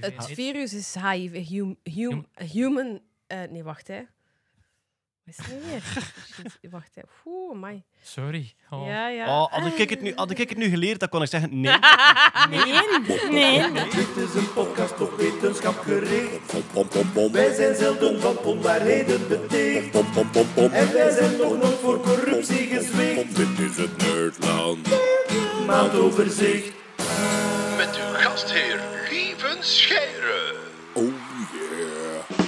Het virus is HIV, hum, hum, human... eh, nee, wacht, hè. Wat is het weer? wacht, hè. Oeh, amai. Sorry. Oh. Ja, ja. Oh, had, ik het nu, had ik het nu geleerd, dan kon ik zeggen nee. Nee, nee. Dit is een podcast op wetenschap gericht. Wij zijn zelden van onwaarheden beticht. En wij zijn nog nooit voor corruptie gezwicht. Dit is het Nerdland. Maandoverzicht. Met uw gastheer Scheire. Oh yeah.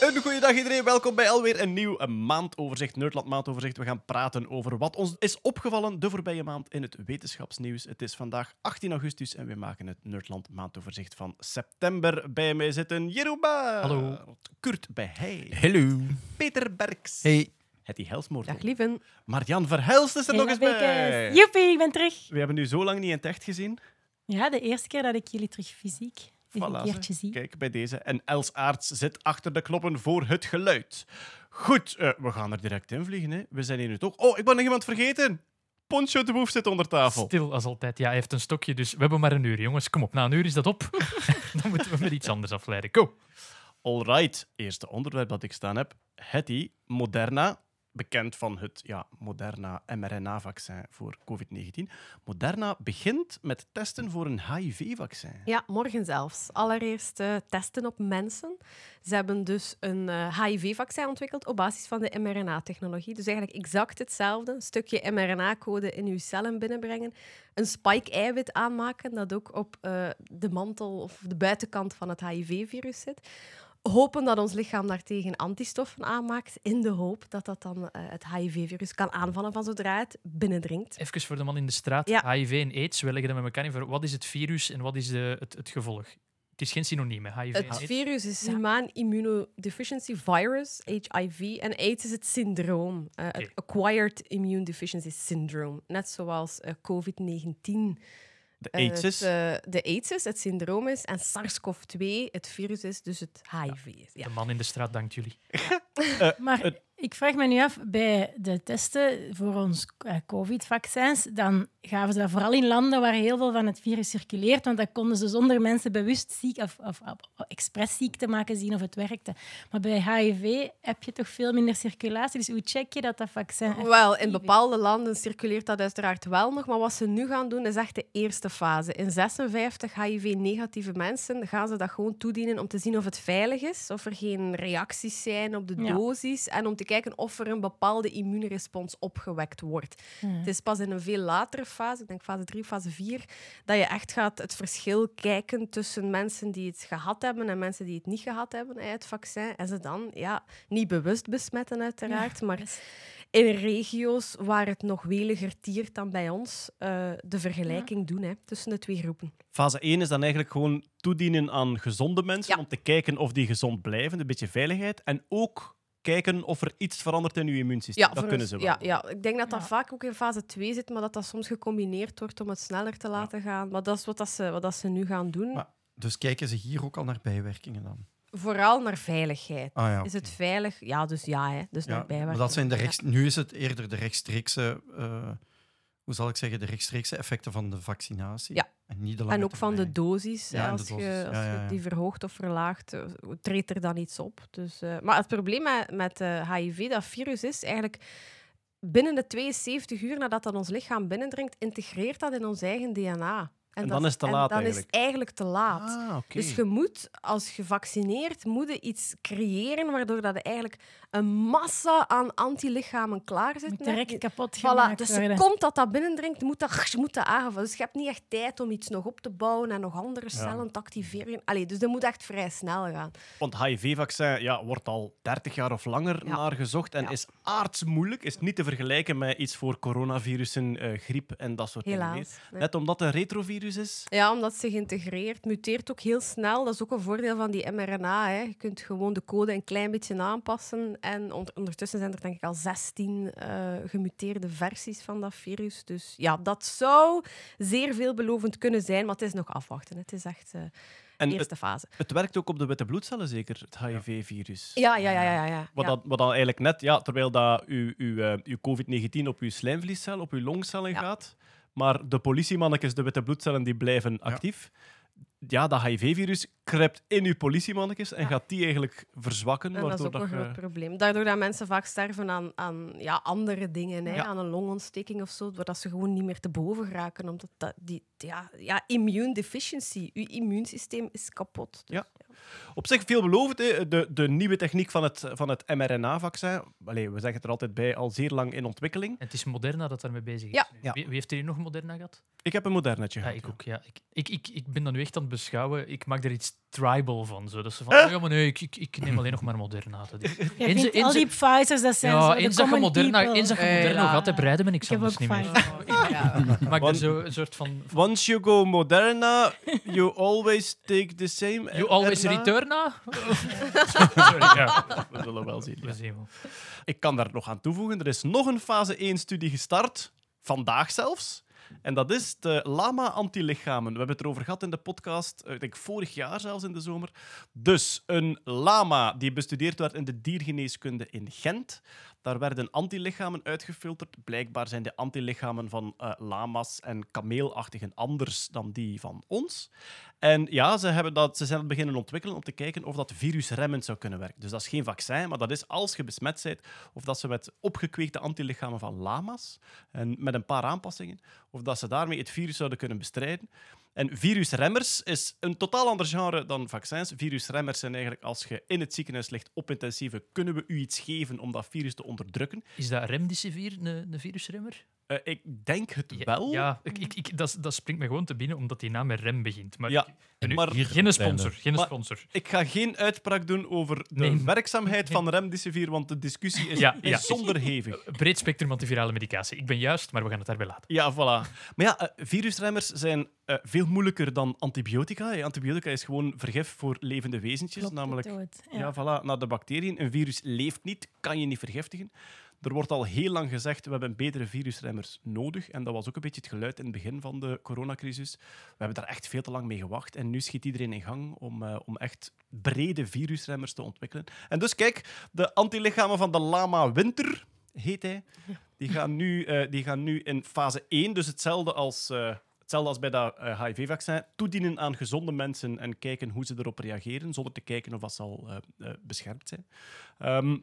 Een goede dag iedereen, welkom bij alweer een nieuw maandoverzicht, Nerdland maandoverzicht. We gaan praten over wat ons is opgevallen de voorbije maand in het wetenschapsnieuws. Het is vandaag 18 augustus en we maken het Nerdland maandoverzicht van september. Bij mij zitten Jeroen Hallo. Kurt bij Heij, Hello. Peter Berks, Hey. Hetty Helsmoort, Dag, lieven. Marian Verhelst is er nog eens bij. Joepie, ik ben terug. We hebben nu zo lang niet in het echt gezien. Ja, de eerste keer dat ik jullie terug fysiek Voilà, zie. Kijk, bij deze. En Els Aarts zit achter de knoppen voor het geluid. Goed, eh, we gaan er direct in vliegen. Hè. We zijn hier nu toch... Oh, ik ben nog iemand vergeten. Poncho de Boef zit onder tafel. Stil als altijd. Ja, hij heeft een stokje, dus we hebben maar een uur, jongens. Kom op, na een uur is dat op. Dan moeten we met iets anders afleiden. Go. Alright, eerste onderwerp dat ik staan heb. Hetty, Moderna, bekend van het ja, Moderna mRNA-vaccin voor COVID-19. Moderna begint met testen voor een HIV-vaccin. Ja, morgen zelfs. Allereerst eh, testen op mensen. Ze hebben dus een eh, HIV-vaccin ontwikkeld op basis van de mRNA-technologie. Dus eigenlijk exact hetzelfde. Een stukje mRNA-code in uw cellen binnenbrengen. Een spike-eiwit aanmaken dat ook op eh, de mantel of de buitenkant van het HIV-virus zit. Hopen dat ons lichaam daartegen antistoffen aanmaakt, in de hoop dat dat dan eh, het HIV-virus kan aanvallen van zodra het binnendringt. Even voor de man in de straat. Ja. HIV en AIDS, we leggen dat met elkaar in. voor. Wat is het virus en wat is de, het, het gevolg? Het is geen synoniem, hè, HIV en Het AIDS. virus is humaan immunodeficiency virus, HIV, en AIDS is het syndroom, eh, het acquired immune deficiency syndrome. Net zoals eh, COVID-19 De eh, AIDS is... het, eh, de AIDS is, het syndroom is, en SARS-CoV-2 het virus is, dus het HIV is. Ja. De man in de straat dankt jullie. Maar het- ik vraag me nu af, bij de testen voor ons eh, COVID-vaccins, dan gaven ze dat vooral in landen waar heel veel van het virus circuleert, want dan konden ze zonder mensen bewust ziek of, of, of expres ziek te maken zien of het werkte. Maar bij HIV heb je toch veel minder circulatie, dus hoe check je dat dat vaccin... Wel, in bepaalde landen circuleert dat uiteraard wel nog, maar wat ze nu gaan doen is echt de eerste fase. In 56 HIV-negatieve mensen gaan ze dat gewoon toedienen om te zien of het veilig is, of er geen reacties zijn op de Ja. dosis en om te kijken of er een bepaalde immuunrespons opgewekt wordt. Hmm. Het is pas in een veel latere fase, ik denk fase 3, fase 4, dat je echt gaat het verschil kijken tussen mensen die het gehad hebben en mensen die het niet gehad hebben, het vaccin. En ze dan ja, niet bewust besmetten, uiteraard, maar Yes. in regio's waar het nog weliger tiert dan bij ons, eh, de vergelijking doen hè, tussen de twee groepen. Fase 1 is dan eigenlijk gewoon toedienen aan gezonde mensen Ja. om te kijken of die gezond blijven, een beetje veiligheid. En ook kijken of er iets verandert in uw immuunsysteem. dat kunnen ze wel. Ja, ja, ik denk dat dat Ja. vaak ook in fase 2 zit, maar dat dat soms gecombineerd wordt om het sneller te laten gaan. Maar dat is wat, dat ze, wat dat ze nu gaan doen. Maar- Dus kijken ze hier ook al naar bijwerkingen dan? Vooral naar veiligheid. Ah ja, Is het veilig? Ja, dus ja. Hè. Dus Ja, naar maar bijwerking. dat zijn de rechts, nu is het eerder de rechtstreekse, eh, hoe zal ik zeggen, de rechtstreekse effecten van de vaccinatie. Ja. En niet de lange En ook van de dosis. Ja, hè, en de als dosis. je, als Ja, je die verhoogt of verlaagt, eh, treedt er dan iets op. Dus, eh, maar het probleem met, met eh, HIV, dat virus, is eigenlijk binnen de 72 uur nadat dat ons lichaam binnendringt, integreert dat in ons eigen DNA. En dan is het te laat En dan is eigenlijk. het eigenlijk te laat. Ah. Dus je moet, als je vaccineert, moet je iets creëren waardoor dat er eigenlijk een massa aan antilichamen klaar zit. Moet direct kapot Voilà, gemaakt dus worden. komt dat dat binnendringt, moet dat, moet dat aangevallen. Dus je hebt niet echt tijd om iets nog op te bouwen en nog andere cellen te activeren. Allee, dus dat moet echt vrij snel gaan. Want HIV-vaccin ja, wordt al 30 jaar of langer Ja. naar gezocht en Ja. is aardsmoeilijk. Is niet te vergelijken met iets voor coronavirussen, eh, griep en dat soort dingen. Net omdat een retrovirus is. Ja, omdat het zich integreert, muteert ook heel snel. Dat is ook een voordeel van die mRNA. Hè. Je kunt gewoon de code een klein beetje aanpassen. En on- ondertussen zijn er denk ik al 16 eh, gemuteerde versies van dat virus. Dus ja, dat zou zeer veelbelovend kunnen zijn, maar het is nog afwachten. Het is echt eh, het, eerste fase. het werkt ook op de witte bloedcellen, zeker, het HIV-virus. Ja, ja, ja. ja, ja. Wat, dan, wat dan eigenlijk net, ja, terwijl dat uw, uw, eh, uw COVID-19 op uw slijmvliescel, op uw longcellen Ja. gaat, maar de politiemannetjes, de witte bloedcellen, die blijven actief. ja, dat HIV-virus kruipt in uw politiemannetjes en Ja. gaat die eigenlijk verzwakken. En dat is ook een groot je- probleem. Daardoor dat mensen vaak sterven aan, aan ja, andere dingen, hè, Ja. aan een longontsteking of zo, waar dat ze gewoon niet meer te boven geraken. Omdat dat, die, ja, ja, immune deficiency, uw immuunsysteem is kapot. Dus, Ja. Op zich veelbelovend, hè. De, de nieuwe techniek van het, van het mRNA-vaccin. Allee, we zeggen het er altijd bij, al zeer lang in ontwikkeling. En het is Moderna dat daarmee bezig is. Ja. nu. Ja. Wie, wie heeft er hier nog Moderna gehad? Ik heb een modernetje Ja, gehad. ik ook. Ja. Ik, ik, ik, ik ben dan nu echt aan het beschouwen. Ik maak er iets tribal van. Zo. Dat ze van, oh ja, maar nee, ik, ik, ik neem alleen nog maar Moderna. Dat is- eens- al die Pfizer's, dat zijn zo Ja, de eens dat je Moderna, people. eens dat je Moderna ja. gaat, heb rijden ben ik ook niet meer. Pfizer. Ja. Ik maak er zo een soort van... Once you go Moderna, you always take the same. You always RNA. return na? Sorry, ja. We zullen wel zien. ja. We zien wel. Ik kan daar nog aan toevoegen. Er is nog een fase 1-studie gestart, vandaag zelfs. En dat is de lama-antilichamen. We hebben het erover gehad in de podcast, eh, ik denk vorig jaar zelfs in de zomer. Dus een lama die bestudeerd werd in de diergeneeskunde in Gent. Daar werden antilichamen uitgefilterd. Blijkbaar zijn de antilichamen van eh, lama's en kameelachtigen anders dan die van ons. En ja, ze, hebben dat, ze zijn beginnen ontwikkelen om te kijken of dat virusremmend zou kunnen werken. Dus dat is geen vaccin, maar dat is als je besmet bent, of dat ze met opgekweekte antilichamen van lama's, en met een paar aanpassingen, of dat ze daarmee het virus zouden kunnen bestrijden. En virusremmers is een totaal ander genre dan vaccins. Virusremmers zijn eigenlijk als je in het ziekenhuis ligt op intensieve, kunnen we u iets geven om dat virus te onderdrukken. Is dat remdesivir een, een virusremmer? Eh, ik denk het Ja, wel. Ja, ik, ik, ik, dat, dat springt me gewoon te binnen omdat die naam met rem begint. Maar Ja, ik- nu- maar- geen sponsor. Geen Maar- sponsor. Ik ga geen uitspraak doen over de Nee. werkzaamheid van remdesivir, want de discussie is Ja, ja. bijzonder hevig. Breed spectrum antivirale medicatie. Ik ben juist, maar we gaan het daarbij laten. Ja, voilà. Maar ja, eh, virusremmers zijn eh, veel moeilijker dan antibiotica. Antibiotica is gewoon vergif voor levende wezentjes, Klopt, namelijk dood. Ja. ja. voilà, naar de bacteriën. Een virus leeft niet, kan je niet vergiftigen. Er wordt al heel lang gezegd, we hebben betere virusremmers nodig. En dat was ook een beetje het geluid in het begin van de coronacrisis. We hebben daar echt veel te lang mee gewacht. En nu schiet iedereen in gang om, eh, om echt brede virusremmers te ontwikkelen. En dus kijk, de antilichamen van de lama winter, heet hij, die gaan nu, eh, die gaan nu in fase 1, dus hetzelfde als... eh, Hetzelfde als bij dat HIV-vaccin, toedienen aan gezonde mensen en kijken hoe ze erop reageren, zonder te kijken of dat ze al eh, beschermd zijn. Ehm,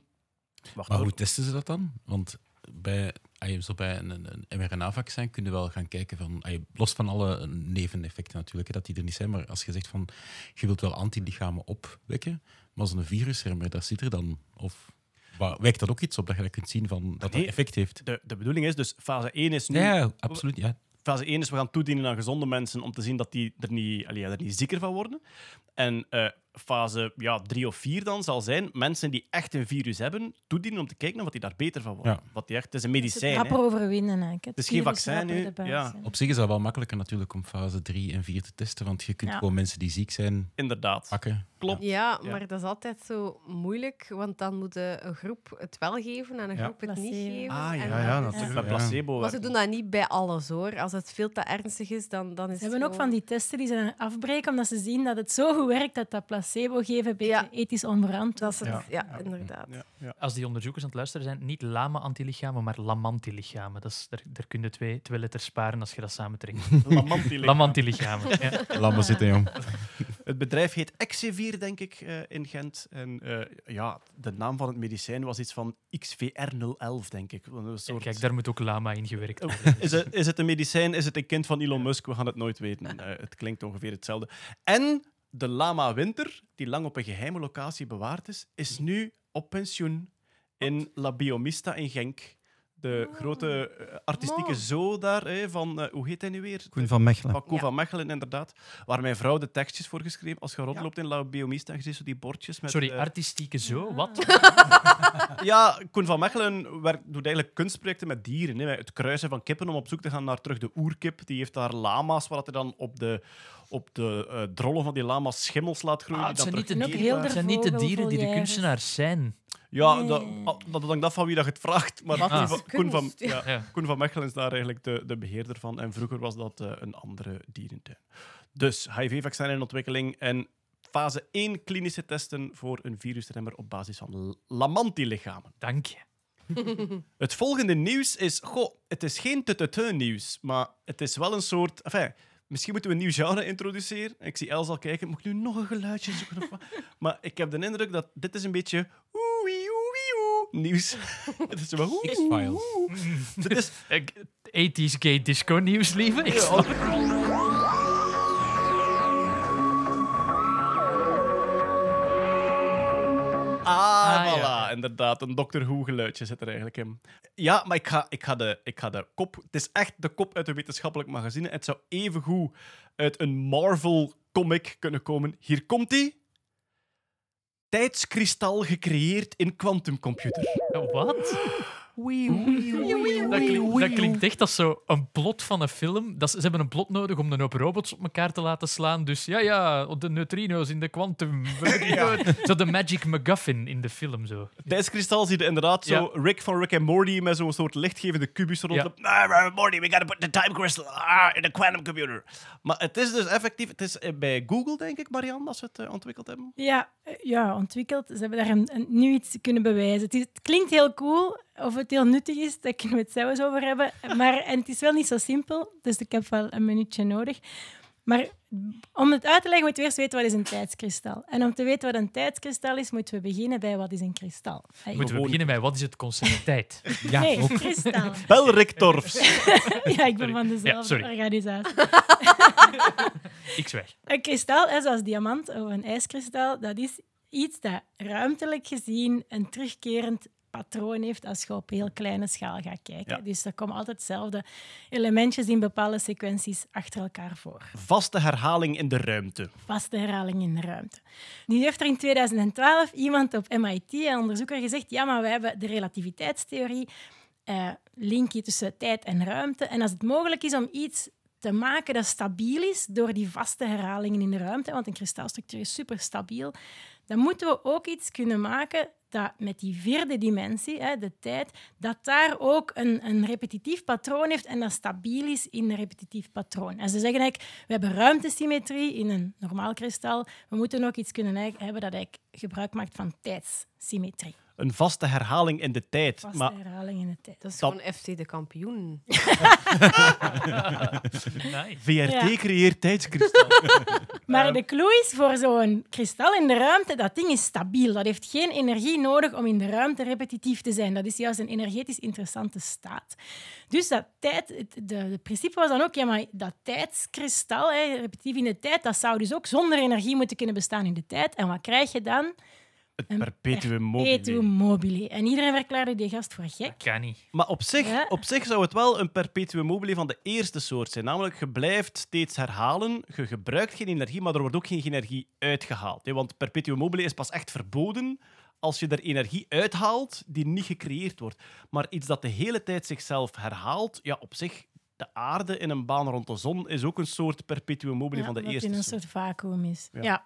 wacht Maar hoe testen ze dat dan? Want bij, je zo bij een, een, mRNA-vaccin kun je wel gaan kijken van, los van alle neveneffecten natuurlijk, dat die er niet zijn, maar als je zegt van, je wilt wel antilichamen opwekken, maar als een virusremmer, daar zit er dan, of wijkt dat ook iets op dat je dat kunt zien van, dat dat effect heeft? De, de bedoeling is dus, fase 1 is nu... Ja, ja, absoluut, ja. Fase 1 is, we gaan toedienen aan gezonde mensen om te zien dat die er niet, allee, er niet zieker van worden. En eh, fase ja, 3 of 4 dan zal zijn mensen die echt een virus hebben, toedienen om te kijken of die daar beter van worden. Ja. Wat die echt, het is een medicijn. het rapper overwinnen. eigenlijk. Het Het is geen vaccin nu, ja. Op zich is dat wel makkelijker natuurlijk om fase 3 en 4 te testen, want je kunt Ja. gewoon mensen die ziek zijn Inderdaad. pakken. Klopt. Ja, Ja. maar dat is altijd zo moeilijk, want dan moet de- een groep het wel geven en een Ja. groep het niet geven. Ah, ja, ja, natuurlijk. Ja. Met placebo. Maar ze doen dat niet bij alles hoor. Als het veel te ernstig is, dan, dan is Ze het hebben ook van die testen die ze afbreken, omdat ze zien dat het zo goed werkt dat dat placebo geven een beetje Ja. ethisch onverantwoord Dat is het, Ja. ja, inderdaad. Ja, ja. Als die onderzoekers aan het luisteren zijn, niet lama-antilichamen, maar lamantilichamen. Dat is, daar, daar kun je twee, twee letters sparen als je dat samentrekt. Lamantielichaam. Lamantilichamen. Ja. Zitten, jong. Het bedrijf heet Exevier, denk ik, eh, in Gent. En eh, ja, de naam van het medicijn was iets van XVR011, denk ik. Een soort... Kijk, daar moet ook lama in gewerkt worden. Is het, is het een medicijn? Is het een kind van Elon Musk? We gaan het nooit weten. Eh, het klinkt ongeveer hetzelfde. En de lama Winter, die lang op een geheime locatie bewaard is, is nu op pensioen in La Biomista in Genk. De Oh. grote eh, artistieke zoo daar, hè, van, eh, hoe heet hij nu weer? Koen van Mechelen. Van Koen Ja. van Mechelen, inderdaad. Waar mijn vrouw de tekstjes voor geschreven. Als je rondloopt in La Biomista, je ziet zo die bordjes met... Sorry, eh, artistieke zo? Wat? ja, Koen van Mechelen werkt, doet eigenlijk kunstprojecten met dieren. Hè. Het kruisen van kippen om op zoek te gaan naar terug de oerkip. Die heeft daar lama's, waar hij dan op de, op de eh, drollen van die lama's schimmels laat groeien. Ah, die het dan zijn niet de terug dieren, heel het zijn niet de dieren die de kunstenaars zijn. Ja, Nee. dat, ah, dat hangt af van wie dat het vraagt. Maar Wat Koen, van, Koen, van, kunst? ja, Ja. Koen van Mechelen is daar eigenlijk de, de beheerder van. En vroeger was dat eh, een andere dierentuin. Dus HIV-vaccin in ontwikkeling en fase 1 klinische testen voor een virusremmer op basis van lamantilichamen. Dank je. Het volgende nieuws is... Goh, het is geen tututun nieuws, maar het is wel een soort... Enfin, Misschien moeten we een nieuw genre introduceren. Ik zie Els al kijken. Moet ik nu nog een geluidje zoeken? Of wat? maar ik heb de indruk dat dit is een beetje... oei, oei, oei, nieuws. Het is oei, X-Files. Dit is... Eh, 80s gay disco nieuws, lieve. Ik snap het. Inderdaad, een Doctor Who geluidje zit er eigenlijk in. Ja, maar ik ga, ik, ga de, ik ga de kop... Het is echt de kop uit een wetenschappelijk magazine. Het zou evengoed uit een Marvel-comic kunnen komen. Hier komt hij. Tijdskristal gecreëerd in quantumcomputer. Dat klinkt, dat klinkt echt als zo een plot van een film. Dat ze, hebben een plot nodig om een hoop robots op elkaar te laten slaan. Dus ja, ja, de neutrino's in de quantum. Zo de Magic MacGuffin in de film. Zo. Tijdskristal zie je inderdaad zo Rick van Rick and Morty met zo'n soort lichtgevende kubus rondlopen. Ah, Morty, we gotta put the time crystal ah, in the quantum computer. Maar het is dus effectief... Het is eh, bij Google, denk ik, Marianne, dat ze het eh, ontwikkeld hebben. Ja, eh, ja, ontwikkeld. Ze hebben daar een, een, nu iets kunnen bewijzen. Het, is- het klinkt heel cool. Of het heel nuttig is, daar kunnen we het zelfs over hebben. Maar, en het is wel niet zo simpel, dus ik heb wel een minuutje nodig. Maar om het uit te leggen, moeten we eerst weten wat is een tijdskristal. En om te weten wat een tijdskristal is, moeten we beginnen bij wat is een kristal. Moeten we Gewoon- beginnen bij wat is het concept tijd? Ja, nee, ook. kristal. Bel Rick Torfs. ja, ik ben Sorry. van Ja, dezelfde sorry. organisatie. Ik zwijg. Een kristal, hè, zoals diamant of een ijskristal, dat is iets dat ruimtelijk gezien een terugkerend patroon heeft als je op heel kleine schaal gaat kijken. Ja. Dus er komen altijd hetzelfde elementjes in bepaalde sequenties achter elkaar voor. Vaste herhaling in de ruimte. Vaste herhaling in de ruimte. Nu heeft er in 2012 iemand op MIT, een onderzoeker, gezegd ja, maar we hebben de relativiteitstheorie, eh, linkje tussen tijd en ruimte. En als het mogelijk is om iets te maken dat stabiel is door die vaste herhalingen in de ruimte, want een kristalstructuur is super stabiel, dan moeten we ook iets kunnen maken dat met die vierde dimensie, hè, de tijd, dat daar ook een, een repetitief patroon heeft en dat stabiel is in een repetitief patroon. En ze zeggen eigenlijk, we hebben ruimtesymmetrie in een normaal kristal, we moeten ook iets kunnen hebben dat eigenlijk gebruik maakt van tijdssymmetrie. Een vaste herhaling in de tijd. Vaste Maar herhaling in de tijd. Dat is Dat- gewoon FC de kampioen. Nice. VRT Ja. creëert tijdskristal. Maar de clue is voor zo'n kristal in de ruimte, dat ding is stabiel. Dat heeft geen energie nodig om in de ruimte repetitief te zijn. Dat is juist een energetisch interessante staat. Dus dat tijd, het de, de principe was dan ook, ja, maar dat tijdskristal, hè, repetitief in de tijd, dat zou dus ook zonder energie moeten kunnen bestaan in de tijd. En wat krijg je dan? Het Een perpetuum Perpetuum mobile. mobile. En iedereen verklaarde die gast voor gek. Dat kan niet. Maar op zich, Ja. op zich zou het wel een perpetuum mobile van de eerste soort zijn. Namelijk, je blijft steeds herhalen, je gebruikt geen energie, maar er wordt ook geen energie uitgehaald. hè. Want perpetuum mobile is pas echt verboden als je er energie uithaalt die niet gecreëerd wordt. Maar iets dat de hele tijd zichzelf herhaalt, ja, op zich, de aarde in een baan rond de zon is ook een soort perpetuum mobile Ja, van de dat eerste in een soort. vacuüm is. Ja. Ja.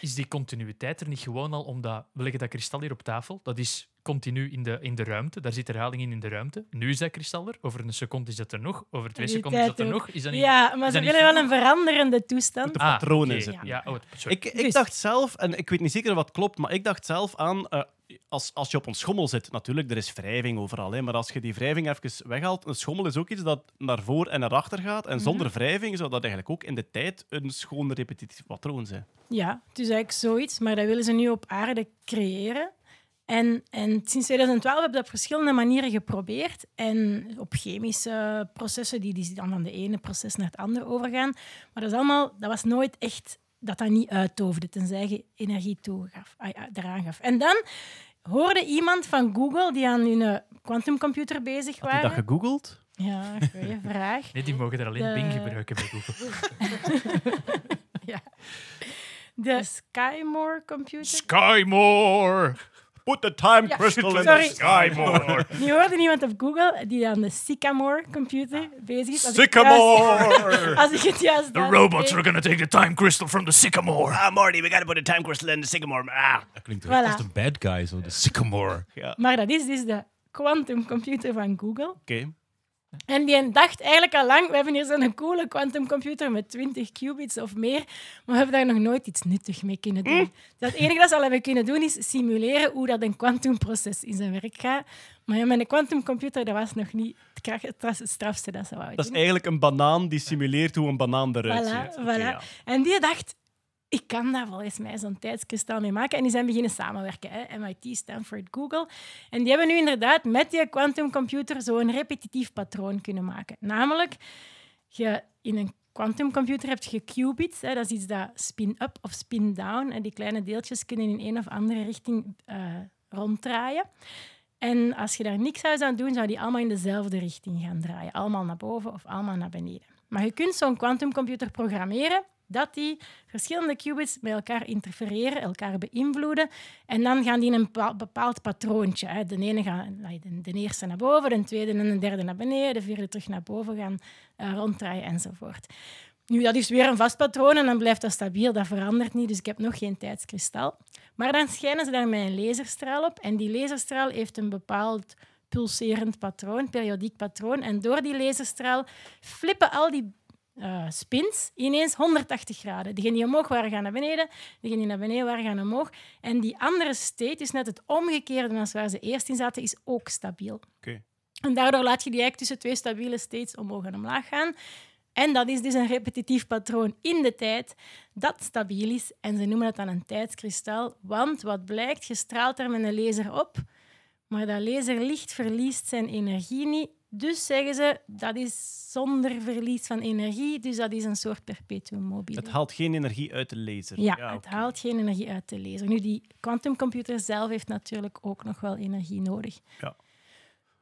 Is die continuïteit er niet gewoon al omdat we leggen dat kristal hier op tafel? Dat is continu in de, in de ruimte. Daar zit herhaling in in de ruimte. Nu is dat kristal er. Over een seconde is dat er nog. Over twee seconden is dat er nog. Is dat niet... Ja, maar is ze dat niet willen wel een veranderende toestand. De patronen oké. zitten. Ja, oh, sorry. Ik, ik Dus- dacht zelf, en ik weet niet zeker wat klopt, maar ik dacht zelf aan, eh, als, als je op een schommel zit, natuurlijk, er is wrijving overal, hè, maar als je die wrijving even weghaalt, een schommel is ook iets dat naar voor en naar achter gaat, en zonder wrijving zou dat eigenlijk ook in de tijd een schoon repetitief patroon zijn. Ja, het is eigenlijk zoiets, maar dat willen ze nu op aarde creëren. En, en sinds 2012 hebben we dat op verschillende manieren geprobeerd. En op chemische processen, die, die dan van de ene proces naar het andere overgaan. Maar dat, is allemaal, dat was nooit echt dat dat niet uittoofde, tenzij je energie toegaf, ah ja, eraan gaf. En dan hoorde iemand van Google, die aan hun eh, quantumcomputer bezig Had je dat gegoogeld? Ja, goeie vraag. Nee, die mogen er alleen De- Bing gebruiken bij Google. De Skymore computer. Skymore! Put the time Ja, crystal in sorry. the Skymore. Nu hoorde iemand op Google die aan de Sycamore computer bezig is. Als ik Sycamore! juist- Als ik het juist The robots are gonna take the time crystal from the sycamore. Ah, Marty, we gotta put the time crystal in the Sycamore. Ah. Dat klinkt Voilà. echt als de bad guy, zo de sycamore. Ja, Maar dat is dus de quantumcomputer van Google. oké. En die dacht eigenlijk al lang, we hebben hier zo'n coole quantumcomputer met 20 qubits of meer, maar we hebben daar nog nooit iets nuttigs mee kunnen doen. Dus het enige dat ze al hebben kunnen doen, is simuleren hoe dat een kwantumproces in zijn werk gaat. Maar ja, met een quantumcomputer, dat was nog niet het, kracht, het, was het strafste dat ze wouden Dat is eigenlijk een banaan die simuleert hoe een banaan eruit Voilà, ziet. Voilà. ja. En die dacht, ik kan daar volgens mij zo'n tijdskristal mee maken. En die zijn beginnen samenwerken, hè? MIT, Stanford, Google. En die hebben nu inderdaad met die quantumcomputer zo'n repetitief patroon kunnen maken. Namelijk, je, in een quantumcomputer heb je qubits, hè? dat is iets dat spin-up of spin-down. En die kleine deeltjes kunnen in een of andere richting eh, ronddraaien. En als je daar niks zou aan doen, zou die allemaal in dezelfde richting gaan draaien. Allemaal naar boven of allemaal naar beneden. Maar je kunt zo'n quantumcomputer programmeren dat die verschillende qubits met elkaar interfereren, elkaar beïnvloeden. En dan gaan die in een bepa- bepaald patroontje. Hè. De, ene gaat, de, eerste naar boven, de tweede en de derde naar beneden, de vierde terug naar boven gaan eh, ronddraaien enzovoort. Nu, dat is weer een vast patroon en dan blijft dat stabiel, dat verandert niet, dus ik heb nog geen tijdskristal. Maar dan schijnen ze daar met een laserstraal op en die laserstraal heeft een bepaald pulserend patroon, periodiek patroon. En door die laserstraal flippen al die eh, spins ineens 180 graden. Degenen die omhoog waren, gaan naar beneden. Degenen die naar beneden waren, gaan omhoog. En die andere state is net het omgekeerde dan waar ze eerst in zaten, is ook stabiel. Oké. En daardoor laat je die eigenlijk tussen twee stabiele states omhoog en omlaag gaan. En dat is dus een repetitief patroon in de tijd dat stabiel is. En ze noemen het dan een tijdskristal. Want wat blijkt, je straalt er met een laser op, maar dat laserlicht verliest zijn energie niet. Dus zeggen ze, dat is zonder verlies van energie, dus dat is een soort perpetuum mobile. Het haalt geen energie uit de laser. Ja, het haalt geen energie uit de laser. Nu, die quantumcomputer zelf heeft natuurlijk ook nog wel energie nodig. Ja.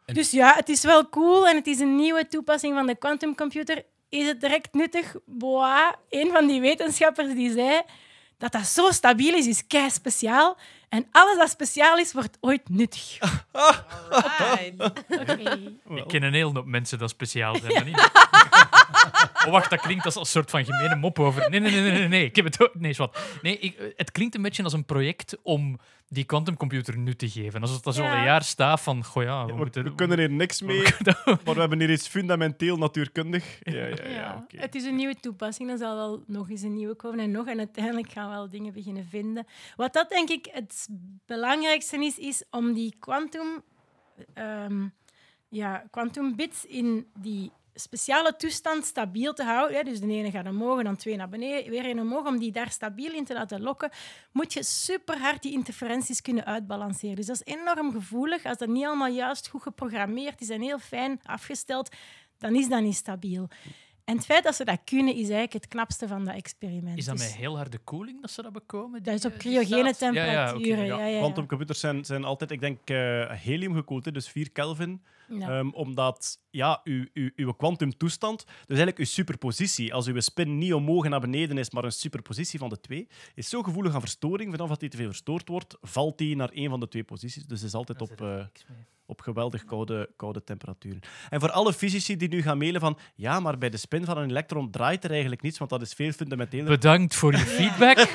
En- Dus ja, het is wel cool en het is een nieuwe toepassing van de quantumcomputer. Is het direct nuttig? Boah, een van die wetenschappers die zei dat dat zo stabiel is, is kei speciaal. En alles dat speciaal is, wordt ooit nuttig. Oké. Ik ken een hele hoop mensen dat speciaal zijn. maar niet. oh, wacht, dat klinkt als een soort van gemene mop over. Nee, nee, nee, nee, nee, nee. Ik heb het ook. Nee, wat. Nee, ik, het klinkt een beetje als een project om die quantumcomputer nu te geven. Alsof dat zo al een jaar staat van. Goh ja, we, Ja, we, moeten, we kunnen hier niks mee, maar we hebben hier iets fundamenteel natuurkundig. Ja, ja, ja. Het is een nieuwe toepassing, er zal wel nog eens een nieuwe komen en nog. En uiteindelijk gaan we wel dingen beginnen vinden. Wat dat denk ik het belangrijkste is, is om die quantum, ehm, ja, quantum bits in die speciale toestand stabiel te houden. Hè. Dus de ene gaat omhoog en dan twee naar beneden, weer een omhoog. Om die daar stabiel in te laten lokken, moet je super hard die interferenties kunnen uitbalanceren. Dus dat is enorm gevoelig. Als dat niet allemaal juist goed geprogrammeerd is en heel fijn afgesteld, dan is dat niet stabiel. En het feit dat ze dat kunnen, is eigenlijk het knapste van dat experiment. Is dat Dus met heel harde koeling dat ze dat bekomen? dat is op eh, cryogene? Ja, ja, temperaturen. Ja, ja. Quantumcomputers zijn, zijn altijd, ik denk, eh, helium gekoeld, dus 4 Kelvin. Ja. Ehm, omdat ja, uw, uw, uw kwantumtoestand, dus eigenlijk uw superpositie, als uw spin niet omhoog en naar beneden is, maar een superpositie van de twee, is zo gevoelig aan verstoring. Vanaf dat die te veel verstoord wordt, valt die naar één van de twee posities. Dus is altijd op, eh, op geweldig koude, koude temperaturen. En voor alle fysici die nu gaan mailen van ja, maar bij de spin van een elektron draait er eigenlijk niets, want dat is veel fundamenteler. Bedankt voor je feedback.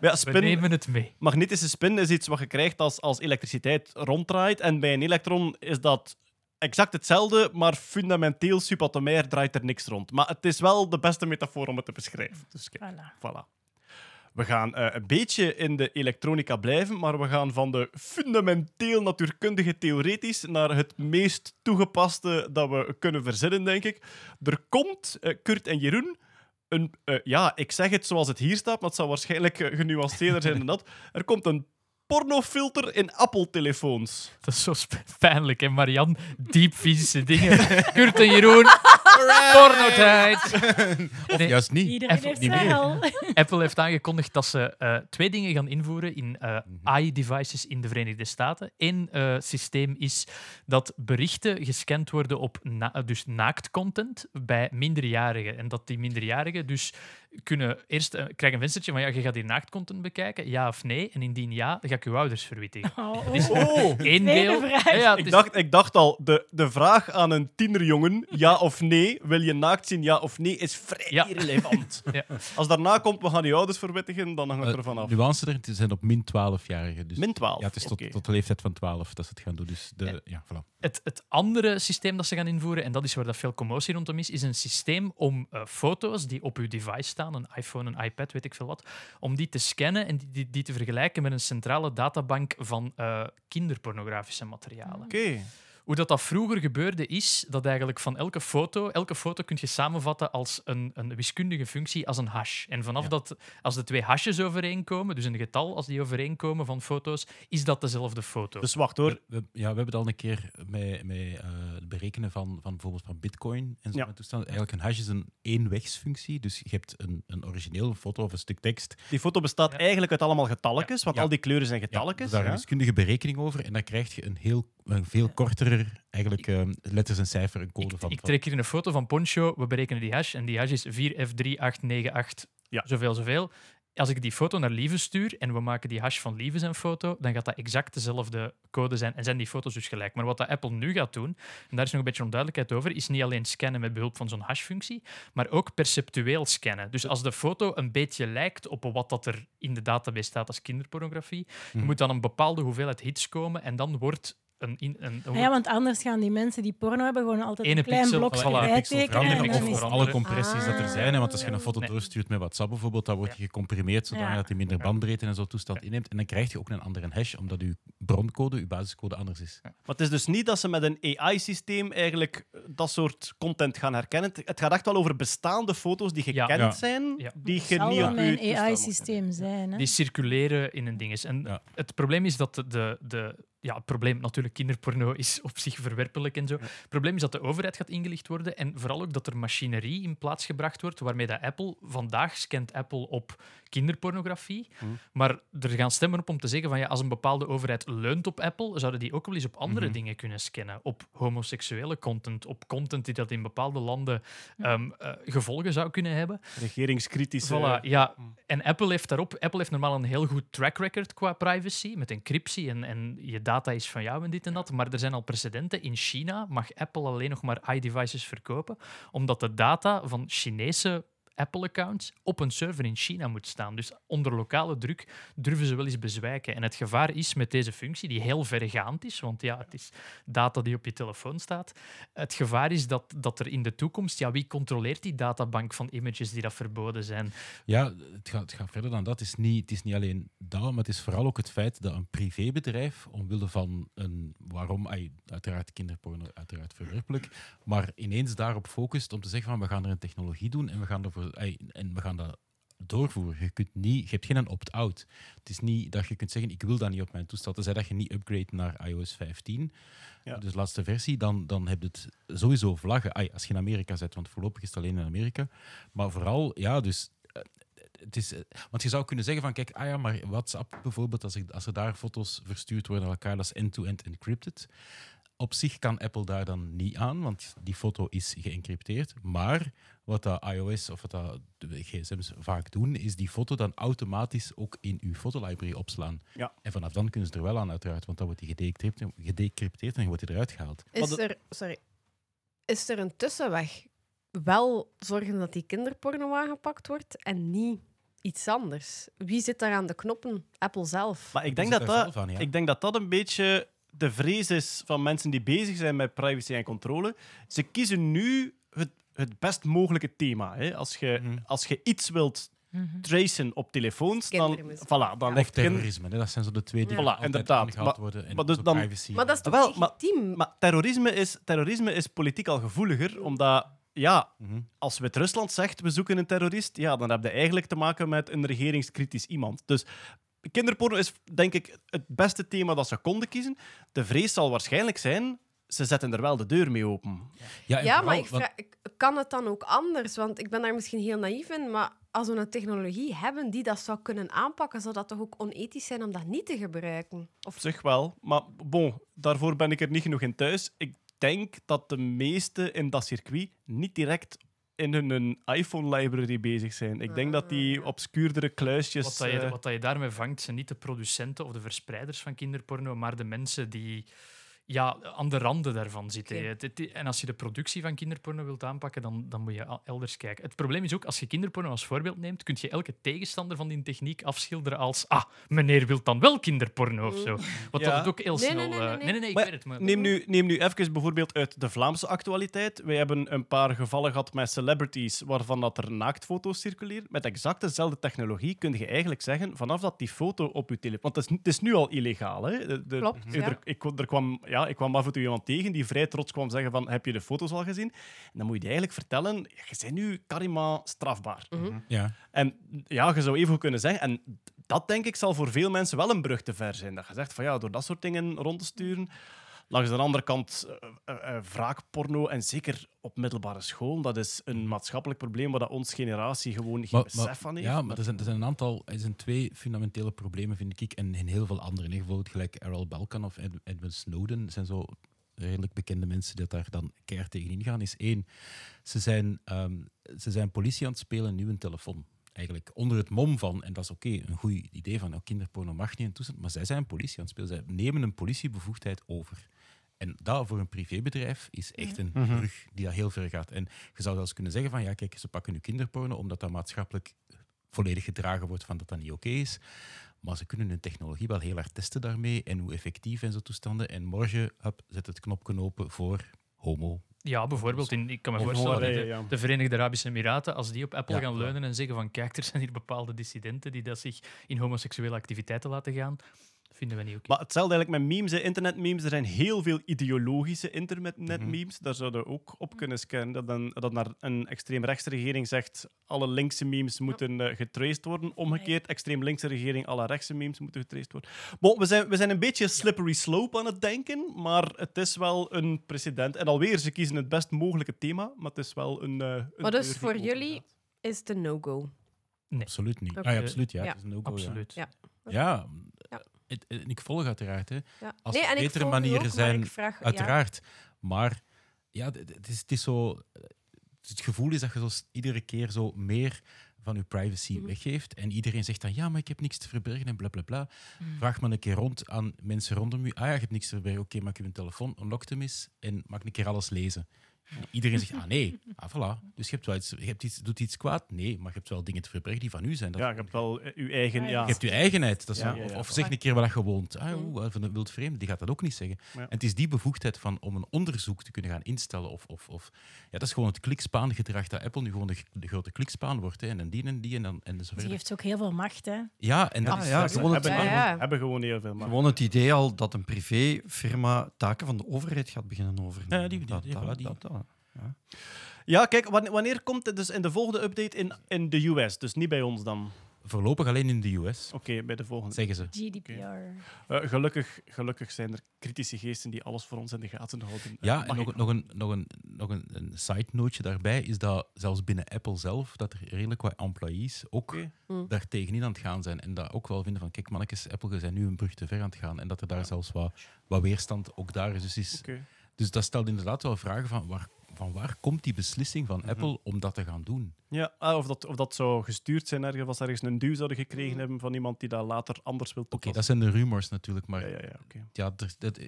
Maar ja, We spin, nemen het mee. magnetische spin is iets wat je krijgt als, als elektriciteit ronddraait. En bij een elektron is dat exact hetzelfde, maar fundamenteel subatomair draait er niks rond. Maar het is wel de beste metafoor om het te beschrijven. Dus kijk, Voilà. voilà. We gaan eh, een beetje in de elektronica blijven, maar we gaan van de fundamenteel natuurkundige theoretisch naar het meest toegepaste dat we kunnen verzinnen, denk ik. Er komt, eh, Kurt en Jeroen, een, eh, ja, ik zeg het zoals het hier staat, maar het zal waarschijnlijk genuanceerder zijn dan dat. Er komt een pornofilter in Apple-telefoons. Dat is zo pijnlijk, hè, Marian? Diep fysische dingen. Kurt en Jeroen, pornotijd. Of Nee. juist niet. Iedereen Even heeft niet meer. Apple heeft aangekondigd dat ze eh, twee dingen gaan invoeren in eh AI-devices in de Verenigde Staten. Eén eh, systeem is dat berichten gescand worden op na dus naaktcontent bij minderjarigen. En dat die minderjarigen dus kunnen eerst krijgen een venstertje van ja, je gaat die naaktcontent bekijken, ja of nee. En indien ja, dan ga ik je ouders verwittigen. Oh, één Tweede deel. vraag. Ja, ja, het Ik is- dacht, ik dacht al, de, de vraag aan een tienerjongen, ja of nee, nee, wil je naakt zien, ja of nee, is vrij Ja. irrelevant. Ja. Als daarna komt, we gaan je ouders verwittigen, dan hangt het Eh, er vanaf. nuance er, het zijn op min 12-jarigen. Dus, Min 12. Ja, het is tot, Oké. tot de leeftijd van 12 dat ze het gaan doen. Dus de, ja, voilà. Het, het andere systeem dat ze gaan invoeren, en dat is waar dat veel commotie rondom is, is een systeem om eh, foto's die op uw device staan, een iPhone, een iPad, weet ik veel wat, om die te scannen en die, die, die te vergelijken met een centrale databank van eh, kinderpornografische materialen. Oké. Hoe dat, dat vroeger gebeurde is dat eigenlijk van elke foto, elke foto kun je samenvatten als een, een wiskundige functie, als een hash. En vanaf Ja. dat, als de twee hashes overeenkomen, dus een getal als die overeenkomen van foto's, is dat dezelfde foto. Dus wacht hoor. We, we- ja, we hebben het al een keer met, met eh, het berekenen van, van bijvoorbeeld van bitcoin en zo. Ja. van toestanden. Eigenlijk een hash is een eenwegsfunctie. Dus je hebt een, een origineel foto of een stuk tekst. Die foto bestaat Ja. eigenlijk uit allemaal getalletjes, want Ja. al die kleuren zijn Ja, getalletjes. dus daar ja. een wiskundige berekening over. En dan krijg je een, heel, een veel kortere, eigenlijk eh, letters en cijfer, een code Ik, van. ik trek hier een foto van Poncho, we berekenen die hash en die hash is 4F3898, Ja. zoveel, zoveel. Als ik die foto naar Lieve stuur en we maken die hash van Lieve zijn foto, dan gaat dat exact dezelfde code zijn en zijn die foto's dus gelijk. Maar wat dat Apple nu gaat doen, en daar is nog een beetje onduidelijkheid over, is niet alleen scannen met behulp van zo'n hash-functie, maar ook perceptueel scannen. Dus als de foto een beetje lijkt op wat dat er in de database staat als kinderpornografie, er Mhm. moet dan een bepaalde hoeveelheid hits komen en dan wordt een... In, een, Ah ja, want anders gaan die mensen die porno hebben gewoon altijd Ene een klein pixel, blokje voilà, bijtekenen. of alle compressies dat er zijn. Hè, want als je een foto Nee. doorstuurt met WhatsApp bijvoorbeeld, dan wordt Ja. je gecomprimeerd zodat Ja. dat hij minder bandbreedte en zo toestand inneemt. En dan krijg je ook een andere hash, omdat je broncode, je basiscode anders is. Maar het is dus niet dat ze met een AI-systeem eigenlijk eh, dat soort content gaan herkennen. Het- gaat echt wel over bestaande foto's die gekend Ja. zijn, Ja. die je niet op je een AI-systeem zijn. Hè? Die circuleren in een ding. is. En Ja. het probleem is dat de, de, de, ja, het probleem, natuurlijk, kinderporno is op zich verwerpelijk en zo. Het probleem is dat de overheid gaat ingelicht worden en vooral ook dat er machinerie in plaats gebracht wordt waarmee dat Apple, vandaag scant Apple op kinderpornografie, Hmm. maar er gaan stemmen op om te zeggen van ja, als een bepaalde overheid leunt op Apple, zouden die ook wel eens op andere Mhm. dingen kunnen scannen. Op homoseksuele content, op content die dat in bepaalde landen ehm, eh, gevolgen zou kunnen hebben. Regeringskritische... Voilà, ja. Mm. En Apple heeft daarop, Apple heeft normaal een heel goed track record qua privacy, met encryptie en, en je data is van jou en dit en dat. Maar er zijn al precedenten. In China mag Apple alleen nog maar iDevices verkopen, omdat de data van Chinese Apple-accounts op een server in China moet staan. Dus onder lokale druk durven ze wel eens bezwijken. En het gevaar is met deze functie, die heel vergaand is, want ja, het is data die op je telefoon staat. Het gevaar is dat, dat er in de toekomst, ja, wie controleert die databank van images die dat verboden zijn? Ja, het gaat, gaat verder dan dat. Het is, niet, het is niet alleen dat, maar het is vooral ook het feit dat een privébedrijf, omwille van een, waarom, uiteraard kinderporno, uiteraard verwerpelijk, maar ineens daarop focust om te zeggen van we gaan er een technologie doen en we gaan, ervoor, en we gaan dat doorvoeren. Je, kunt niet, je hebt geen opt-out. Het is niet dat je kunt zeggen ik wil dat niet op mijn toestel. Tenzij dat je niet upgrade naar iOS 15, Ja. dus laatste versie, dan, dan heb je het sowieso vlaggen. Ai, als je in Amerika zit, want voorlopig is het alleen in Amerika. Maar vooral, ja, dus eh, het is, eh, want je zou kunnen zeggen van, kijk, ah ja, maar WhatsApp bijvoorbeeld, als, ik, als er daar foto's verstuurd worden naar elkaar, dat is end-to-end encrypted. Op zich kan Apple daar dan niet aan, want die foto is geëncrypteerd. Maar wat dat iOS of wat dat de gsm's vaak doen, is die foto dan automatisch ook in uw fotolibrary opslaan. Ja. En vanaf dan kunnen ze er wel aan, uiteraard, want dan wordt die gedecrypteerd, en wordt die eruit gehaald. Is er, sorry, is er een tussenweg? Wel zorgen dat die kinderporno aangepakt wordt en niet iets anders. Wie zit daar aan de knoppen? Apple zelf. Maar ik denk, dat dat, zelf aan, ja. ik denk dat dat een beetje de vrees is van mensen die bezig zijn met privacy en controle. Ze kiezen nu het, het best mogelijke thema. Hè. Als, je, Mhm. als je iets wilt Mhm. tracen op telefoons, dan, voilà, dan Ja. Of terrorisme, hè, dat zijn zo de twee die Ja. Voilà, inderdaad. Maar- worden. En maar dus dan- privacy. maar dat is toch Wel, maar-? Maar terrorisme is, terrorisme is politiek al gevoeliger, omdat ja, Mhm. als Wit-Rusland zegt we zoeken een terrorist, ja, dan heb je eigenlijk te maken met een regeringskritisch iemand. Dus kinderporno is denk ik het beste thema dat ze konden kiezen. De vrees zal waarschijnlijk zijn, ze zetten er wel de deur mee open. Ja, maar ik vraag, kan het dan ook anders? Want ik ben daar misschien heel naïef in, maar als we een technologie hebben die dat zou kunnen aanpakken, zou dat toch ook onethisch zijn om dat niet te gebruiken? Of zich wel, maar bon, daarvoor ben ik er niet genoeg in thuis. Ik denk dat de meesten in dat circuit niet direct in hun iPhone-library bezig zijn. Ik denk dat die obscuurdere kluisjes... Wat, dat je, eh, wat dat je daarmee vangt, zijn niet de producenten of de verspreiders van kinderporno, maar de mensen die ja, aan de randen daarvan zitten. Oké. Het- het- en als je de productie van kinderporno wilt aanpakken, dan, dan moet je al- elders kijken. Het probleem is ook, als je kinderporno als voorbeeld neemt, kun je elke tegenstander van die techniek afschilderen als ah, meneer wil dan wel kinderporno of zo. Wat Ja. dat het ook heel Nee, snel... nee, nee, eh, nee, nee. ik Maar weet het. Maar Neem nu, neem nu even bijvoorbeeld uit de Vlaamse actualiteit. Wij hebben een paar gevallen gehad met celebrities waarvan dat er naaktfoto's circuleren. Met exact dezelfde technologie kun je eigenlijk zeggen, vanaf dat die foto op je telefoon... Want het is, het is nu al illegaal. Hè? De- de- Klopt, er, ja. ik, kon- er kwam, ja, ik kwam af en toe iemand tegen die vrij trots kwam zeggen van, heb je de foto's al gezien? En dan moet je die eigenlijk vertellen, je bent nu karima strafbaar. Mhm. Ja. En ja, je zou even goed kunnen zeggen, en dat denk ik zal voor veel mensen wel een brug te ver zijn. Dat je zegt van ja, door dat soort dingen rond te sturen. Langs de andere kant, eh, wraakporno en zeker op middelbare school, dat is een maatschappelijk probleem waar dat onze generatie gewoon geen Maar- besef maar- van heeft. Ja, maar er zijn, er zijn een aantal, er zijn twee fundamentele problemen, vind ik, en, en heel veel andere. Bijvoorbeeld gelijk Errol Balkan of Ed- Edwin Snowden zijn zo redelijk bekende mensen die daar dan keihard tegen ingaan. Is één, ze zijn, ehm, ze zijn politie aan het spelen nu een telefoon. Eigenlijk onder het mom van, en dat is oké, een goed idee van oh, kinderporno mag niet in toestand, maar zij zijn politie aan het spelen. Zij nemen een politiebevoegdheid over. En dat voor een privébedrijf is echt een brug die dat heel ver gaat. En je zou zelfs kunnen zeggen van, ja, kijk, ze pakken nu kinderporno omdat dat maatschappelijk volledig gedragen wordt van dat dat niet oké is. Maar ze kunnen hun technologie wel heel hard testen daarmee en hoe effectief en zo toestanden. En morgen, hup, zet het knopje open voor homo. Ja, bijvoorbeeld, in, ik kan me Of voorstellen, Hongarije, de, ja. de Verenigde Arabische Emiraten, als die op Apple Ja, gaan leunen en zeggen van kijk, er zijn hier bepaalde dissidenten die dat zich in homoseksuele activiteiten laten gaan, vinden we niet oké. Maar hetzelfde eigenlijk met memes, internetmemes. Er zijn heel veel ideologische Mhm. internetmemes. Daar zouden we ook op kunnen scannen. Dat, dan, dat naar een extreemrechtse regering zegt alle linkse memes moeten eh, getraced worden. Omgekeerd, extreem linkse regering, alle rechtse memes moeten getraced worden. Bon, we, zijn, we zijn een beetje slippery slope aan het denken, maar het is wel een precedent. En alweer, ze kiezen het best mogelijke thema, maar het is wel een. eh een Maar dus voor jullie gaat. is het een no-go. Nee. Absoluut niet. Ah, ja, absoluut, ja. Ja, Het is een no-go, ja. Absoluut. Ja. Ja, Ja. Het- en ik volg uiteraard. Hè. Ja. Als nee, er betere u manieren ook, zijn, ik vraag, ja. Uiteraard. Maar ja, het is, het is zo. Het gevoel is dat je zo iedere keer zo meer van je privacy Mhm. weggeeft. En iedereen zegt dan, ja, maar ik heb niks te verbergen en bla bla bla. Mhm. Vraag maar een keer rond aan mensen rondom je. Ah ja, je hebt niks te verbergen. Oké, maak je een telefoon, unlock hem eens en maak een keer alles lezen. En Iedereen zegt, ah nee, ah voilà. Dus je, hebt wel iets, je hebt iets, doet iets kwaad? Nee, maar je hebt wel dingen te verbergen die van u zijn. Dat Ja, je hebt wel eh, uw eigen. Ja, je hebt je eigenheid. Dat is Ja, een- ja, of, zeg een keer waar je woont. Ah, van een wild vreemde, die gaat dat ook niet zeggen. Ja. En het is die bevoegdheid van, om een onderzoek te kunnen gaan instellen. Of, of, of, ja, dat is gewoon het klikspaangedrag dat Apple nu gewoon de, de grote klikspaan wordt. Hè, en dan die en die en dan en zo Die verder. heeft ook heel veel macht. Hè. Ja, en dat Ah, is ja, gewoon het- hebben, Ja, ja. hebben gewoon heel veel. Maar. Gewoon het idee al dat een privéfirma taken van de overheid gaat beginnen overnemen. Ja, die- die- Dat- die- dat- voilà, die. dat- dat- ja. Ja, kijk, wanneer, komt het dus in de volgende update in, in de US? Dus niet bij ons dan. Voorlopig alleen in de US, Oké, bij de volgende. zeggen ze. GDPR. Eh, gelukkig, gelukkig zijn er kritische geesten die alles voor ons in de gaten houden. Eh, Ja, mag en nog, nog, een, nog, een, nog een, een side noteje daarbij is dat zelfs binnen Apple zelf, dat er redelijk wat employees ook Oké. Mm. daar tegenin aan het gaan zijn. En dat ook wel vinden van, kijk mannetjes, Apple, je zijn nu een brug te ver aan het gaan. En dat er daar zelfs wat, wat weerstand ook daar is. Dus, is Oké. dus dat stelt inderdaad wel vragen van waar, van waar komt die beslissing van Apple om dat te gaan doen? Ja, ah, of, dat, of dat zou gestuurd zijn ergens, als ze ergens een duw zouden gekregen Mm. hebben van iemand die dat later anders wil Oké, toepassen. dat zijn de rumors natuurlijk, maar Ja, ja, ja, ja, oké. er, dat-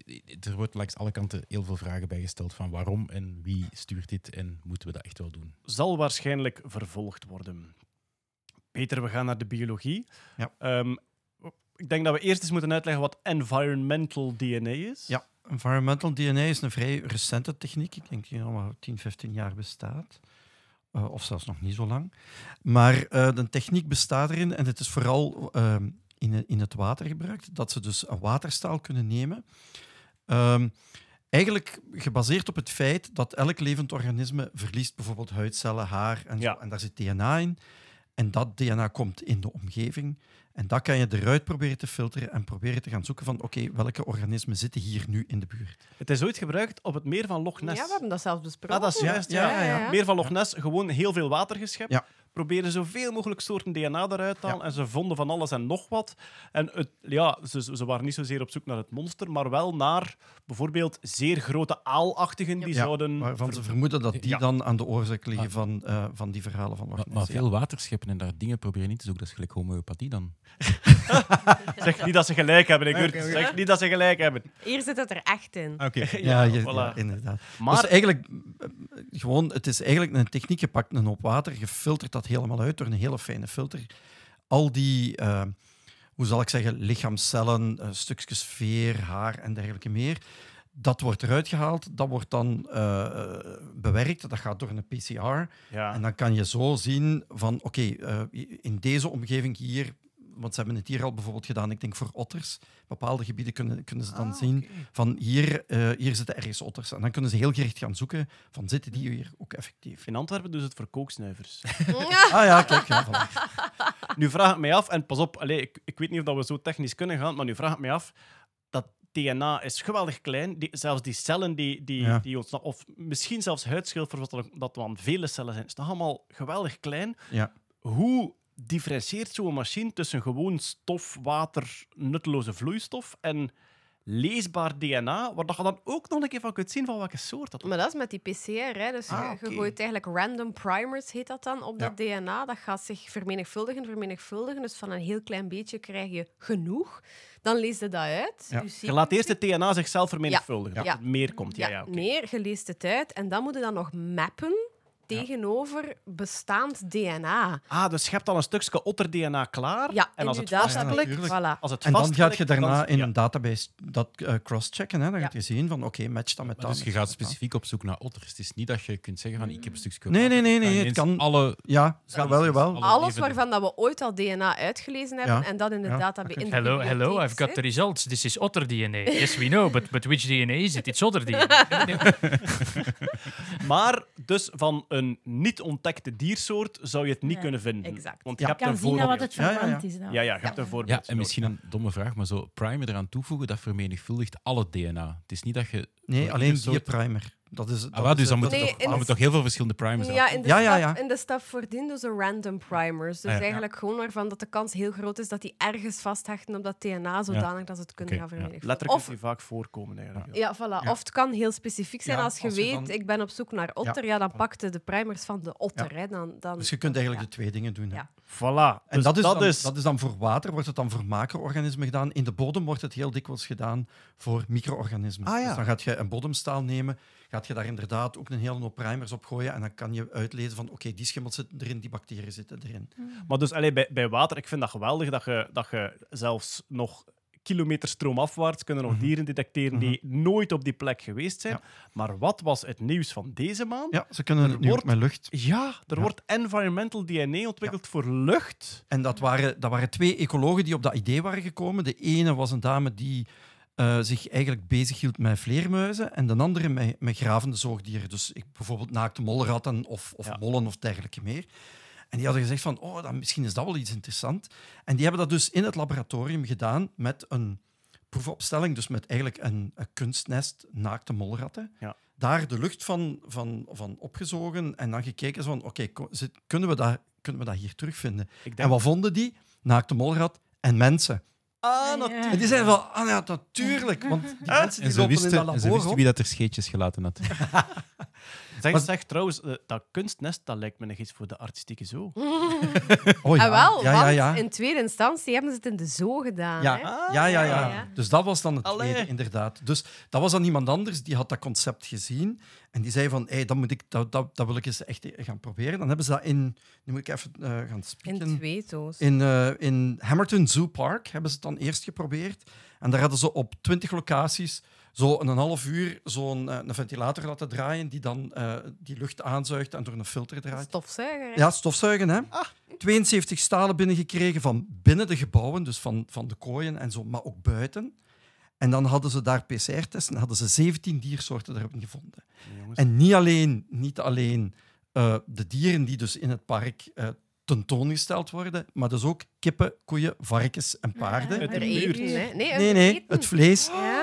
er wordt langs alle kanten heel veel vragen bij gesteld van waarom en wie stuurt dit en moeten we dat echt wel doen? Zal waarschijnlijk vervolgd worden. Peter, we gaan naar de biologie. Ja. Ehm, ik denk dat we eerst eens moeten uitleggen wat environmental DNA is. Ja, environmental DNA is een vrij recente techniek. Ik denk die al maar 10, 15 jaar bestaat. Eh, of zelfs nog niet zo lang. Maar eh, de techniek bestaat erin, en het is vooral ehm, in, het- in het water gebruikt, dat ze dus een waterstaal kunnen nemen. Ehm, eigenlijk gebaseerd op het feit dat elk levend organisme verliest bijvoorbeeld huidcellen, haar en, zo, Ja. en daar zit DNA in. En dat DNA komt in de omgeving. En dat kan je eruit proberen te filteren en proberen te gaan zoeken van oké, welke organismen zitten hier nu in de buurt. Het is ooit gebruikt op het meer van Loch Ja, Ness. we hebben dat zelfs besproken. Ah, dat is Ja, juist. ja, Ja, ja, ja. Meer van Loch Ness, gewoon heel veel water geschept. Ja. Proberen zoveel mogelijk soorten DNA eruit te halen. En ze vonden van alles en nog wat. En het, ja, ze, ze waren niet zozeer op zoek naar het monster, maar wel naar bijvoorbeeld zeer grote aalachtigen die Ja, zouden... Waarvan ze vermoeden dat die Ja. dan aan de oorzaak liggen Maar- van, eh, van die verhalen van Loch Maar, veel water scheppen en daar dingen proberen in te zoeken, dat is gelijk homeopathie dan. Zeg niet dat ze gelijk hebben, ik. Zeg niet dat ze gelijk hebben. Hier zit het er echt in. Oké. Ja, je- voilà. ja, inderdaad. Maar- Maar eigenlijk, eh, gewoon, het is eigenlijk een techniek. Je pakt een hoop water, je filtert dat helemaal uit door een hele fijne filter. Al die, eh, hoe zal ik zeggen, lichaamcellen, eh, stukjes veer, haar en dergelijke meer. Dat wordt eruit gehaald, dat wordt dan eh, bewerkt. Dat gaat door een PCR. Ja. En dan kan je zo zien van, oké, in deze omgeving hier, want ze hebben het hier al bijvoorbeeld gedaan, ik denk voor otters. Bepaalde gebieden kunnen, kunnen ze dan Ah, zien van hier, eh, hier zitten ergens otters. En dan kunnen ze heel gericht gaan zoeken van, zitten die hier ook effectief? In Antwerpen doen ze het voor kooksnuivers. Ah ja, kijk. Ja, voilà. nu vraag ik mij af, en pas op, allee, ik, ik weet niet of dat we zo technisch kunnen gaan, maar nu vraag ik mij af, dat DNA is geweldig klein. Die, zelfs die cellen die, die, Ja. die ontsnappen, of misschien zelfs huidschilfers, wat er, dat dan vele cellen zijn, is nog allemaal geweldig klein. Ja. Hoe differentieert zo'n machine tussen gewoon stof, water, nutteloze vloeistof en leesbaar DNA, waar dat je dan ook nog een keer van kunt zien van welke soort dat is? Maar dat is met die PCR. Hè. Dus Ah, je, gooit eigenlijk random primers, heet dat dan, op dat DNA. Dat gaat zich vermenigvuldigen, vermenigvuldigen. Dus van een heel klein beetje krijg je genoeg. Dan lees je dat uit. Ja. Je Je laat eerst het DNA zichzelf vermenigvuldigen, Ja. dat er meer komt. Ja, Ja, ja, meer, je leest het uit. En dan moet je dan nog mappen tegenover bestaand DNA. Ah, dus je hebt al een stukje otter-DNA klaar. Ja, en als het vastligt, natuurlijk. Voilà. als het En dan gaat je daarna dan- in ja. een database dat eh, crosschecken. Hè? Dan Ja. gaat je zien van, oké, match dat met Maar dat. dus je gaat specifiek op zoek naar otters. Het is niet dat je kunt zeggen van ik heb een stukje Nee, nee, nee, nee, Je het kan- alle Ja, jawel. alle Alles waarvan dat we ooit al DNA uitgelezen hebben Ja. en dat in de Ja, database. in de Hello, hello, I've got the results. This is otter DNA. Yes, we know, but, but which DNA is it? It's otter DNA. Nee, nee. Maar dus van een niet ontdekte diersoort zou je het niet kunnen vinden. exact. Want je hebt kan een zien wat het Ja, ja, is. Dan. Ja, ja, je hebt een voorbeeld. Ja, en misschien een domme vraag, maar zo primer eraan toevoegen, dat vermenigvuldigt alle DNA. Het is niet dat je... Nee, alleen die soort- primer. Dat is, dat Ah, wat, dus is, dan dat moet Nee, je toch, de- toch heel veel verschillende primers Ja, in de, Ja, ja, stap, ja. in de stap voordien doen ze random primers. Dus Ah, ja. eigenlijk gewoon waarvan dat de kans heel groot is dat die ergens vasthechten op dat DNA, zodanig dat ze het kunnen Oké, gaan ja. vermenigvuldigen. Letterlijk Of, die vaak voorkomen eigenlijk. ja, voilà. of het kan heel specifiek zijn. Ja, als je als je weet, dan- ik ben op zoek naar otter, ja, dan pakte de primers van de otter. Hè. Dan, dan, Dus je kunt eigenlijk ja. de twee dingen doen. hè. Ja. Voilà. En Dus dat, is dat dan, is... dat is dan voor water, wordt het dan voor macro-organismen gedaan. In de bodem wordt het heel dikwijls gedaan voor micro-organismen. Ah. Dus dan gaat je een bodemstaal nemen, gaat je daar inderdaad ook een hele hoop primers op gooien en dan kan je uitlezen van oké, die schimmels zitten erin, die bacteriën zitten erin. Maar dus allee, bij, bij water, ik vind dat geweldig dat je, dat je zelfs nog kilometer stroomafwaarts kunnen nog dieren detecteren die nooit op die plek geweest zijn. Mhm. Ja. Maar wat was het nieuws van deze maand? Ja, ze kunnen het nu wordt- ook met lucht. Ja, er Ja. wordt environmental DNA ontwikkeld voor lucht. En dat waren, dat waren twee ecologen die op dat idee waren gekomen. De ene was een dame die eh, zich eigenlijk bezighield met vleermuizen en de andere met, met gravende zoogdieren. Dus ik, bijvoorbeeld naakte molratten of, of Ja. mollen of dergelijke meer. En die hadden gezegd van, oh, dan, misschien is dat wel iets interessants. En die hebben dat dus in het laboratorium gedaan met een proefopstelling, dus met eigenlijk een, een kunstnest naakte molratten. Ja. Daar de lucht van, van, van opgezogen en dan gekeken van, oké, kunnen, we dat, kunnen we dat hier terugvinden? En wat vonden die? Naakte molrat en mensen. Ah, Ja. natuurlijk. En die zeiden van, ah ja, natuurlijk. Want die mensen En die ze lopen in wisten, dat en ze labor wisten wie dat er scheetjes gelaten had. Zeg, Maar- zeg trouwens, eh, dat kunstnest, dat lijkt me nog iets voor de artistieke zoo. Oh, Ah, wel, ja, ja, in tweede instantie hebben ze het in de zoo gedaan. Ja, Hè? ja, ja, ja, ja, ja. Dus dat was dan het Allee. tweede, inderdaad. Dus dat was dan iemand anders, die had dat concept gezien. En die zei van, hey, dat, moet ik, dat, dat, dat wil ik eens echt gaan proberen. Dan hebben ze dat in... Nu moet ik even eh, gaan In spieken. twee zo's. In, eh, in Hamilton Zoo Park hebben ze het dan eerst geprobeerd. En daar hadden ze op twintig locaties zo een half uur zo'n eh, een ventilator laten draaien die dan eh, die lucht aanzuigt en door een filter draait. Stofzuiger. hè? Ja, stofzuigen, hè. 72 stalen binnengekregen van binnen de gebouwen, dus van, van de kooien en zo, maar ook buiten. En dan hadden ze daar PCR-tests en hadden ze 17 diersoorten daarop gevonden. Jongens. En niet alleen, niet alleen eh, de dieren die dus in het park eh, tentoongesteld worden, maar dus ook kippen, koeien, varkens en paarden. Het Er buurt. eten? Nee, Nee, het vlees. Ja.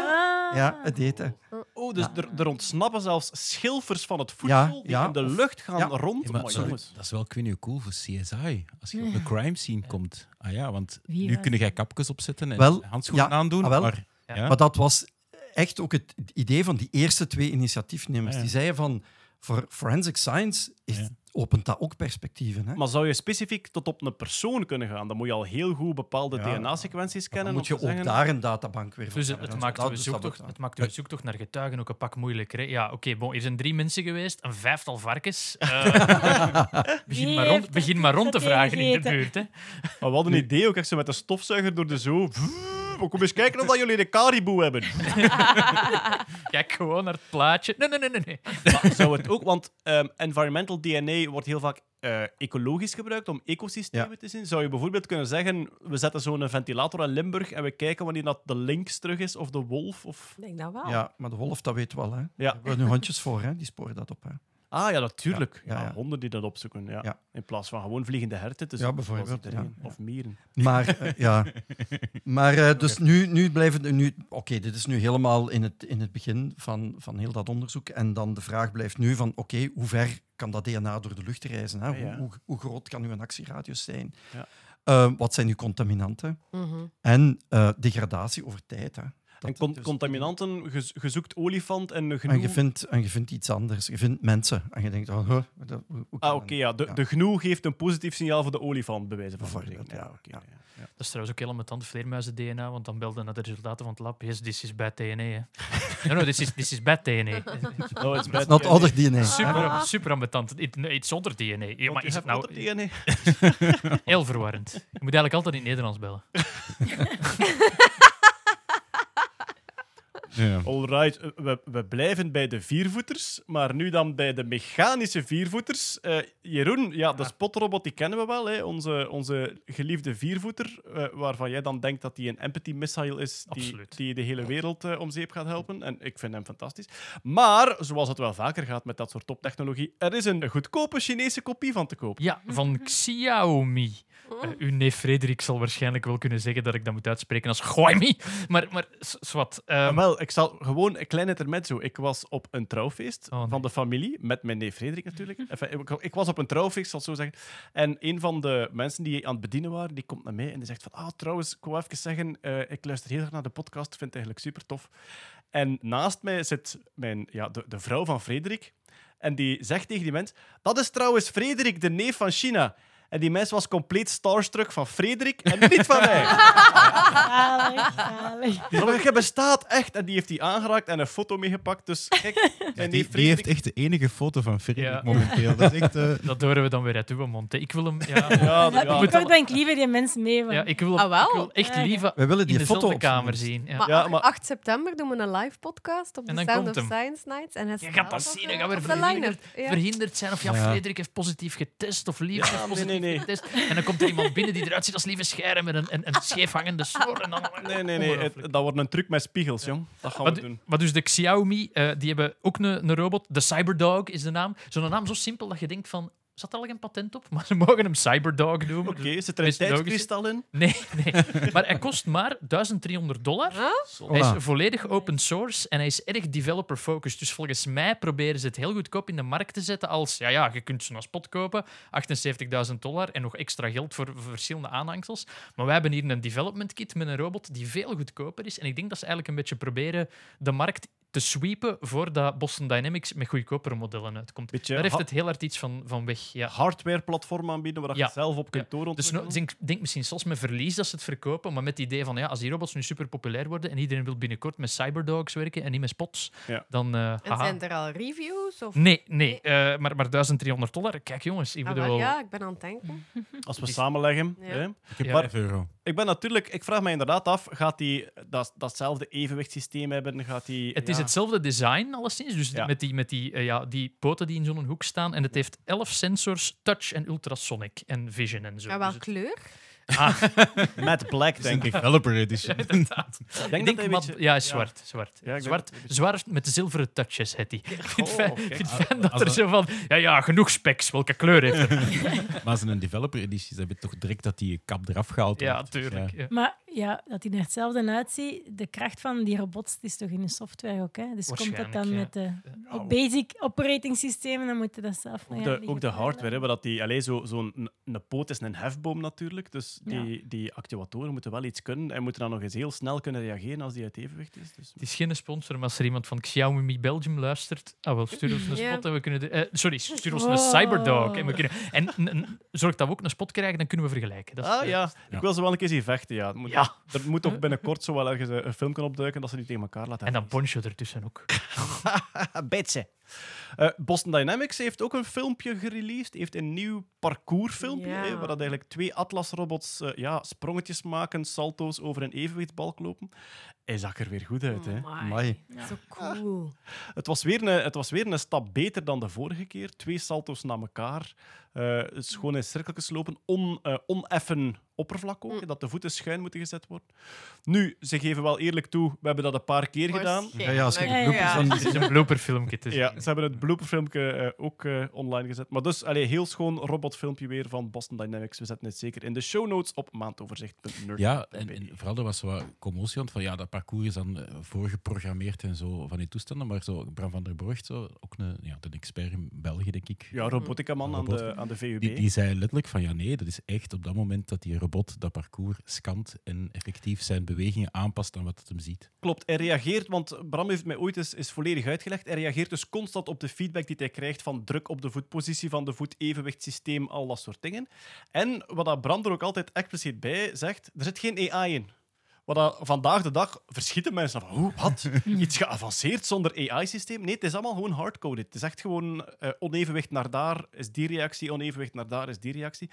Ja, het eten. Oh, dus er, er ontsnappen zelfs schilfers van het Ja, voedsel die ja, in de lucht gaan ja. rond. Ja, maar Maar sorry, jongens. dat is wel, niet, cool voor CSI. Als je op de crime scene komt. Ah ja, want Wie nu was kun jij kapjes opzetten en Wel, handschoenen ja, aandoen. ah, wel. Maar, ja. Maar dat was echt ook het idee van die eerste twee initiatiefnemers. Ah, ja. Die zeiden van, voor forensic science is Ja. Opent dat ook perspectieven. Hè? Maar zou je specifiek tot op een persoon kunnen gaan? Dan moet je al heel goed bepaalde Ja, DNA-sequenties dan kennen. moet je ook zeggen- daar een databank weer Dus voor het, het, hebben. maakt Dat- de dus dat het maakt de zoektocht naar getuigen ook een pak moeilijker. Hè? Ja, oké, bon, hier zijn drie mensen geweest, een vijftal varkens. Eh, begin, maar rond, er begin maar rond te vragen in de buurt. Hè? Maar we hadden een idee ook, echt zo met de stofzuiger door de zoo. Maar kom eens kijken of dat jullie de caribou hebben. Kijk gewoon naar het plaatje. Nee, nee, nee, nee. nee. Maar zou het ook, want ehm, environmental DNA wordt heel vaak eh, ecologisch gebruikt om ecosystemen Ja. te zien. Zou je bijvoorbeeld kunnen zeggen, we zetten zo'n ventilator in Limburg en we kijken wanneer dat de lynx terug is of de wolf? Of... Ik denk dat wel. Ja, maar de wolf, dat weet wel. Hè. Ja. We hebben nu hondjes voor, hè. die sporen dat op. Hè. Ah ja, natuurlijk. Ja, Ja, ja, ja. honden die dat opzoeken. Ja. Ja. In plaats van gewoon vliegende herten. te Ja, zoeken, bijvoorbeeld, zoals iedereen. ja, ja. Of mieren. Maar eh, ja, maar eh, dus nu, nu blijven de- nu. Oké, dit is nu helemaal in het, in het begin van, van heel dat onderzoek. En dan de vraag blijft nu van oké, hoe ver kan dat DNA door de lucht reizen? Hè? Ja, ja. Hoe, hoe, hoe groot kan uw actieradius zijn? Ja. Eh, wat zijn uw contaminanten? Mhm. En eh, degradatie over tijd. Hè? Dat- En con- dus- contaminanten, ge- gezoekt olifant en gnoe. En je, vindt, en je vindt iets anders. Je vindt mensen. En je denkt, oh, huh, dat- Ah, oké, ja. De, Ja. de gnoe geeft een positief signaal voor de olifant, bij wijze van spreken. ja, oké, ja. Dat is trouwens ook helemaal met tand vleermuizen-DNA, want dan belden naar de resultaten van het lab. Yes, this is bad DNA. Hè. no, no, this is, this is bad DNA. Oh, it's bad Not DNA. other DNA. Super, super ambetant. It- Iets zonder DNA. Ja, maar is het nou other DNA. heel verwarrend? Je moet eigenlijk altijd in het Nederlands bellen. Ja. Alright, eh, we, we blijven bij de viervoeters, maar nu dan bij de mechanische viervoeters. Eh, Jeroen, ja, de spotrobot die kennen we wel, hè? Onze, onze geliefde viervoeter, eh, waarvan jij dan denkt dat hij een empathy missile is die, Absoluut. die de hele wereld eh, om zeep gaat helpen. En ik vind hem fantastisch. Maar, zoals het wel vaker gaat met dat soort toptechnologie, er is een goedkope Chinese kopie van te koop. Ja, van Xiaomi. Eh, uw neef Frederik zal waarschijnlijk wel kunnen zeggen dat ik dat moet uitspreken als Xiaomi. Maar, maar zwart. Ehm, wel, ik zal gewoon een klein intermezzo. Ik was op een trouwfeest Oh, nee. van de familie, met mijn neef Frederik natuurlijk. Enfin, ik, ik was op een trouwfeest, zal ik zo zeggen. En een van de mensen die aan het bedienen waren, die komt naar mij en die zegt van, ah, trouwens, ik wou even zeggen, eh, ik luister heel erg naar de podcast, vind het eigenlijk super tof. En naast mij zit mijn, ja, de, de vrouw van Frederik. En die zegt tegen die mens, dat is trouwens Frederik, de neef van China. En die mens was compleet starstruck van Frederik en niet van mij. Zalig, zalig. Maar je bestaat echt. En die heeft die aangeraakt en een foto meegepakt. Dus kijk, mijn Die, die Frederik... heeft echt de enige foto van Frederik Ja. momenteel. Dat is echt... eh, dat horen we dan weer uit uw mond. hè. Ik wil hem... Ja, Ja, Ja, ik liever die mensen mee. van- ja, ik, wil, Ah, wel? ik wil echt Ja, ja. liever Wij willen in die dezelfde foto op kamer zien. Ja. Maar, Ja, ach- maar- 8 september doen we een live podcast op de En Sound of hem. Science Nights. En hij Je gaat dat op zien, de- dan gaan we op de verhinderd, zijn. Of ja, Ja. Frederik heeft positief getest of Lieve Ja, heeft nee, positief nee, getest. En dan komt er iemand binnen die eruit ziet als lieve scherm met een, een, een scheef hangende snor. En dan... Nee, nee, nee. Het- dat wordt een truc met spiegels, jong. Dat gaan we doen. maar dus de Xiaomi, eh, die hebben ook een, een robot. De Cyberdog is de naam. Zo'n naam zo simpel dat je denkt van... Zat er al geen patent op? Maar ze mogen hem Cyberdog noemen. Oké, Dus zit er een in? Nee, nee. Maar hij kost maar 1300 dollar. Hij is volledig open source en hij is erg developer-focused. Dus volgens mij proberen ze het heel goedkoop in de markt te zetten als... Ja, ja, je kunt zo'n spot kopen, 78.000 dollar en nog extra geld voor, voor verschillende aanhangsels. Maar wij hebben hier een development kit met een robot die veel goedkoper is. En ik denk dat ze eigenlijk een beetje proberen de markt te sweepen voordat Boston Dynamics met goedkopere modellen uitkomt. Beetje Daar heeft het heel hard iets van, van weg. Ja. Hardware-platform aanbieden waar Ja. je zelf op kunt Dus doorontwikkelen. no, denk, denk misschien zelfs met verlies dat ze het verkopen, maar met het idee van ja, als die robots nu super populair worden en iedereen wil binnenkort met cyberdogs werken en niet met spots, Ja. dan. eh, En zijn er al reviews? Of... Nee, nee, eh, maar, maar 1300 dollar. Kijk jongens, ik Ah, bedoel. ja, ik ben aan het denken. Als we samenleggen. Ja. Hè? ik heb Ja. 5 euro. Ik ben natuurlijk... Ik vraag me inderdaad af, gaat die dat, datzelfde evenwichtssysteem hebben? Gaat die... Het is ja. Hetzelfde design, alleszins. Dus Ja. met, die, met die, eh, ja, die poten die in zo'n hoek staan. En het heeft 11 sensors, touch en ultrasonic en vision en zo. En Dus welke het- kleur? Ah, Matte Black, denk ik. Developer edition. inderdaad. Ik Ik denk denk dat hij mat- een beetje- ja, zwart. zwart. Ja, ik denk zwart, zwart met de zilveren touches, het die. Ik vind het fijn, kijk. ik vind het fijn dat Als er dat- zo van... Ja, ja, genoeg specs. Welke kleur heeft het? Maar als een developer editie, ze hebben toch direct dat die kap eraf gehaald Ja, wordt. Dus tuurlijk. ja. Maar ja, dat hij er hetzelfde uitziet. De kracht van die robots is toch in de software ook. Hè? Dus komt dat dan met de op basic operating systemen, dan moet je dat zelf nog Ook de, ook de hardware, hè, dat die, allez, zo, zo'n een, een poot is een hefboom natuurlijk. Dus Ja. die, die actuatoren moeten wel iets kunnen en moeten dan nog eens heel snel kunnen reageren als die uit evenwicht is. Dus Het is geen sponsor, maar als er iemand van Xiaomi Belgium luistert, ah wel, stuur ons een Ja. spot en we kunnen... De, eh, sorry, stuur ons een Wow. Cyberdog. En, we kunnen, en, en- en zorg dat we ook een spot krijgen, dan kunnen we vergelijken. Dat is, ah eh, ja, Ja. ik wil ze wel een keer zien vechten. Ja. Het moet, Ja. Er moet toch binnenkort zo wel ergens een, een filmpje opduiken dat ze die tegen elkaar laten En dan. Poncho ertussen ook. Beetje. Eh, Boston Dynamics heeft ook een filmpje gereleased. Heeft een nieuw parcoursfilmpje. Ja. hè, waar dat eigenlijk twee Atlas-robots eh, ja, sprongetjes maken, salto's over een evenwichtsbalk lopen. Hij zag er weer goed uit. Hè. Amai. Zo cool. Het was, weer een, het was weer een stap beter dan de vorige keer. Twee salto's na elkaar. Eh, het is gewoon in cirkeltjes lopen. On, eh, oneffen oppervlak ook. Mm. Dat de voeten schuin moeten gezet worden. Nu, ze geven wel eerlijk toe, we hebben dat een paar keer gedaan. Ja, ja, als je de Waarschijnlijk, bloopers ja. dan- Het is een blooperfilmpje. Ja, ze hebben het blooperfilmpje eh, ook eh, online gezet. Maar dus, allee, heel schoon robotfilmpje weer van Boston Dynamics. We zetten het zeker in de show notes op maandoverzicht.nerd. Ja, en, en vooral er was wat commotie van ja, dat parcours is dan eh, voorgeprogrammeerd en zo van die toestanden. Maar zo, Bram van der Borgt, zo, ook een, ja, de expert in België, denk ik. Ja, robotica-man aan de, aan de VUB. Die, die zei letterlijk van ja, nee, dat is echt op dat moment dat die robot dat parcours scant en effectief zijn bewegingen aanpast aan wat het hem ziet. Klopt, hij reageert, want Bram heeft mij ooit eens is volledig uitgelegd. Hij reageert dus constant op de feedback die hij krijgt van druk op de voet, positie van de voet, evenwichtssysteem, al dat soort dingen. En wat dat Bram er ook altijd expliciet bij zegt, er zit geen AI in. Wat dat vandaag de dag verschieten mensen van, hoe, wat? Iets geavanceerd zonder AI-systeem? Nee, het is allemaal gewoon hardcoded. Het is echt gewoon eh, onevenwicht naar daar is die reactie, onevenwicht naar daar is die reactie.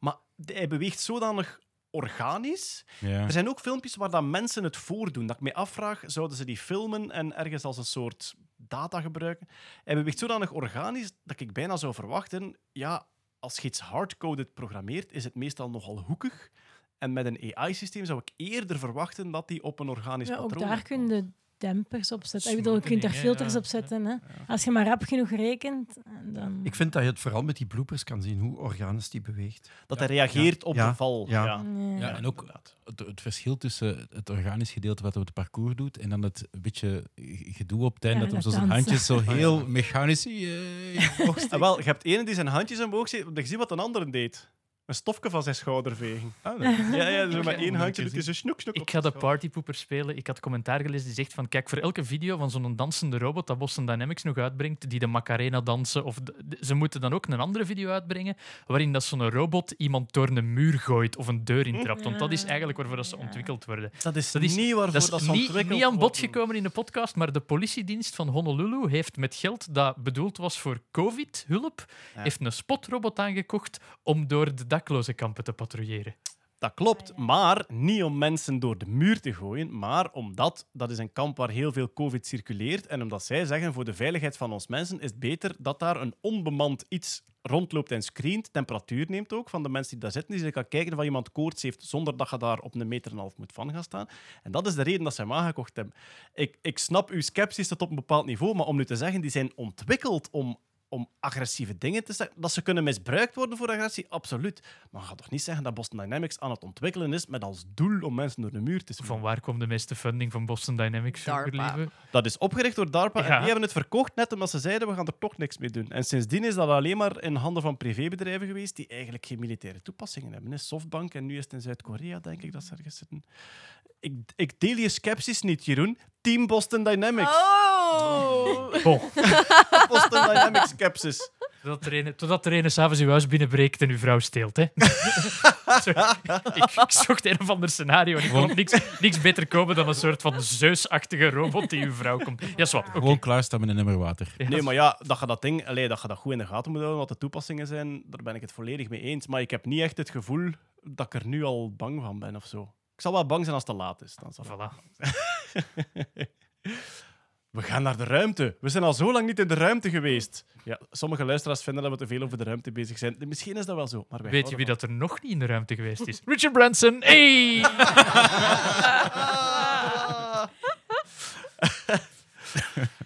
Maar hij beweegt zodanig organisch Ja. er zijn ook filmpjes waar dat mensen het voordoen. Dat ik me afvraag, zouden ze die filmen en ergens als een soort data gebruiken? Hij beweegt zodanig organisch dat ik bijna zou verwachten, ja, als je iets hardcoded programmeert, is het meestal nogal hoekig. En met een AI-systeem zou ik eerder verwachten dat die op een organisch Ja, ook patroon daar kun je dempers op zetten. Ik bedoel, je kunt er filters ja, op zetten. Hè. Als je maar rap genoeg rekent, dan... Ik vind dat je het vooral met die bloopers kan zien hoe organisch die beweegt. Dat hij reageert op Ja. de val. Ja. Ja. En ook het, het verschil tussen het organisch gedeelte wat op het parcours doet en dan het beetje gedoe op het einde, Ja, dat hem zo zijn handjes zo heel mechanisch eh, steekt. wel, je hebt ene die zijn handjes omhoog zet, heb je gezien wat een andere deed? Een stofje van zijn schouder vegen. Ah, nee. Ja, ja, zo met één handje ik doet hij zo snoek, snoek Ik ga de partypooper spelen. Ik had commentaar gelezen die zegt van kijk, voor elke video van zo'n dansende robot dat Boston Dynamics nog uitbrengt, die de Macarena dansen, of de- ze moeten dan ook een andere video uitbrengen waarin dat zo'n robot iemand door een muur gooit of een deur intrapt. Want dat is eigenlijk waarvoor dat ze ontwikkeld worden. Dat is, Dat is- niet waarvoor Dat is dat ze niet, ontwikkeld niet aan bod gekomen in de podcast, maar de politiedienst van Honolulu heeft met geld dat bedoeld was voor COVID-hulp, Ja. heeft een spotrobot aangekocht om door de dakloze kampen te patrouilleren. Dat klopt, maar niet om mensen door de muur te gooien, maar omdat dat is een kamp waar heel veel COVID circuleert en omdat zij zeggen voor de veiligheid van ons mensen is het beter dat daar een onbemand iets rondloopt en screent, temperatuur neemt ook van de mensen die daar zitten, die ze kan kijken of iemand koorts heeft zonder dat je daar op een meter en een half moet van gaan staan. En dat is de reden dat ze hem aangekocht hebben. Ik, ik snap uw sceptisch tot op een bepaald niveau, maar om nu te zeggen, die zijn ontwikkeld om om agressieve dingen te zeggen. Dat ze kunnen misbruikt worden voor agressie, absoluut. Maar ga toch niet zeggen dat Boston Dynamics aan het ontwikkelen is met als doel om mensen door de muur te Van smijten. waar komt de meeste funding van Boston Dynamics? DARPA. Dat is opgericht door DARPA en die hebben het verkocht net omdat ze zeiden we gaan er toch niks mee doen. En sindsdien is dat alleen maar in handen van privébedrijven geweest die eigenlijk geen militaire toepassingen hebben. Softbank en nu is het in Zuid-Korea, denk ik, dat ze ergens zitten. Ik, ik deel je sceptisch niet, Jeroen. Team Boston Dynamics. Oh! Bon, Boston Dynamics skepsis. totdat er een, totdat er een s'avonds uw huis binnenbreekt en uw vrouw steelt. Hè. Ik, ik zocht een of ander scenario en ik kon op niks, niks beter komen dan een soort van zeusachtige robot die uw vrouw komt. Ja, zwart. oké. Gewoon klaarstaan met een emmer water. Ja, Nee, maar ja, dat je dat ding, allee, dat je dat goed in de gaten moet houden, wat de toepassingen zijn, daar ben ik het volledig mee eens. Maar ik heb niet echt het gevoel dat ik er nu al bang van ben of zo. Ik zal wel bang zijn als het te laat is. Dan zal het- Voilà. We gaan naar de ruimte. We zijn al zo lang niet in de ruimte geweest. Ja, sommige luisteraars vinden dat we te veel over de ruimte bezig zijn. Misschien is dat wel zo, maar wij Weet je wie dat er nog niet in de ruimte geweest is? Richard Branson. Hey!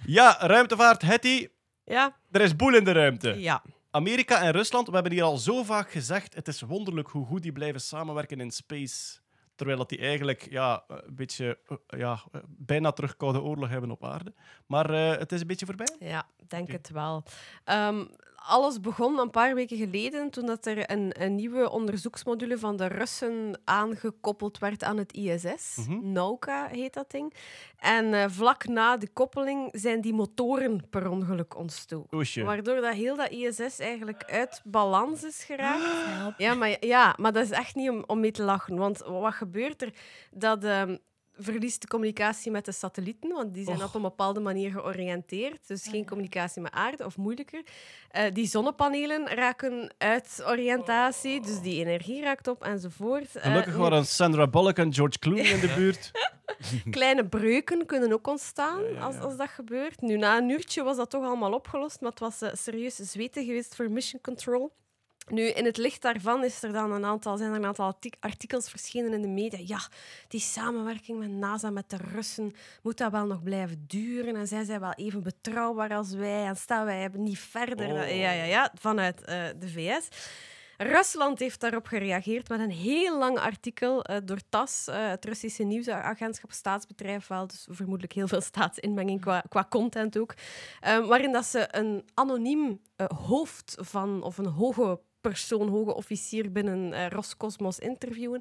Ja, ruimtevaart, Hetty. Ja, Er is boel in de ruimte. ja. Amerika en Rusland, we hebben hier al zo vaak gezegd, het is wonderlijk hoe goed die blijven samenwerken in space. Terwijl dat die eigenlijk ja, een beetje eh, ja, bijna terug koude oorlog hebben op aarde. Maar eh, het is een beetje voorbij. Ja, denk het wel. Ehm, alles begon een paar weken geleden toen dat er een, een nieuwe onderzoeksmodule van de Russen aangekoppeld werd aan het ISS. Mhm. Nauka heet dat ding. En eh, vlak na de koppeling zijn die motoren per ongeluk ontstoken. Waardoor dat heel dat ISS eigenlijk uit balans is geraakt. Help. Ja, maar, ja, maar dat is echt niet om, om mee te lachen. Want wat gebeurt er? Dat ehm, verliest de communicatie met de satellieten, want die zijn op een bepaalde manier georiënteerd. Dus geen communicatie met aarde, of moeilijker. Eh, die zonnepanelen raken uit oriëntatie, dus die energie raakt op, enzovoort. Eh, Gelukkig waren Sandra Bullock en George Clooney in de buurt. Kleine breuken kunnen ook ontstaan Ja, ja, Als, ja. als dat gebeurt. Nu, na een uurtje was dat toch allemaal opgelost, maar het was eh, serieus zweten geweest voor mission control. Nu, in het licht daarvan is er dan een aantal, zijn er een aantal artik- artikels verschenen in de media. Ja, die samenwerking met NASA, met de Russen, moet dat wel nog blijven duren? En zijn zij wel even betrouwbaar als wij? En staan wij niet verder? Oh. Ja, ja, ja, vanuit eh, de VS. Rusland heeft daarop gereageerd met een heel lang artikel eh, door TAS, eh, het Russische nieuwsagentschap, staatsbedrijf wel, dus vermoedelijk heel veel staatsinmenging qua, qua content ook, waarin dat ze een anoniem hoofd van, of een hoge persoon, hoge officier binnen eh, Roscosmos interviewen,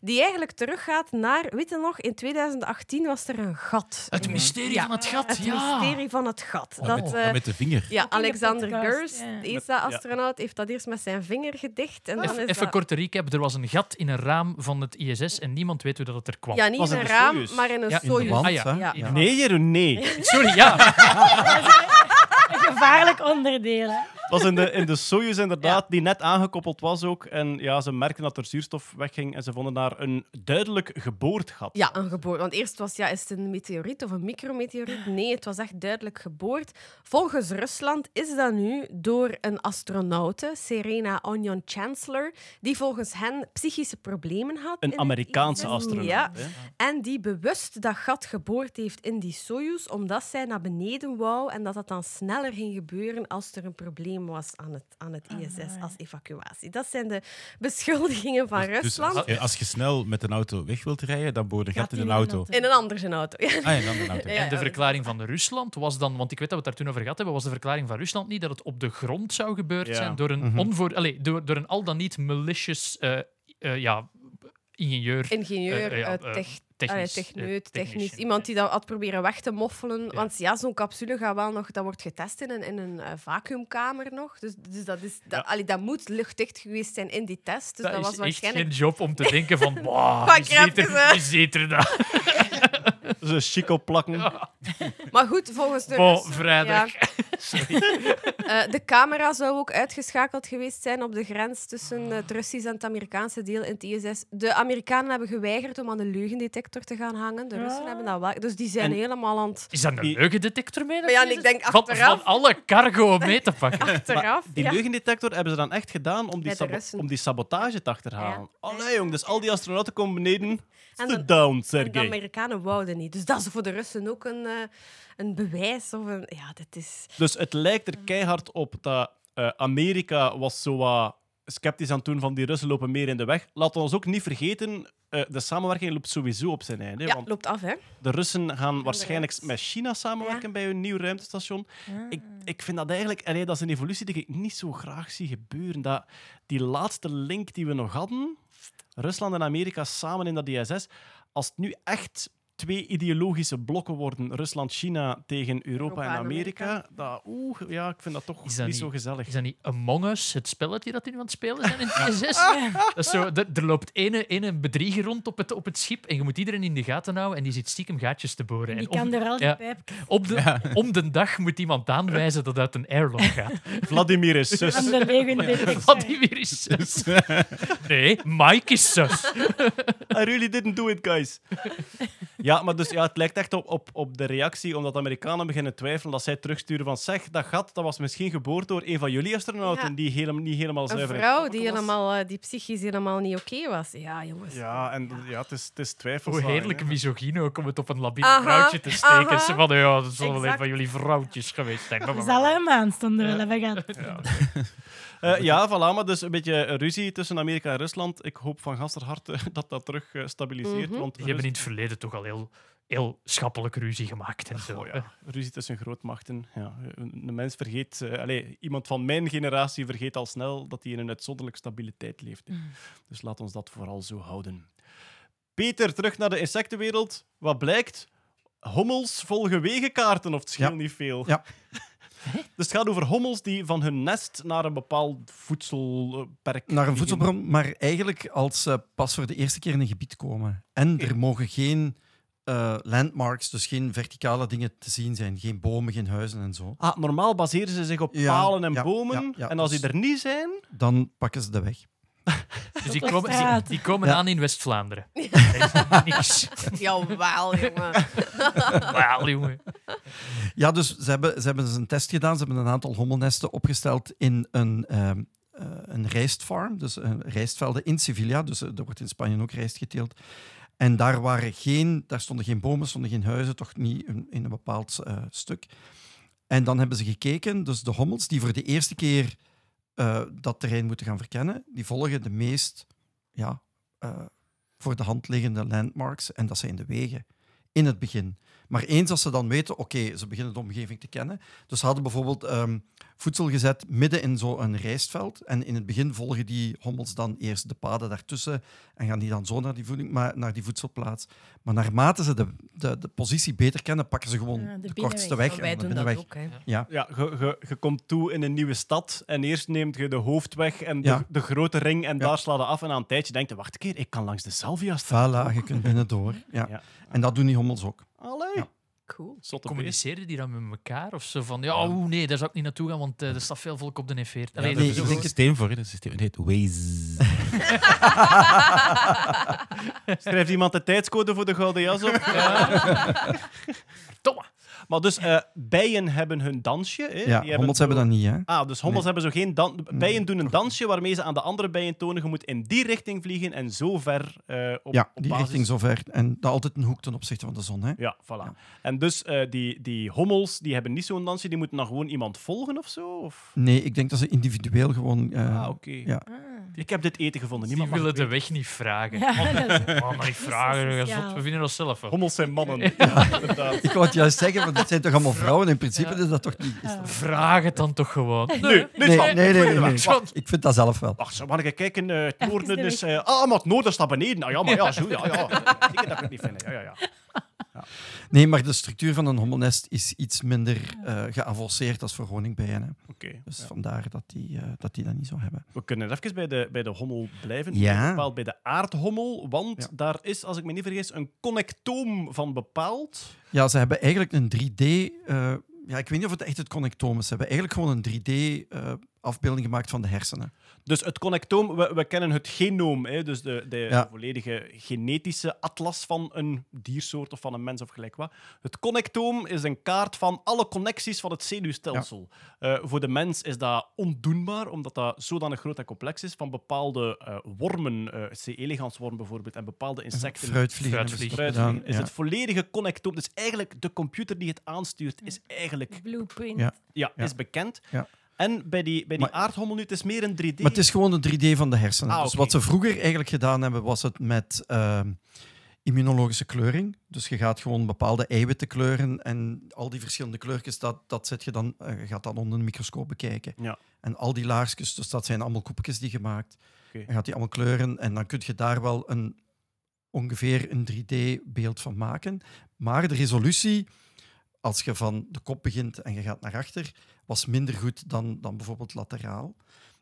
die eigenlijk teruggaat naar, weet je nog, in 2018 was er een gat. Het mysterie Ja, van het gat, Het ja. mysterie van het gat. Oh, dat, met, eh, met de vinger. ja, Alexander podcast, Gers, ja. de ESA-astronaut, heeft dat eerst met zijn vinger gedicht. En dan Even, is even dat... korte recap. Er was een gat in een raam van het ISS en niemand weet hoe dat het er kwam. Ja, niet Was in een raam, Soyuz. maar in een Ja, Soyuz. Ah, ja. Nee, Jeroen, nee. Sorry, ja. Een gevaarlijk onderdeel. hè. Het was in de, in de Soyuz inderdaad, die net aangekoppeld was ook. En ja, ze merkten dat er zuurstof wegging en ze vonden daar een duidelijk geboortgat. Ja, een geboorte. Want eerst was ja, is het een meteoriet of een micrometeoriet? Nee, het was echt duidelijk geboord. Volgens Rusland is dat nu door een astronaute, Serena Onion Chancellor, die volgens hen psychische problemen had. Een Amerikaanse astronaut. Ja, hè. en die bewust dat gat geboord heeft in die Soyuz, omdat zij naar beneden wou en dat dat dan sneller ging gebeuren als er een probleem was aan het, aan het ISS als evacuatie. Dat zijn de beschuldigingen van Dus- dus Rusland. als, je, als je snel met een auto weg wilt rijden, dan boor je een gat in een auto. in een andere zijn auto. Ja. Ah, dan een auto. Ja, En de verklaring van Rusland was dan, want ik weet dat we het daar toen over gehad hebben, was de verklaring van Rusland niet dat het op de grond zou gebeurd Ja. zijn door een, Mhm. onvoor, allee, door, door een al dan niet malicious eh, eh, ja, ingenieur. Ingenieur, ja, tech- technisch, allee, techneut, eh, technisch. technician, Iemand die dat had proberen weg te moffelen. Ja. Want ja, zo'n capsule gaat wel nog, dat wordt getest in een, in een eh, vacuümkamer nog. Dus, dus dat, is, dat, Ja. allee, dat moet luchtdicht geweest zijn in die test. Dus dat, dat, was waarschijnlijk. geen job om te denken van, wow, wie, even, er, wie er dat? Ze chico plakken. Maar goed, volgens de. Bon, Russen- vrijdag. Eh, de camera zou ook uitgeschakeld geweest zijn op de grens tussen het Russisch en het Amerikaanse deel in het ISS. De Amerikanen hebben geweigerd om aan de leugendetector te gaan hangen. De Russen Ah. hebben dat wel. Dus die zijn En- helemaal aan het. Is dat een Die- leugendetector mee? Maar ja, en ik denk van, achteraf. van alle cargo mee te pakken. Achteraf. Die ja. leugendetector hebben ze dan echt gedaan om die, Bij de sabo- Russen. om die sabotage te achterhalen. Ja. Allee, jong, dus al die astronauten komen beneden. En Sit dan- down, En de Sergej. Amerikanen wouden niet. Dus dat is voor de Russen ook een, eh, een bewijs. Of een, ja, dit is... Dus het lijkt er keihard op dat eh, Amerika was zo wat sceptisch aan het doen van die Russen lopen meer in de weg. Laten we ons ook niet vergeten, eh, de samenwerking loopt sowieso op zijn einde. Ja, Want loopt af, hè. de Russen gaan waarschijnlijk met China samenwerken Ja. bij hun nieuw ruimtestation. Ik, ik vind dat eigenlijk allee, dat is een evolutie die ik niet zo graag zie gebeuren. Dat, die laatste link die we nog hadden, Rusland en Amerika samen in dat ISS, als het nu echt twee ideologische blokken worden, Rusland-China tegen Europa, Europa en Amerika, Amerika. dat, oeh, ja, ik vind dat toch niet, zo gezellig. Is dat niet Among Us, het spelletje dat die nu aan het spelen zijn in? Dat is zo, er, er loopt ene, ene bedrieger rond op het, op het schip en je moet iedereen in de gaten houden en die zit stiekem gaatjes te boren. Die en kan om, er al die ja. pijp op de, om de dag moet iemand aanwijzen dat het uit een airlock gaat. Vladimir is zus. Vladimir is zus. Nee, Mike is zus. I really didn't do it, guys. Ja, maar dus, ja, het lijkt echt op, op, op de reactie, omdat de Amerikanen beginnen twijfelen dat zij terugsturen van zeg, dat gat dat was misschien geboord door een van jullie astronauten Ja. die helemaal, niet helemaal Een zuiver in vrouw die, helemaal, eh, die psychisch helemaal niet oké was. Ja, jongens. Ja, en ja, het is, het is Hoe twijfelzaaien, heerlijk hè. misogyne ook om het op een labiel vrouwtje te steken. aha. Ze van, ja, dat zal wel een van jullie vrouwtjes geweest zijn. Dat is alarm stonden we even gaan. Eh, ja, voilà, maar dus een beetje ruzie tussen Amerika en Rusland. Ik hoop van ganser harte dat dat terug eh, stabiliseert. Mhm. want Die hebben in het verleden toch al heel, heel schappelijk ruzie gemaakt en zo. Oh ja, ruzie tussen grootmachten. Ja, een mens vergeet, eh, allee, iemand van mijn generatie vergeet al snel dat hij in een uitzonderlijk stabiliteit leeft. Mm. Dus laat ons dat vooral zo houden. Peter, terug naar de insectenwereld. Wat blijkt? Hommels volgen wegenkaarten, of het scheelt Ja. niet veel. Ja. Dus het gaat over hommels die van hun nest naar een bepaald voedselperk Naar een voedselbron, maar eigenlijk als ze pas voor de eerste keer in een gebied komen. En er mogen geen eh, landmarks, dus geen verticale dingen te zien zijn. Geen bomen, geen huizen en zo. Ah, normaal baseren ze zich op Ja, palen en ja, bomen. ja, en als dus- die er niet zijn, Dan pakken ze de weg. Dus die komen, die, straat. die komen Ja. aan in West-Vlaanderen. Er is niks. Jawel, jongen. Wauw, jongen. Ja, dus ze hebben, ze hebben dus een test gedaan. Ze hebben een aantal hommelnesten opgesteld in een, ehm eh, een rijstfarm, dus een rijstvelden in Sevilla. Dus eh, er wordt in Spanje ook rijst geteeld. En daar, waren geen, daar stonden geen bomen, stonden geen huizen, toch niet in, in een bepaald eh, stuk. En dan hebben ze gekeken, dus de hommels die voor de eerste keer eh, dat terrein moeten gaan verkennen, die volgen de meest ja, eh, voor de hand liggende landmarks. En dat zijn de wegen in het begin. Maar eens als ze dan weten, oké, ze beginnen de omgeving te kennen. Dus ze hadden bijvoorbeeld ehm, voedsel gezet midden in zo'n rijstveld. En in het begin volgen die hommels dan eerst de paden daartussen en gaan die dan zo naar die, voeding, maar, naar die voedselplaats. Maar naarmate ze de, de, de positie beter kennen, pakken ze gewoon Ja, de de, kortste weg. Wij en de binnenweg. ook. Hè. Ja. Ja, je, je, je komt toe in een nieuwe stad en eerst neemt je de hoofdweg en de, Ja. de grote ring en Ja. daar sla je af en aan een tijdje denkt je, wacht een keer, ik kan langs de Salvia Voilà, je kunt binnen door. Ja. Ja. En dat doen die hommels ook. Allee. Ja. Cool. Zotte. Communiceerden die dan met elkaar? Of zo van, ja, oeh, nee, daar zou ik niet naartoe gaan, want eh, er staat veel volk op de N40. Ja, Allee, daar nee, is een systeem voor. Dat systeem het heet Waze. Schrijft iemand de tijdscode voor de gouden jas op? Domme. Maar dus, eh, bijen hebben hun dansje. Hè? Ja, Die hommels hebben zo- dat niet, hè? Ah, dus hommels Nee. hebben zo geen dan Bijen doen een dansje waarmee ze aan de andere bijen tonen, je moet in die richting vliegen en zo ver eh, op, Ja, op die basis- richting zover. En dat altijd een hoek ten opzichte van de zon, hè? Ja, voilà. En dus eh, die, die hommels, die hebben niet zo'n dansje, die moeten dan gewoon iemand volgen of zo? Of? Nee, ik denk dat ze individueel gewoon... eh, ah, oké. ja. Ik heb dit eten gevonden. Die Niemand mag willen de weg niet vragen. Ja, Oh, dat is- oh, maar niet vragen. Is. We vinden dat zelf. Hommels zijn mannen. Ja, inderdaad. Ik wou het juist zeggen, het zijn toch allemaal vrouwen? In principe is dat toch niet... Is dat... Vraag het dan toch gewoon. Nee, nee, nee, nee, nee. Wacht, Ik vind dat zelf wel. Wacht, zo, mag ik kijken? eh, het Even noorden de is... eh, ah, maar het noorden staat beneden. Ah, ja, maar ja, zo, ja, ja. Zeker dat ik het niet vind. Ja, ja, ja. Nee, maar de structuur van een hommelnest is iets minder eh geavanceerd als voor honingbijen. Hè. Oké. Dus ja. vandaar dat die, eh, dat die dat niet zo hebben. We kunnen even bij de, bij de hommel blijven. Ja. Bepaald bij de aardhommel, want Ja. daar is, als ik me niet vergis, een connectoom van bepaald. Ja, ze hebben eigenlijk een 3D... eh, ja, ik weet niet of het echt het connectoom is. Ze hebben eigenlijk gewoon een 3D-afbeelding gemaakt van de hersenen. Dus het connectoom, we, we kennen het genoom, hè, dus de, de Ja. volledige genetische atlas van een diersoort of van een mens of gelijk wat. Het connectoom is een kaart van alle connecties van het zenuwstelsel. Eh, voor de mens is dat ondoenbaar, omdat dat zodanig groot en complex is. Van bepaalde eh, wormen, eh C. elegans-worm bijvoorbeeld, en bepaalde insecten. Fruitvliegen Fruitvliegen. is Ja. het volledige connectoom. Dus eigenlijk de computer die het aanstuurt, is eigenlijk Blueprint. Ja. ja, Ja. is bekend. Ja. En bij die, bij die Maar- aardhommel nu, het is meer een 3D. Maar het is gewoon een 3D van de hersenen. Ah, Dus wat ze vroeger eigenlijk gedaan hebben, was het met ehm, immunologische kleuring. Dus je gaat gewoon bepaalde eiwitten kleuren en al die verschillende kleurtjes, dat, dat zet je, dan, eh, je gaat dan onder een microscoop bekijken. Ja. En al die laagjes, dus dat zijn allemaal koepjes die je maakt. Je gaat die allemaal kleuren en dan kun je daar wel een, ongeveer een 3D-beeld van maken. Maar de resolutie, als je van de kop begint en je gaat naar achter, was minder goed dan, dan bijvoorbeeld lateraal.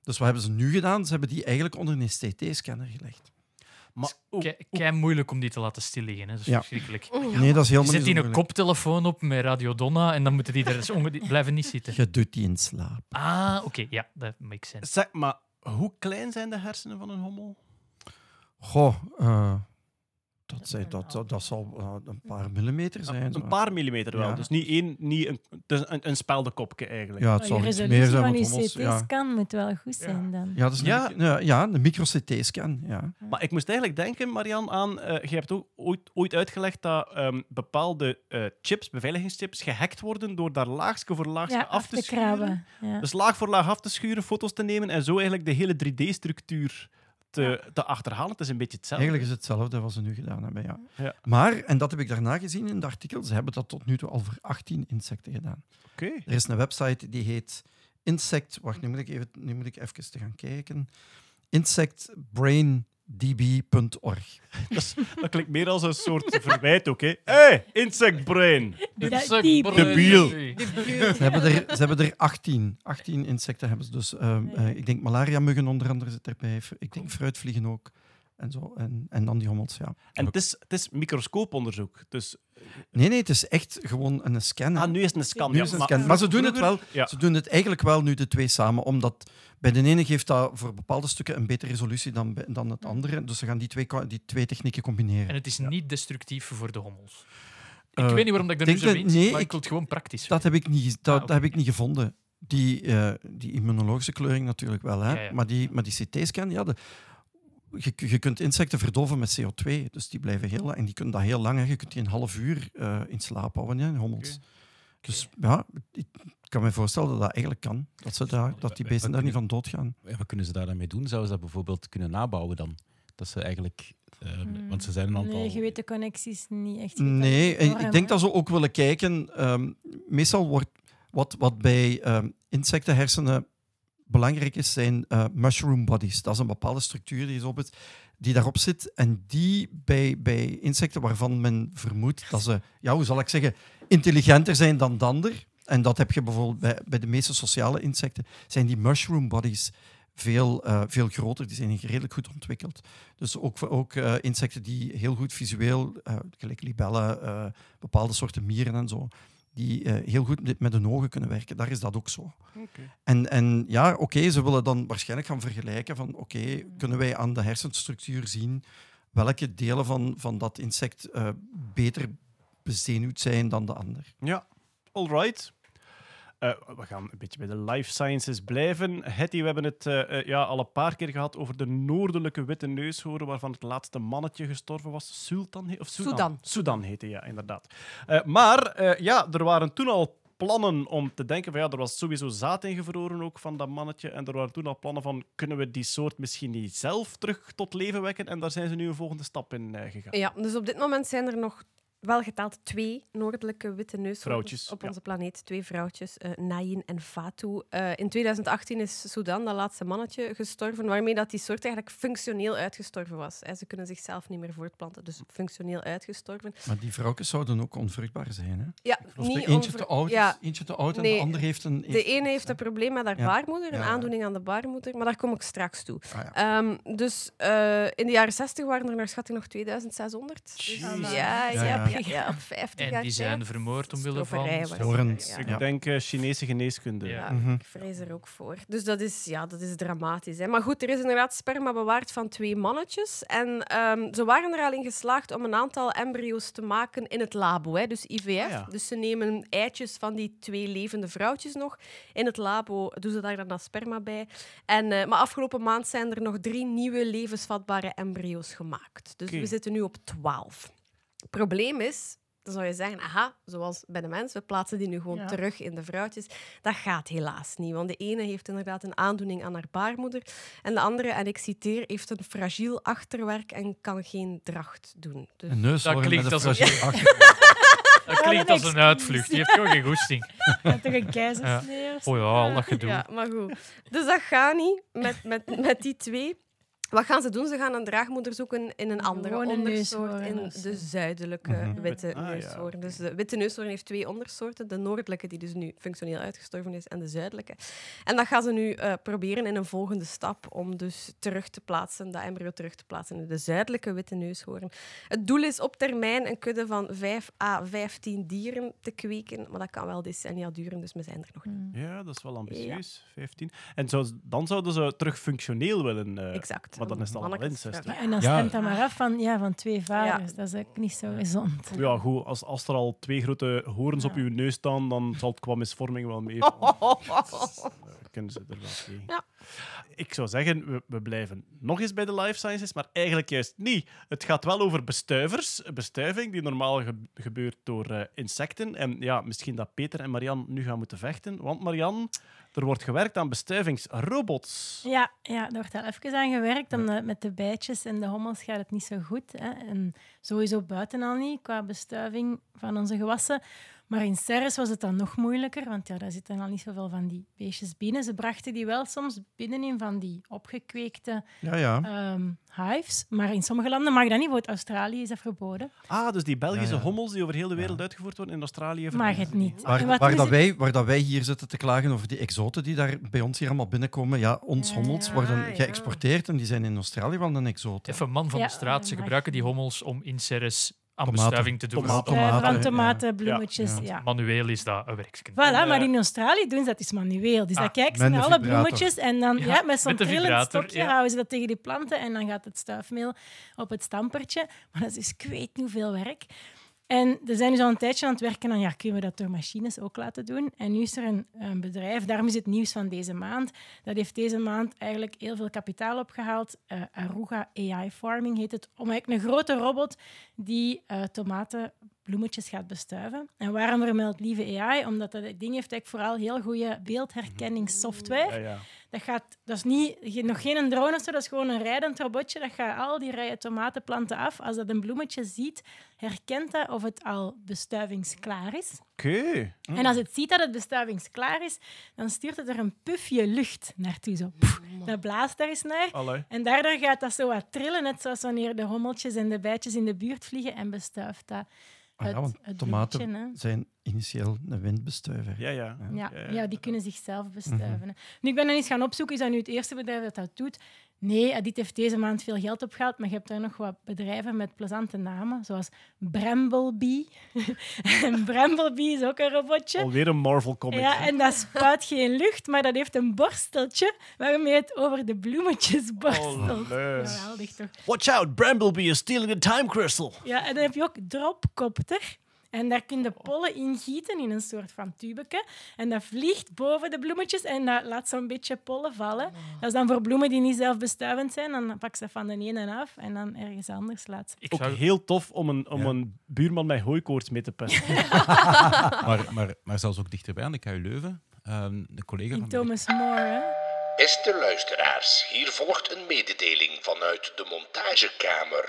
Dus wat hebben ze nu gedaan? Ze hebben die eigenlijk onder een STT-scanner gelegd. Maar, oeh, Kei, kei moeilijk om die te laten stilliggen. Hè. Dat is Ja. verschrikkelijk. Nee, dat is Je helemaal zet niet die een koptelefoon op met Radio Donna en dan moeten die er onge- blijven niet zitten. Je doet die in slaap. Ah, oké, ja, dat makes sense. zeg, maar hoe klein zijn de hersenen van een hommel? Goh, eh, Dat, zijn, dat, dat, dat zal eh, een paar millimeter zijn. zo. Een paar millimeter wel. Ja. Dus niet één, niet een, dus een, een speldenkopje eigenlijk. Ja, het zal iets meer zijn. hommels- ja. CT-scan moet wel goed zijn dan. Ja, een, Ja. ja, een micro-CT-scan. Ja. Maar ik moest eigenlijk denken, Marian, aan... eh je hebt ook ooit, ooit uitgelegd dat ehm, bepaalde eh, chips, beveiligingschips, gehackt worden door daar laagje voor laagje Ja, af te schuren. krabben. Ja. Dus laag voor laag af te schuren, foto's te nemen en zo eigenlijk de hele 3D-structuur te, te achterhalen. Het is een beetje hetzelfde. Eigenlijk is het hetzelfde wat ze nu gedaan hebben. Ja. Ja. Maar, en dat heb ik daarna gezien in het artikel, ze hebben dat tot nu toe al voor 18 insecten gedaan. Oké. Er is een website die heet Insect. Wacht, nu moet ik even, nu moet ik even te gaan kijken. Insectbraindb.org. Dat, is- dat klinkt meer als een soort verwijt ook. Hé, hey, insect brain. Debiel. Ze hebben er, ze hebben er 18. 18 insecten hebben ze. Dus ehm, eh, ik denk malaria-muggen onder andere zit erbij. Ik denk fruitvliegen ook. En, zo. En, en dan die hommels, ja. En het is, het is microscooponderzoek. Dus, Nee, nee, het is echt gewoon een scan. ah, nu is het een scan. Nu ja, is een scan. Maar ze doen het wel. Ja. Ze doen het eigenlijk wel nu de twee samen, omdat bij de ene geeft dat voor bepaalde stukken een betere resolutie dan, dan het andere. Dus ze gaan die twee, die twee technieken combineren. En het is niet destructief voor de hommels. Ik Eh, weet niet waarom dat ik er nu zo dat- nee, maar ik wil het gewoon praktisch Dat heb ik niet, dat, Ah, dat heb ik niet gevonden. Die, eh, die immunologische kleuring natuurlijk wel, hè? Ja, ja. Maar, die, maar die CT-scan, ja, de, je, je kunt insecten verdoven met CO2, dus die blijven heel lang. En die kunnen dat heel lang, hè. je kunt die een half uur eh, in slaap houden, hè, hommels. Dus ja, ik kan me voorstellen dat dat eigenlijk kan. Dat, ze daar, dat die beesten daar niet van doodgaan. Ja, wat kunnen ze daar dan mee doen? Zouden ze dat bijvoorbeeld kunnen nabouwen dan? Dat ze eigenlijk... eh, Want ze zijn een aantal... Nee, je weet de connecties niet echt. Nee, en ik denk dat ze ook willen kijken. ehm, meestal wordt wat, wat bij ehm, insectenhersenen belangrijk is, zijn eh, mushroom bodies. Dat is een bepaalde structuur die, is op het, die daarop zit. En die bij, bij insecten waarvan men vermoedt dat ze, ja, hoe zal ik zeggen, intelligenter zijn dan de ander. En dat heb je bijvoorbeeld bij, bij de meeste sociale insecten, zijn die mushroom bodies veel, eh, veel groter. Die zijn redelijk goed ontwikkeld. Dus ook, ook eh, insecten die heel goed visueel, gelijk libellen, bepaalde soorten mieren en zo, die eh, heel goed met- hun ogen kunnen werken. Daar is dat ook zo. En, en ja, oké, ze willen dan waarschijnlijk gaan vergelijken van oké, kunnen wij aan de hersenstructuur zien welke delen van, van dat insect eh, beter bezenuwd zijn dan de ander. Ja, alright. Eh, we gaan een beetje bij de life sciences blijven. Hetty, we hebben het eh, eh, ja, al een paar keer gehad over de noordelijke witte neushoorn, waarvan het laatste mannetje gestorven was. Sultan he- of Sudan? Sudan. Sudan heette, ja, inderdaad. Maar ja, er waren toen al plannen om te denken van ja, er was sowieso zaad ingevroren ook van dat mannetje. En er waren toen al plannen van kunnen we die soort misschien niet zelf terug tot leven wekken? En daar zijn ze nu een volgende stap in gegaan. Ja, dus op dit moment zijn er nog wel geteld twee noordelijke witte neushoorns op ja. onze planeet. Twee vrouwtjes, eh Nayin en Fatou. Eh, in 2018 is Sudan, dat laatste mannetje, gestorven, waarmee dat die soort eigenlijk functioneel uitgestorven was. Hè. Ze kunnen zichzelf niet meer voortplanten, dus functioneel uitgestorven. Maar die vrouwtjes zouden ook onvruchtbaar zijn. Hè? Ja, niet de eentje onver- te oud Ja, eentje te oud en Nee, de andere heeft een... de ene heeft een probleem met haar Ja. baarmoeder, een aandoening aan de baarmoeder, maar daar kom ik straks toe. Ah, ja. Ehm, dus eh, in de jaren 60 waren er naar schatting nog 2600. Dus, Jezus. ja, ja, Ja, ja, ja. ja, op 50 En jaar die zijn vermoord omwille van... Ja. Ik denk eh, Chinese geneeskunde. Ja. Ja, Mhm. ik vrees er ook voor. Dus dat is, ja, dat is dramatisch. Hè. Maar goed, er is inderdaad sperma bewaard van twee mannetjes. En ehm, ze waren er al in geslaagd om een aantal embryo's te maken in het labo. Hè. Dus IVF. Ah, ja. Dus ze nemen eitjes van die twee levende vrouwtjes nog. In het labo doen ze daar dan dat sperma bij. En, eh, maar afgelopen maand zijn er nog drie nieuwe levensvatbare embryo's gemaakt. Dus we zitten nu op 12. Probleem is, dan zou je zeggen, aha, zoals bij de mens, we plaatsen die nu gewoon Ja. terug in de vrouwtjes. Dat gaat helaas niet, want de ene heeft inderdaad een aandoening aan haar baarmoeder en de andere, en ik citeer, heeft een fragiel achterwerk en kan geen dracht doen. Dus Een neushoorn klinkt met een als een- fragiel achter- Dat klinkt als een uitvlucht. Die heeft gewoon geen goesting. Ja, toch een keizersnee of zo? Oh ja, al dat gedoe. Ja, maar goed. Dus dat gaat niet met, met, met die twee. Wat gaan ze doen? Ze gaan een draagmoeder zoeken in een andere Gewone ondersoort, in zo. de zuidelijke Mhm. witte Ah, ja, neushoorn. Dus de witte neushoorn heeft twee ondersoorten. De noordelijke, die dus nu functioneel uitgestorven is, en de zuidelijke. En dat gaan ze nu eh, proberen in een volgende stap om dus terug te plaatsen, dat embryo terug te plaatsen in de zuidelijke witte neushoorn. Het doel is op termijn een kudde van 5 à 15 dieren te kweken, maar dat kan wel decennia duren, dus we zijn er nog niet. Ja, dat is wel ambitieus. 15. En zou, dan zouden ze terug functioneel willen. eh, Exact. Maar dan is het allemaal incest. ja. En dan stemt dat maar af van, ja, van twee vaders. Dat is ook niet zo gezond. Ja, goed. Als, als er al twee grote horens op uw neus staan, dan zal het qua misvorming wel mee. kunnen ze er wel tegen. Ja. Ik zou zeggen, we, we blijven nog eens bij de life sciences, maar eigenlijk juist niet. Het gaat wel over bestuivers. Bestuiving die normaal ge- gebeurt door eh, insecten. En ja, misschien dat Peter en Marian nu gaan moeten vechten. Want Marian, er wordt gewerkt aan bestuivingsrobots. Ja, ja, daar wordt al even aan gewerkt. Omdat met de bijtjes en de hommels gaat het niet zo goed. Hè. En sowieso buiten al niet, qua bestuiving van onze gewassen. Maar in Serres was het dan nog moeilijker, want ja, daar zitten al niet zoveel van die beestjes binnen. Ze brachten die wel soms binnen in van die opgekweekte Ja, ja. ehm, hives. Maar in sommige landen mag dat niet, bijvoorbeeld Australië is dat verboden. Ah, dus die Belgische Ja, ja. hommels die over heel de wereld uitgevoerd worden in Australië. Mag het niet. Waar, waar, dat wij, waar dat wij hier zitten te klagen over die exoten die daar bij ons hier allemaal binnenkomen. Ja, ons Ja, hommels ja. worden Ja. geëxporteerd en die zijn in Australië wel een exoot. Even man van Ja, de straat, ze gebruiken die hommels om in serres aan Tomaten. bestuiving te doen. Tomaten. Bestuiven tomaten, van ja. tomaten, bloemetjes, Ja. ja. Manueel is dat een werksken. Voilà, En, maar eh, in Australië doen ze dat dus manueel. Dus Ah, dan kijken ze met naar alle bloemetjes en dan Ja, ja, met zo'n trillend stokje ja. houden ze dat tegen die planten en dan gaat het stuifmeel op het stampertje. Maar dat is dus ik weet niet hoeveel werk. En er zijn dus al een tijdje aan het werken aan, ja, kunnen we dat door machines ook laten doen? En nu is er een, bedrijf, daarom is het nieuws van deze maand, dat heeft deze maand eigenlijk heel veel kapitaal opgehaald. Eh, Aruga AI Farming heet het, om eigenlijk een grote robot die eh, tomaten, bloemetjes gaat bestuiven. En waarom vermeldt lieve AI? Omdat dat ding heeft eigenlijk vooral heel goede beeldherkenningssoftware. Ja, ja. Dat, gaat, dat is niet, nog geen drone of zo, dat is gewoon een rijdend robotje. Dat gaat al die rijen tomatenplanten af. Als dat een bloemetje ziet, herkent dat of het al bestuivingsklaar is. Oké. En als het ziet dat het bestuivingsklaar is, dan stuurt het er een pufje lucht naartoe. Zo. Pff, dat blaast daar eens naar. Allee. En daardoor gaat dat zo wat trillen, net zoals wanneer de hommeltjes en de bijtjes in de buurt vliegen en bestuift dat Ah het, ja, want het tomaten zijn initieel een windbestuiver. Ja, ja. Ja, Ja, ja. ja, die kunnen zichzelf bestuiven. hè. Nu, ik ben dan eens gaan opzoeken, is dat nu het eerste bedrijf dat dat doet? Nee, dit heeft deze maand veel geld opgehaald, maar je hebt daar nog wat bedrijven met plezante namen, zoals Bramblebee. en Bramblebee is ook een robotje. Alweer een Marvel comic. Ja, hè? en dat spuit geen lucht, maar dat heeft een borsteltje waarmee het over de bloemetjes borstelt. Oh, leuk. Geweldig toch? Watch out, Bramblebee is stealing the time crystal. Ja, en dan heb je ook dropcopter. En daar kun je pollen in gieten in een soort van tubeke. En dat vliegt boven de bloemetjes en dat laat zo'n beetje pollen vallen. Dat is dan voor bloemen die niet zelfbestuivend zijn. Dan pak ze van de ene af en dan ergens anders laat ze. Ik Ook zou, heel tof om een, om Ja. een buurman met hooikoorts mee te pesten. Maar, maar, maar zelfs ook dichterbij aan de KU Leuven, ehm, een collega In van Thomas More, hè? Beste luisteraars, hier volgt een mededeling vanuit de montagekamer.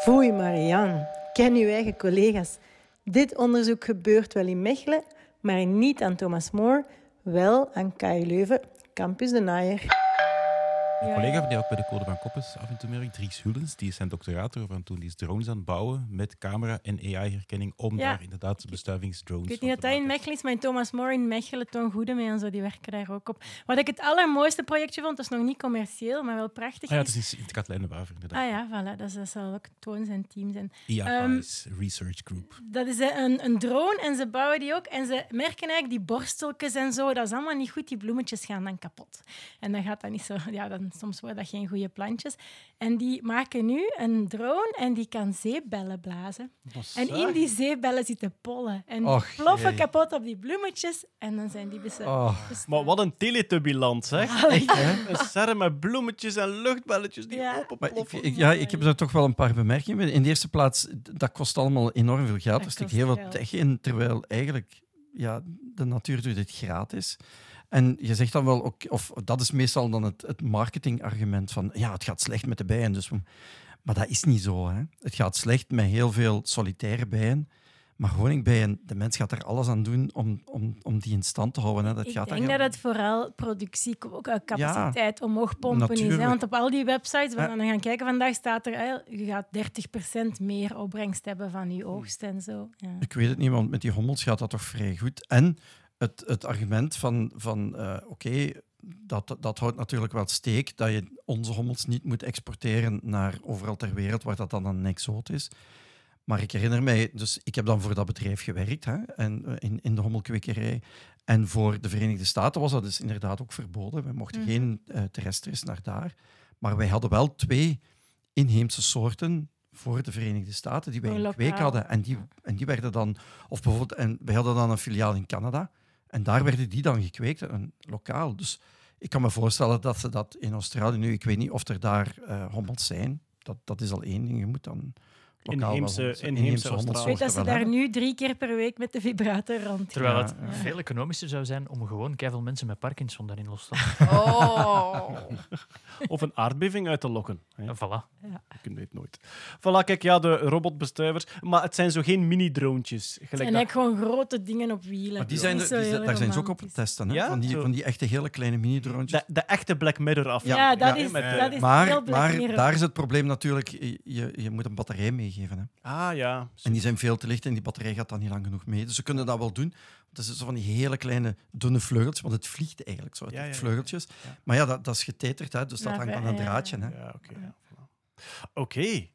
Foei Marianne, ken uw eigen collega's. Dit onderzoek gebeurt wel in Mechelen, maar niet aan Thomas More, wel aan KU Leuven, Campus de Naaier. Een collega die ook bij de Code van Koppes af en toe merkt, Dries Hullens, die is zijn doctoraat erover aan het doen. Die is drones aan het bouwen met camera en AI-herkenning om Ja. daar inderdaad bestuivingsdrones Ik weet van niet dat te dat in. Mechelen is, maar in Thomas More in Mechelen, Toon Goede mee en zo, die werken daar ook op. Wat ik het allermooiste projectje vond, dat is nog niet commercieel, maar wel prachtig. Ah ja, het is- in het Katlijnenwaver, inderdaad. Ah ja, voilà, dat, is, dat zal ook Toon zijn team zijn. IAFI's Research Group. Dat is eh, een, een drone en ze bouwen die ook. En ze merken eigenlijk die borsteltjes en zo, dat is allemaal niet goed. Die bloemetjes gaan dan kapot. En dan gaat dat niet zo... Ja, dan, soms worden dat geen goede plantjes. En die maken nu een drone en die kan zeepbellen blazen. En in die zeepbellen zitten pollen. En die Och, ploffen jee. kapot op die bloemetjes en dan zijn die bes- Oh, bestaan. Maar wat een teletubbyland, zeg. Allee, Een serre met bloemetjes en luchtbelletjes die Ja. maar ik, ik- ja, ik heb daar toch wel een paar bemerkingen bij. In de eerste plaats, dat kost allemaal enorm veel geld. Dat Er steekt heel veel geld. tech in, terwijl eigenlijk ja, de natuur doet dit gratis. En je zegt dan wel, ook, of dat is meestal dan het, het marketingargument van ja, het gaat slecht met de bijen. Dus we- maar dat is niet zo. Hè. Het gaat slecht met heel veel solitaire bijen. Maar honingbijen, de mens gaat er alles aan doen om, om, om die in stand te houden. Hè. Dat Ik gaat denk dat het vooral productiecapaciteit omhoog pompen is. Hè? Want op al die websites, waar Ja. we dan gaan kijken vandaag, staat er hè, je gaat 30% meer opbrengst hebben van je oogst en zo. Ja. Ik weet het niet, want met die hommels gaat dat toch vrij goed. En het, het argument van, van eh, oké, dat, dat houdt natuurlijk wel steek, dat je onze hommels niet moet exporteren naar overal ter wereld waar dat dan een exoot is. Maar ik herinner mij, dus ik heb dan voor dat bedrijf gewerkt hè, en, eh, in, in de hommelkwekerij. En voor de Verenigde Staten was dat dus inderdaad ook verboden. We mochten Mhm. geen eh terrestris naar daar. Maar wij hadden wel twee inheemse soorten voor de Verenigde Staten die wij in kweek hadden. En die, en die werden dan, of bijvoorbeeld, en wij hadden dan een filiaal in Canada. En daar werden die dan gekweekt, een lokaal. Dus ik kan me voorstellen dat ze dat in Australië nu, ik weet niet of er daar eh hommels zijn. Dat, dat is al één ding. Je moet dan Inheemse- inheemse. Ik weet dat ze daar nu drie keer per week met de vibrator rond. Terwijl het ja. veel economischer zou zijn om gewoon keiveel mensen met Parkinson daarin los te laten. Oh. Of een aardbeving uit te lokken. hè. Ja, voilà. Je weet nooit. Voilà, kijk, ja, de robotbestuivers. Maar het zijn zo geen mini-droontjes. Het Gelijk zijn dat- eigenlijk gewoon grote dingen op wielen. Maar die zijn, er- die zijn- heel daar zijn ze ook op het testen. Hè? Ja? Van, die, van die echte hele kleine mini-droontjes. de, de echte Black Mirror af. Ja, dat, ja, is, met, dat is heel Maar, Black maar Mirror. daar is het probleem natuurlijk, je, je, moet een batterij meegeven. Hè? Ah ja. En die zijn veel te licht en die batterij gaat dan niet lang genoeg mee. Dus ze kunnen dat wel doen. Want het is zo van die hele kleine, dunne vleugeltjes, want het vliegt eigenlijk zo Ja, ja, ja. vleugeltjes. Ja. Maar ja, dat, dat is geteterd, hè? dus dat hangt aan een draadje. Hè? Ja, oké. voilà. Oké,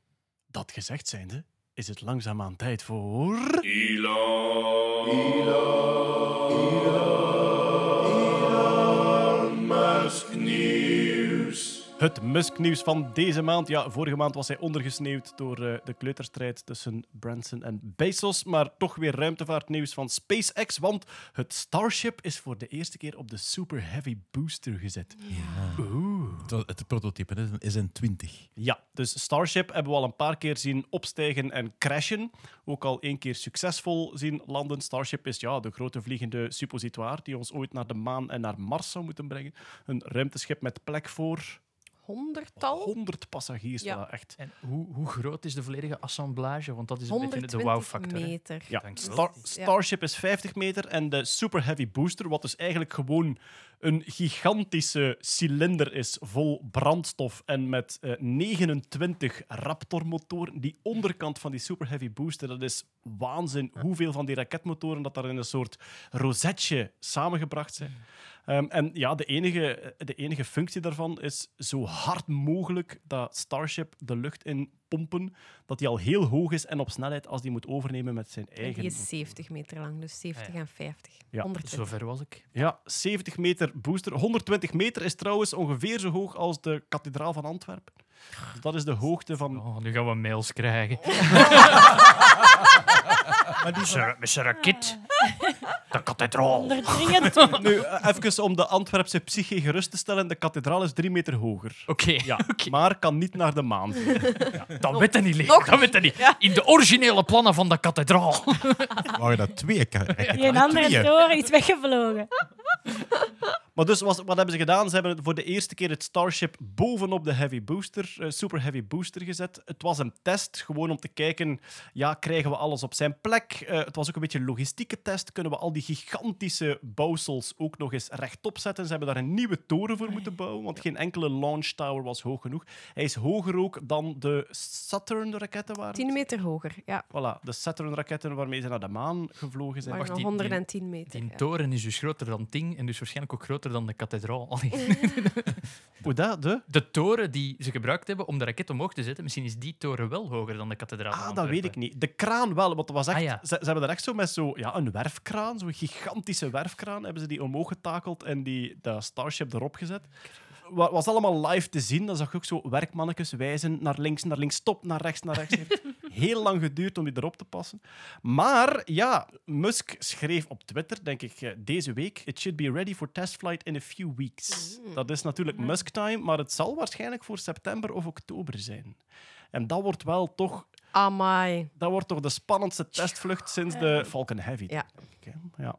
dat gezegd zijnde, is het langzaamaan tijd voor... Elon. Elon Musk nieuws. Het Musk-nieuws van deze maand. Ja, vorige maand was hij ondergesneeuwd door eh, de kleuterstrijd tussen Branson en Bezos. Maar toch weer ruimtevaartnieuws van SpaceX, want het Starship is voor de eerste keer op de Super Heavy Booster gezet. Oeh. Het, prototype hè, is een 20. Ja, dus Starship hebben we al een paar keer zien opstijgen en crashen. Ook al één keer succesvol zien landen. Starship is ja, de grote vliegende suppositoire die ons ooit naar de maan en naar Mars zou moeten brengen. Een ruimteschip met plek voor Honderdtal? 100 passagiers. Ja. echt. En hoe, hoe groot is de volledige assemblage? Want dat is een beetje de 120 wow-factor. meter. Ja, Star-. Starship is 50 meter en de Super Heavy Booster, wat dus eigenlijk gewoon een gigantische cilinder is vol brandstof en met eh, 29 Raptor-motoren. Die onderkant van die Super Heavy Booster, dat is waanzin hoeveel van die raketmotoren dat daar in een soort rosetje samengebracht zijn. Ehm, en ja, de enige, de enige functie daarvan is zo hard mogelijk dat Starship de lucht in pompen, dat die al heel hoog is en op snelheid als die moet overnemen met zijn En eigen... die is 70 meter lang, dus 70 Ah, ja. en 50. Ja. 120. Zover was ik. Ja, 70 meter booster. 120 meter is trouwens ongeveer zo hoog als de kathedraal van Antwerpen. Dus dat is de hoogte van... Oh, nu gaan we mails krijgen. Met zijn raket. De kathedraal. Nu, eh, even om de Antwerpse psyche gerust te stellen. De kathedraal is drie meter hoger. Oké, Ja, oké. maar kan niet naar de maan. dat weet je niet, Lee. Nog Dat weet niet. In de originele plannen van de kathedraal. Waren dat twee? ka- Die een andere toren is weggevlogen. Maar dus, was- wat hebben ze gedaan? Ze hebben voor de eerste keer het Starship bovenop de Heavy Booster, eh, Super Heavy Booster gezet. Het was een test, gewoon om te kijken, ja, krijgen we alles op zijn plek? Eh, het was ook een beetje een logistieke test. Kunnen we al die gigantische bouwsels ook nog eens rechtop zetten? Ze hebben daar een nieuwe toren voor moeten bouwen, want geen enkele launch tower was hoog genoeg. Hij is hoger ook dan de Saturn-raketten waren. 10 meter hoger, ja. Voilà, de Saturn-raketten waarmee ze naar de maan gevlogen zijn. Maar Wacht, nog die- die- 110 meter. Die ja. toren is dus groter dan Ting en dus waarschijnlijk ook groter dan de kathedraal. Allee. Hoe dat? De? De toren die ze gebruikt hebben om de raket omhoog te zetten, misschien is die toren wel hoger dan de kathedraal. Ah, dat weet ik niet. De kraan wel, want het was echt, Ah, ja. ze, ze hebben er echt zo met zo, ja, een werfkraan, zo'n gigantische werfkraan, hebben ze die omhoog getakeld en die, dat Starship erop gezet. Wa- was allemaal live te zien. Dan zag je ook zo werkmannetjes wijzen naar links, naar links, stop, naar rechts, naar rechts. Heel lang geduurd om die erop te passen. Maar ja, Musk schreef op Twitter, denk ik, eh, deze week: It should be ready for test flight in a few weeks. Dat is natuurlijk Musk-time, maar het zal waarschijnlijk voor september of oktober zijn. En dat wordt wel toch Amai. dat wordt toch de spannendste testvlucht sinds de Falcon Heavy. Ja. ja.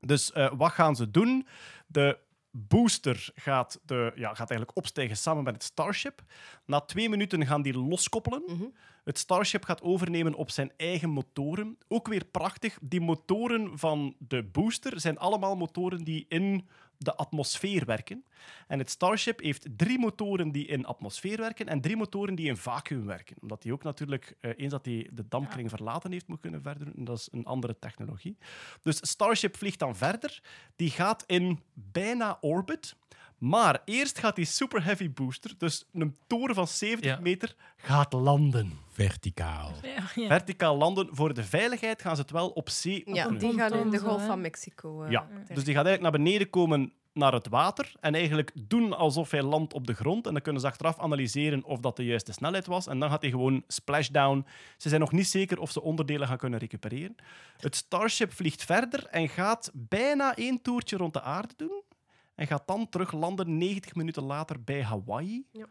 Dus eh, wat gaan ze doen? De booster gaat, de, ja, gaat eigenlijk opstijgen samen met het Starship. Na twee minuten gaan die loskoppelen. Mhm. Het Starship gaat overnemen op zijn eigen motoren. Ook weer prachtig. Die motoren van de booster zijn allemaal motoren die in de atmosfeer werken. En het Starship heeft drie motoren die in atmosfeer werken en drie motoren die in vacuüm werken. Omdat hij ook natuurlijk, eh, eens dat hij de dampkring verlaten heeft, moet kunnen verder doen. En dat is een andere technologie. Dus Starship vliegt dan verder. Die gaat in bijna orbit. Maar eerst gaat die super heavy booster, dus een toren van 70 Ja. meter, gaat landen. Verticaal. Ja, ja. Verticaal landen. Voor de veiligheid gaan ze het wel op zee Ja, die gaan in de Golf van Mexico. eh, Ja, dus die gaat eigenlijk naar beneden komen naar het water en eigenlijk doen alsof hij landt op de grond. En dan kunnen ze achteraf analyseren of dat de juiste snelheid was. En dan gaat hij gewoon splashdown. Ze zijn nog niet zeker of ze onderdelen gaan kunnen recupereren. Het Starship vliegt verder en gaat bijna één toertje rond de aarde doen. En gaat dan terug landen 90 minuten later bij Hawaii. Ja.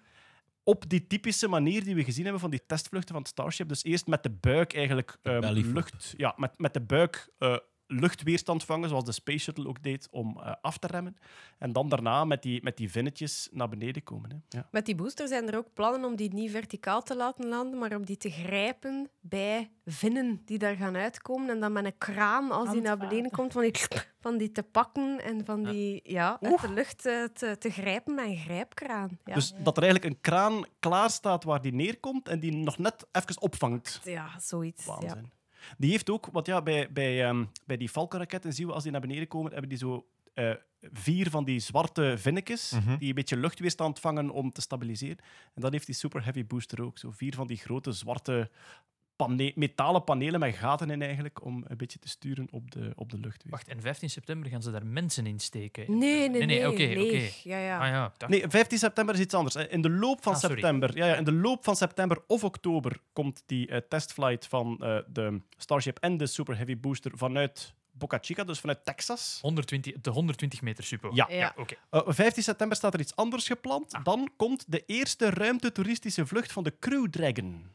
Op die typische manier die we gezien hebben van die testvluchten van het Starship. Dus eerst met de buik eigenlijk De ehm, bellyflop. lucht... Ja, met, met de buik eh, luchtweerstand vangen, zoals de Space Shuttle ook deed, om eh, af te remmen. En dan daarna met die, met die vinnetjes naar beneden komen. Hè. Ja. Met die booster zijn er ook plannen om die niet verticaal te laten landen, maar om die te grijpen bij vinnen die daar gaan uitkomen. En dan met een kraan, als die naar beneden komt, van die, van die te pakken en van Ja. die ja, uit de lucht eh, te, te grijpen met een grijpkraan. Ja. Dus dat er eigenlijk een kraan klaar staat waar die neerkomt en die nog net even opvangt. ja, zoiets. Ja. Die heeft ook, want ja, bij, bij, ehm, bij die Falcon-raketten zien we als die naar beneden komen, hebben die zo eh, vier van die zwarte vinnetjes Mhm. die een beetje luchtweerstand vangen om te stabiliseren. En dat heeft die Super Heavy Booster ook. Zo vier van die grote zwarte pane- metalen panelen met gaten in eigenlijk om een beetje te sturen op de, op de luchtweer. Wacht, en 15 september gaan ze daar mensen in steken? Nee, nee, Nee, nee. nee, oké. Ja, ja. Ah ja, dacht- Nee, 15 september is iets anders. In de loop van Ah, september, ja, ja, in de loop van september of oktober komt die eh, testflight van eh, de Starship en de Super Heavy Booster vanuit Boca Chica, dus vanuit Texas. 120, de 120 meter super. Ja. Ja. oké. Eh, 15 september staat er iets anders gepland. Ah. Dan komt de eerste ruimtetoeristische vlucht van de Crew Dragon.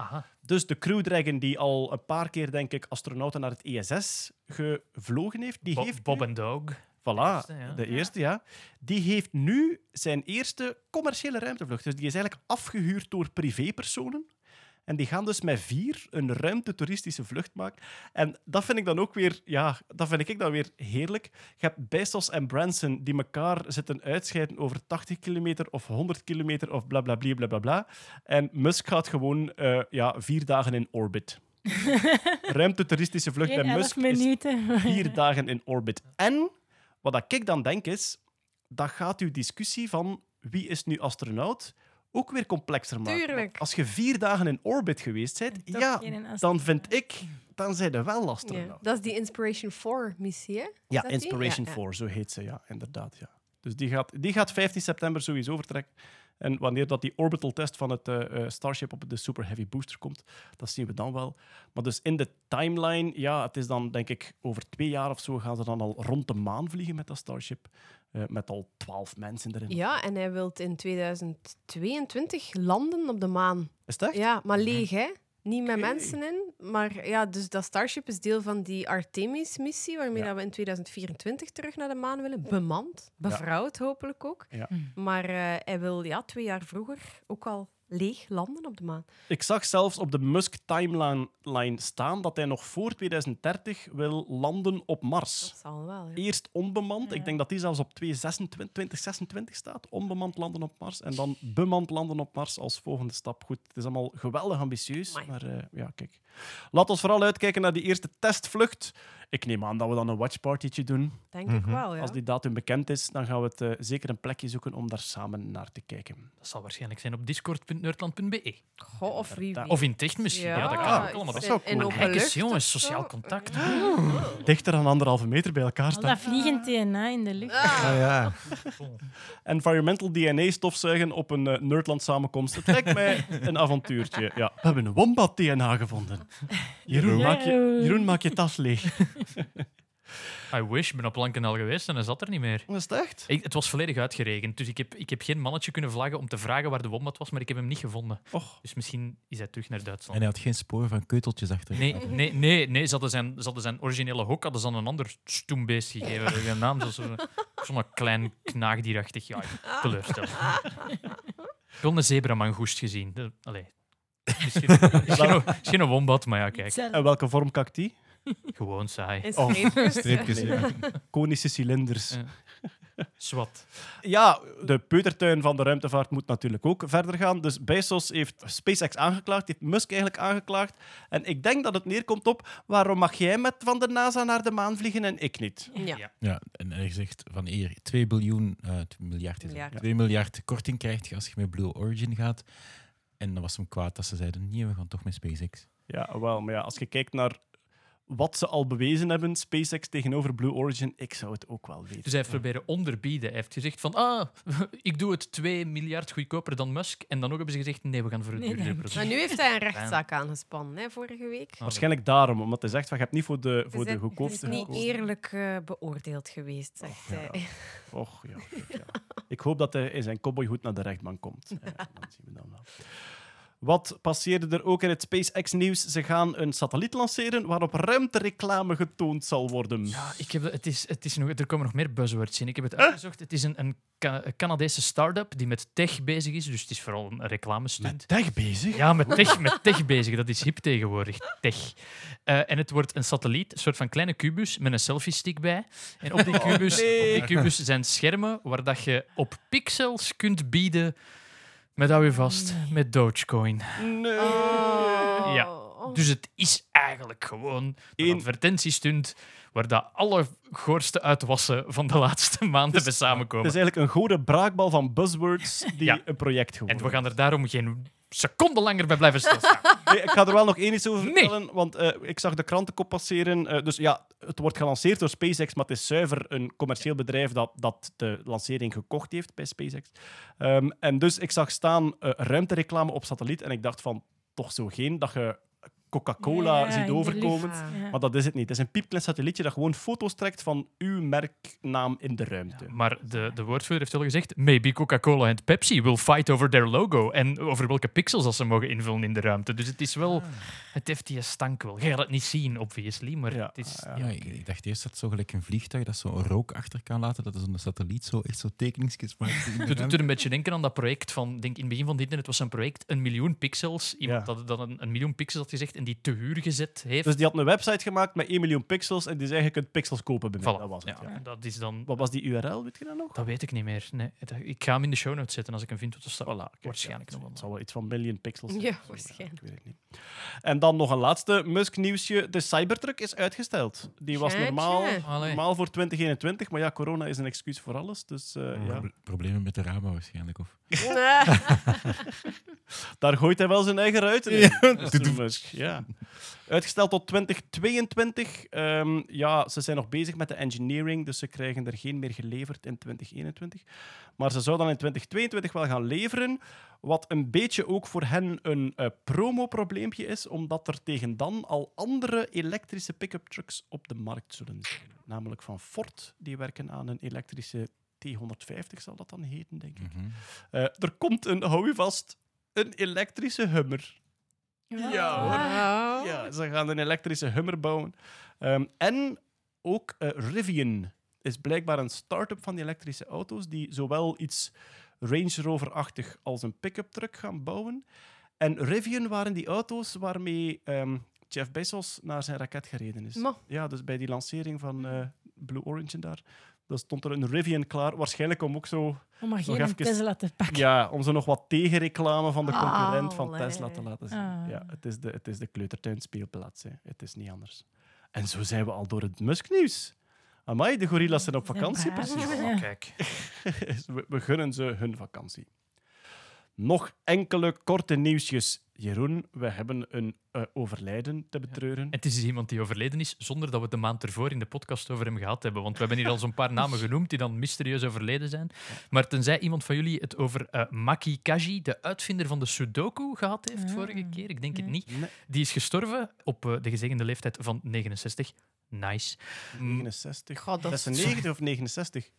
Aha. Dus de Crew Dragon, die al een paar keer, denk ik, astronauten naar het ISS gevlogen heeft, die Bo- heeft Bob en Dog. Voilà, eerste, ja. de eerste, ja. Die heeft nu zijn eerste commerciële ruimtevlucht. Dus die is eigenlijk afgehuurd door privépersonen. En die gaan dus met vier een ruimtetoeristische vlucht maken. En dat vind ik dan ook weer, ja, dat vind ik dan weer heerlijk. Je hebt Bezos en Branson die elkaar zitten uitscheiden over 80 kilometer of 100 kilometer of bla bla bla bla bla bla. En Musk gaat gewoon eh, ja, vier dagen in orbit. Ruimtetoeristische vlucht Geen elf Musk is minuten. vier dagen in orbit. En wat ik dan denk is, dat gaat uw discussie van wie is nu astronaut ook weer complexer maken. Tuurlijk. Als je vier dagen in orbit geweest bent, ja, dan vind ik, dan zijn er wel Ja. astronaut. Dat is die Inspiration 4-missie, hè? Is Ja, dat die? Inspiration Ja, ja. 4, zo heet ze, ja, inderdaad. Ja. Dus die gaat, die gaat 15 september sowieso vertrekken. En wanneer dat die orbital test van het eh, eh, Starship op de Super Heavy Booster komt, dat zien we dan wel. Maar dus in de timeline, ja, het is dan denk ik over twee jaar of zo gaan ze dan al rond de maan vliegen met dat Starship. Eh, met al twaalf mensen erin. Ja, en hij wil in 2022 landen op de maan. Is echt? Ja, maar leeg, hè? Niet met mensen in. Maar ja, dus dat Starship is deel van die Artemis-missie, waarmee Ja. dat we in 2024 terug naar de maan willen. Bemand, bevrouwd hopelijk ook. Ja. Maar eh, hij wil ja, twee jaar vroeger ook al leeg landen op de maan. Ik zag zelfs op de Musk timeline staan dat hij nog voor 2030 wil landen op Mars. Dat zal wel, ja. Eerst onbemand. Ja. Ik denk dat die zelfs op 2026 2026 staat. Onbemand landen op Mars. En dan bemand landen op Mars als volgende stap. Goed, het is allemaal geweldig ambitieus. Amai. Maar eh, ja, kijk. Laat ons vooral uitkijken naar die eerste testvlucht. Ik neem aan dat we dan een watchpartytje doen. Denk ik wel, ja. Als die datum bekend is, dan gaan we het eh, zeker een plekje zoeken om daar samen naar te kijken. Dat zal waarschijnlijk zijn op discord.nerdland.be. Goh, of. Of in Ticht misschien. Ja, dat kan ook allemaal. dat cool open Kijk eens, lucht jongens, sociaal contact. Dichter dan anderhalve meter bij elkaar Al staan. dat vliegend DNA in de lucht. Ah, Ah, ja. Environmental DNA-stofzuigen op een eh, Nerdland-samenkomst. Het lijkt mij een avontuurtje. Ja. We hebben een wombat-DNA gevonden. Jeroen, maak je, Jeroen, maak je tas leeg. I wish, ik ben op Lankenal geweest en hij zat er niet meer. Is het echt? Ik, het was volledig uitgeregend, dus ik heb, ik heb geen mannetje kunnen vlaggen om te vragen waar de wombat was, maar ik heb hem niet gevonden. Och. Dus misschien is hij terug naar En Duitsland. hij had geen spoor van keuteltjes achter. Nee, nee, nee, nee ze, hadden zijn, ze hadden zijn originele hok hadden ze aan een ander stoembeest gegeven. Zijn naam zo'n zo'n klein knaagdierachtig. Ja, teleurstellend. Ik wil een zebramangoest gezien. De, allee. Misschien is geen, is geen wombat, maar ja, kijk. En welke vorm kakt die? Gewoon saai. in Oh. streepjes. Streepjes, ja. Konische cilinders. Ja. Zwat. Ja, de peutertuin van de ruimtevaart moet natuurlijk ook verder gaan. Dus Bezos heeft SpaceX aangeklaagd, heeft Musk eigenlijk aangeklaagd. En ik denk dat het neerkomt op waarom mag jij met van de NASA naar de maan vliegen en ik niet? Ja. Ja. Ja, en hij zegt van hier 2 biljoen, eh, 2 miljard, is het. Miljard. 2 miljard korting krijg je als je met Blue Origin gaat. En dan was hem kwaad dat ze zeiden, nee, we gaan toch met SpaceX. Ja, wel, maar ja, als je kijkt naar wat ze al bewezen hebben, SpaceX tegenover Blue Origin, ik zou het ook wel weten. Dus hij heeft proberen onderbieden. Hij heeft gezegd van, ah, ik doe het 2 miljard goedkoper dan Musk. En dan ook hebben ze gezegd, nee, we gaan voor het Nee, duurdere. Maar nu heeft hij een rechtszaak aangespannen, hè, vorige week. Waarschijnlijk daarom, omdat hij zegt van je hebt niet voor de, voor de goedkoopste Het is niet eerlijk eh, beoordeeld geweest, zegt ja. hij. Och, ja, ja. Ik hoop dat hij in zijn cowboyhoed naar de rechtbank komt. Ja, dat zien we dan wel. Wat passeerde er ook in het SpaceX-nieuws? Ze gaan een satelliet lanceren waarop ruimtereclame getoond zal worden. Ja, ik heb, het is, het is nog, er komen nog meer buzzwords in. Ik heb het uitgezocht. Het is een, een Ca- een Canadese start-up die met tech bezig is. Dus het is vooral een reclamestunt. Met tech bezig? Ja, met tech, met tech bezig. Dat is hip tegenwoordig. Tech. Eh, en het wordt een satelliet, een soort van kleine kubus met een selfie-stick bij. En op die kubus, nee. op die kubus zijn schermen waar dat je op pixels kunt bieden. Met hou je vast, met Dogecoin. Nee. Ja. Dus het is eigenlijk gewoon een advertentiestunt waar dat alle goorste uitwassen van de laatste maanden Dus bij Het samenkomen. is eigenlijk een goede braakbal van buzzwords die Ja. een project geworden En we gaan er daarom geen seconde langer bij blijven stilstaan. Nee, ik ga er wel nog één iets over Nee. vertellen, want eh, ik zag de krantenkop passeren. Eh, dus ja, het wordt gelanceerd door SpaceX, maar het is zuiver een commercieel bedrijf dat, dat de lancering gekocht heeft bij SpaceX. Ehm, en dus ik zag staan eh, ruimtereclame op satelliet en ik dacht van, toch zo geen dat je Coca-Cola Ja, ziet overkomen. Ja. Maar dat is het niet. Het is een piepklein satellietje dat gewoon foto's trekt van uw merknaam in de ruimte. Maar de, de woordvoerder heeft wel gezegd: maybe Coca-Cola en Pepsi will fight over their logo. En over welke pixels dat ze mogen invullen in de ruimte. Dus het is wel. Het heeft die stank wel. Je gaat het niet zien, obviously. Maar Ja, het is. ja. ja, Ja, ik, dacht eerst dat het zo gelijk een vliegtuig dat zo een rook achter kan laten, dat er zo'n satelliet zo echt zo tekeningsjes maakt. Het doet er een beetje denken aan dat project van, denk in het begin van het internet was een project, een miljoen pixels. Iemand Ja. had dat een, een miljoen pixels had gezegd en die te huur gezet heeft. Dus die had een website gemaakt met 1 miljoen pixels en die zei je kunt pixels kopen bij mij. Voilà. Dat was het. Ja, ja. en dat is dan. Wat was die URL, weet je dat nog? Dat weet ik niet meer. Nee, het- ik ga hem in de show notes zetten als ik hem vind. dat Voilà, kijk, waarschijnlijk ja, nog het wel. zal wel iets van miljoen pixels zijn. Ja, waarschijnlijk. Ik weet het niet. En dan nog een laatste Musk-nieuwsje. De Cybertruck is uitgesteld. Die was normaal. Allee. normaal voor 2021, maar ja, corona is een excuus voor alles. Dus eh, ja, Pro- Problemen met de ramen waarschijnlijk. Of... daar gooit hij wel zijn eigen ruiten in. Mr. Musk. Ja. Uitgesteld tot 2022. Ehm, ja, ze zijn nog bezig met de engineering, dus ze krijgen er geen meer geleverd in 2021. Maar ze zouden dan in 2022 wel gaan leveren. Wat een beetje ook voor hen een eh promoprobleempje is, omdat er tegen dan al andere elektrische pick-up trucks op de markt zullen zijn. Namelijk van Ford, die werken aan een elektrische T150, zal dat dan heten, denk ik. Mhm. Eh, er komt een, hou je vast, een elektrische Hummer. Ja, hoor. Ja, ze gaan een elektrische Hummer bouwen. Ehm, en ook eh, Rivian is blijkbaar een start-up van die elektrische auto's die zowel iets Range Rover-achtig als een pick-up truck gaan bouwen. En Rivian waren die auto's waarmee ehm, Jeff Bezos naar zijn raket gereden is. Ja, dus bij die lancering van eh, Blue Origin daar, daar stond er een Rivian klaar. Waarschijnlijk om ook zo Om maar Nog geen even- Tesla te pakken. ja, om zo nog wat tegenreclame van de concurrent van. Tesla te laten zien. Ah. Ja, het is de, het is de kleutertuin speelplaats. Hè. Het is niet anders. En zo zijn we al door het Musk-nieuws. Amai, de gorillas zijn op vakantie, precies. Ja. Kijk. we, we gunnen ze hun vakantie. Nog enkele korte nieuwsjes. Jeroen, we hebben een eh, overlijden te betreuren. Het is dus iemand die overleden is, zonder dat we de maand ervoor in de podcast over hem gehad hebben. Want we hebben hier al zo'n paar namen genoemd die dan mysterieus overleden zijn. Maar tenzij iemand van jullie het over eh, Maki Kaji, de uitvinder van de Sudoku, gehad heeft Ah. vorige keer, ik denk het niet. Nee, Die is gestorven op eh, de gezegende leeftijd van 69. Nice. Mm, 69. God, dat is- 96 of 69?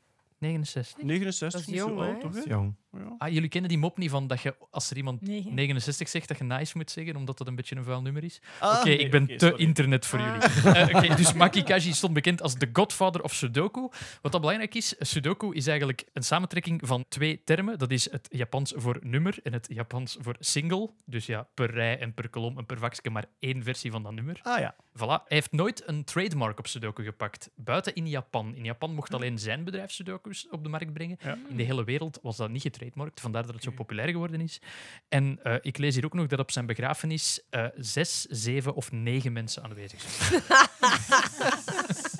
69. 69 Dat is niet zo oud, toch? Jong. Ja. Ah, jullie kennen die mop niet van dat je, als er iemand Negen. 69 zegt, dat je nice moet zeggen, omdat dat een beetje een vuil nummer is? Ah, Oké, nee, ik ben te sorry. internet voor Ah. jullie. Oké, dus Maki Kaji stond bekend als de godfather of Sudoku. Wat dat belangrijk is, Sudoku is eigenlijk een samentrekking van twee termen. Dat is het Japans voor nummer en het Japans voor single. Dus ja, per rij en per kolom en per vakje maar één versie van dat nummer. Ah ja. Voilà. Hij heeft nooit een trademark op Sudoku gepakt, buiten in Japan. In Japan mocht alleen zijn bedrijf Sudoku op de markt brengen. Ja. In de hele wereld was dat niet getrademarkt, vandaar dat het zo populair geworden is. En eh, ik lees hier ook nog dat op zijn begrafenis eh, zes, zeven of negen mensen aanwezig zijn.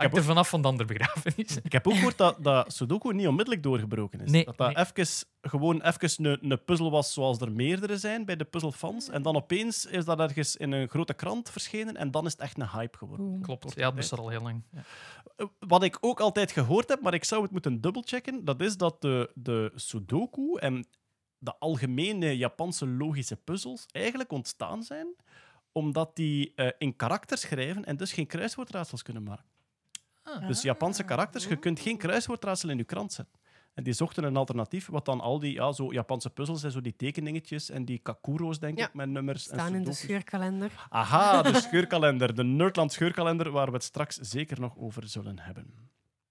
Hangt er vanaf van de andere begrafenis. Ik heb ook gehoord dat, dat Sudoku niet onmiddellijk doorgebroken is. Nee, dat dat nee. even, gewoon even een, een puzzel was zoals er meerdere zijn bij de puzzelfans. En dan opeens is dat ergens in een grote krant verschenen en dan is het echt een hype geworden. Klopt, ja, dat bestaat al heel lang. Ja. Eh, Wat ik ook altijd gehoord heb, maar ik zou het moeten dubbelchecken, dat is dat de, de Sudoku en de algemene Japanse logische puzzels eigenlijk ontstaan zijn omdat die eh, in karakter schrijven en dus geen kruiswoordraadsels kunnen maken. Dus Japanse karakters, je kunt geen kruiswoordraadsel in je krant zetten. En die zochten een alternatief, wat dan al die ja, zo Japanse puzzels en zo die tekeningetjes en die kakuro's, denk Ja. ik, met nummers. en Staan in de scheurkalender. Aha, de scheurkalender. De Nerdland scheurkalender, waar we het straks zeker nog over zullen hebben.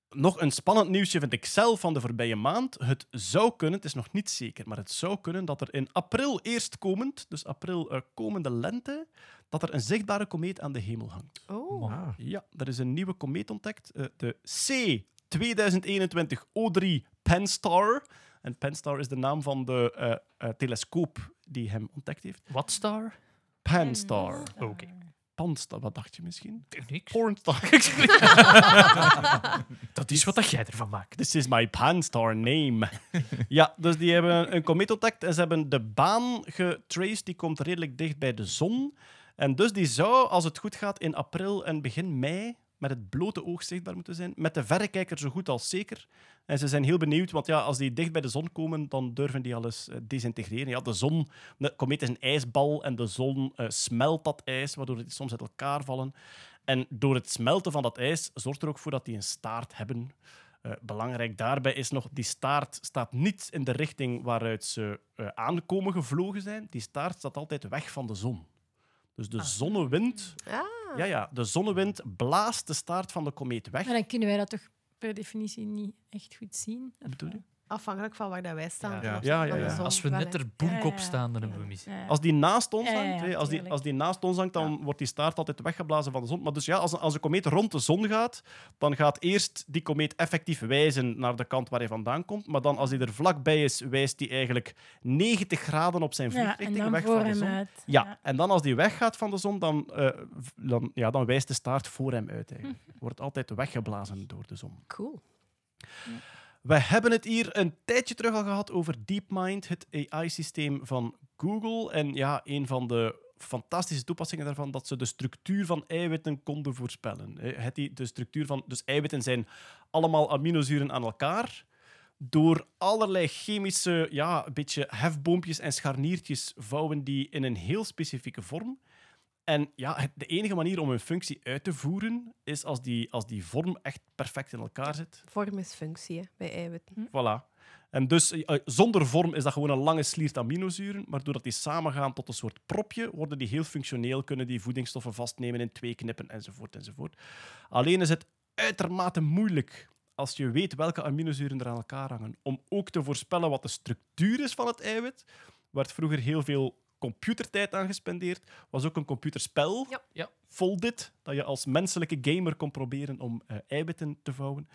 Nog een spannend nieuwsje vind ik zelf van de voorbije maand. Het zou kunnen, het is nog niet zeker, maar het zou kunnen dat er in april eerstkomend, dus april eh, komende lente, dat er een zichtbare komeet aan de hemel hangt. Oh. Ah. Ja, er is een nieuwe komeet ontdekt, eh, de C 2021 O3 Penstar. En Penstar is de naam van de eh, eh, telescoop die hem ontdekt heeft. What star? Panstar. Oké. Panstar, wat dacht je misschien? Niks. Pornstar. Dat is wat dat jij ervan maakt. This is my Panstar name. ja, dus die hebben een komeet ontdekt en ze hebben de baan getraced. Die komt redelijk dicht bij de zon. En dus die zou, als het goed gaat, in april en begin mei met het blote oog zichtbaar moeten zijn. Met de verrekijker zo goed als zeker. En ze zijn heel benieuwd, want ja, als die dicht bij de zon komen, dan durven die al eens eh, desintegreren. Ja, de zon, de komeet is een ijsbal en de zon eh, smelt dat ijs, waardoor die soms uit elkaar vallen. En door het smelten van dat ijs zorgt er ook voor dat die een staart hebben. Eh, belangrijk daarbij is nog, die staart staat niet in de richting waaruit ze eh, aankomen gevlogen zijn. Die staart staat altijd weg van de zon. Dus de zonnewind, Ah. ja, ja, de zonnewind blaast de staart van de komeet weg. Maar dan kunnen wij dat toch per definitie niet echt goed zien? Bedoel je? Afhankelijk van waar dat wij staan. Ja. Ja, ja. Als we net er boek Ja, op ja, staan, dan hebben we mis. Als die naast ons hangt, hè, als, die, als die naast ons hangt, dan wordt die staart altijd weggeblazen van de zon. Maar dus ja, als, als een komeet rond de zon gaat, dan gaat eerst die komeet effectief wijzen naar de kant waar hij vandaan komt. Maar dan, als hij er vlakbij is, wijst hij eigenlijk 90 graden op zijn vliegrichting dan weg voor van de zon. uit. Ja, en dan als die weggaat van de zon, dan, eh, dan, ja, dan wijst de staart voor hem uit. Eigenlijk. Wordt altijd weggeblazen door de zon. Cool. We hebben het hier een tijdje terug al gehad over DeepMind, het AI-systeem van Google. En ja, een van de fantastische toepassingen daarvan, dat ze de structuur van eiwitten konden voorspellen. De structuur van, dus eiwitten zijn allemaal aminozuren aan elkaar. Door allerlei chemische, ja, beetje hefboompjes en scharniertjes vouwen die in een heel specifieke vorm. En ja, de enige manier om een functie uit te voeren is als die, als die vorm echt perfect in elkaar zit. Vorm is functie hè, bij eiwitten. Voilà. En dus eh, zonder vorm is dat gewoon een lange sliert aminozuren, maar doordat die samengaan tot een soort propje, worden die heel functioneel, kunnen die voedingsstoffen vastnemen in twee knippen, enzovoort, enzovoort. Alleen is het uitermate moeilijk, als je weet welke aminozuren er aan elkaar hangen, om ook te voorspellen wat de structuur is van het eiwit. werd vroeger heel veel computertijd aan gespendeerd. was ook een computerspel, Ja. Ja. Foldit, dat je als menselijke gamer kon proberen om eh, eiwitten te vouwen.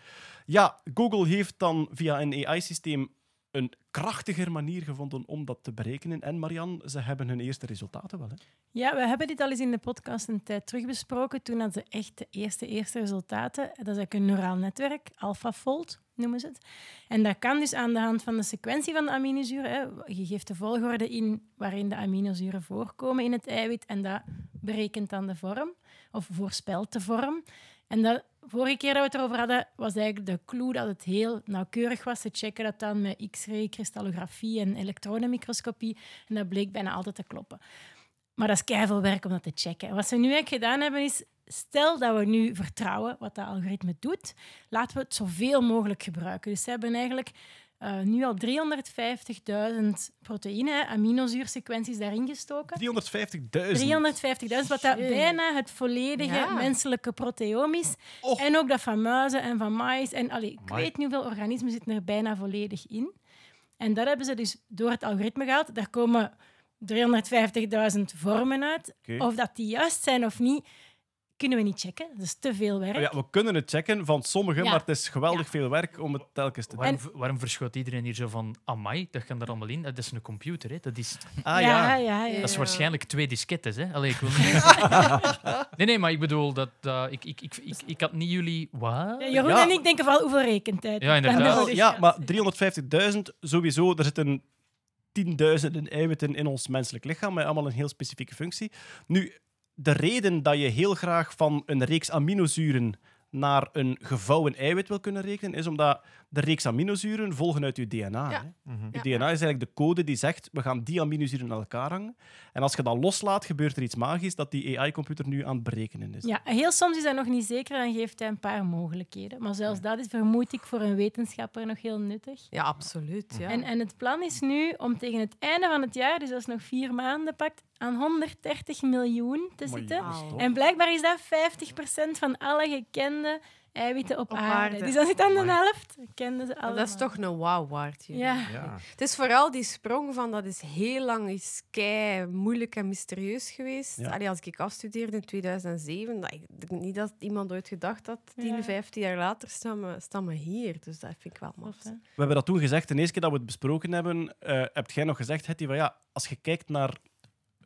Ja, Google heeft dan via een AI-systeem een krachtiger manier gevonden om dat te berekenen. En Marian, ze hebben hun eerste resultaten wel. Hè? Ja, we hebben dit al eens in de podcast een tijd terug besproken. Toen hadden ze echt de eerste, eerste resultaten. Dat is eigenlijk een neuraal netwerk, AlphaFold noemen ze het. En dat kan dus aan de hand van de sequentie van de aminozuren. Je geeft de volgorde in waarin de aminozuren voorkomen in het eiwit en dat berekent dan de vorm, of voorspelt de vorm. En dat, vorige keer dat we het erover hadden, was eigenlijk de clue dat het heel nauwkeurig was. Ze checken dat dan met x-ray, kristallografie en elektronenmicroscopie. En dat bleek bijna altijd te kloppen. Maar dat is keihard werk om dat te checken. En wat ze nu eigenlijk gedaan hebben is, stel dat we nu vertrouwen wat dat algoritme doet, laten we het zoveel mogelijk gebruiken. Dus ze hebben eigenlijk eh, nu al 350.000 proteïne, aminozuursequenties daarin gestoken. 350.000. 350.000, wat dat bijna het volledige Ja. menselijke proteoom is. Och. En ook dat van muizen en van mais. En allee, ik Amai. weet niet hoeveel organismen zitten er bijna volledig in. En dat hebben ze dus door het algoritme gehaald. Daar komen 350.000 vormen uit. Of dat die juist zijn of niet, kunnen we niet checken. Dat is te veel werk. Ja, we kunnen het checken van sommigen, Ja. maar het is geweldig Ja. veel werk om het telkens te doen. Waarom, waarom verschoot iedereen hier zo van amai, dat kan er allemaal in? Dat is een computer, hè? Dat is, Ah ja, ja. ja, ja. dat is waarschijnlijk twee diskettes, hè? Allee, ik wil niet... nee, nee, maar ik bedoel, dat, ik, ik, ik, ik, ik had niet jullie... Wat? Ja, Jeroen Ja. en ik denken vooral hoeveel rekentijd. Ja, inderdaad. Wel, nodig ja, maar 350.000 sowieso. Er zitten tienduizenden eiwitten in ons menselijk lichaam met allemaal een heel specifieke functie. Nu, de reden dat je heel graag van een reeks aminozuren naar een gevouwen eiwit wil kunnen rekenen, is omdat de reeks aminozuren volgen uit je DNA. Ja. Hè? Mhm. Je. DNA is eigenlijk de code die zegt, we gaan die aminozuren aan elkaar hangen. En als je dat loslaat, gebeurt er iets magisch dat die AI-computer nu aan het berekenen is. Ja, heel soms is dat nog niet zeker, dan geeft hij een paar mogelijkheden. Maar zelfs dat is, vermoed ik, voor een wetenschapper nog heel nuttig. Ja, absoluut. Ja. En, en het plan is nu om tegen het einde van het jaar, dus dat is nog vier maanden pakt, aan 130 miljoen te zitten. En blijkbaar is dat 50% van alle gekende eiwitten op, Op aarde. aarde. Dus dat zit aan de helft. Kenden ze allemaal. dat is toch een wauw waard. Ja. Ja. Het is vooral die sprong van dat is heel lang is kei moeilijk en mysterieus geweest. Ja. Allee, als ik afstudeerde in 2007, dat, ik denk niet dat iemand ooit gedacht had, 10, Ja. 15 jaar later staan we, staan we hier. Dus dat vind ik wel maf. We hebben dat toen gezegd, de eerste keer dat we het besproken hebben, eh hebt jij nog gezegd, Hetty, van ja, als je kijkt naar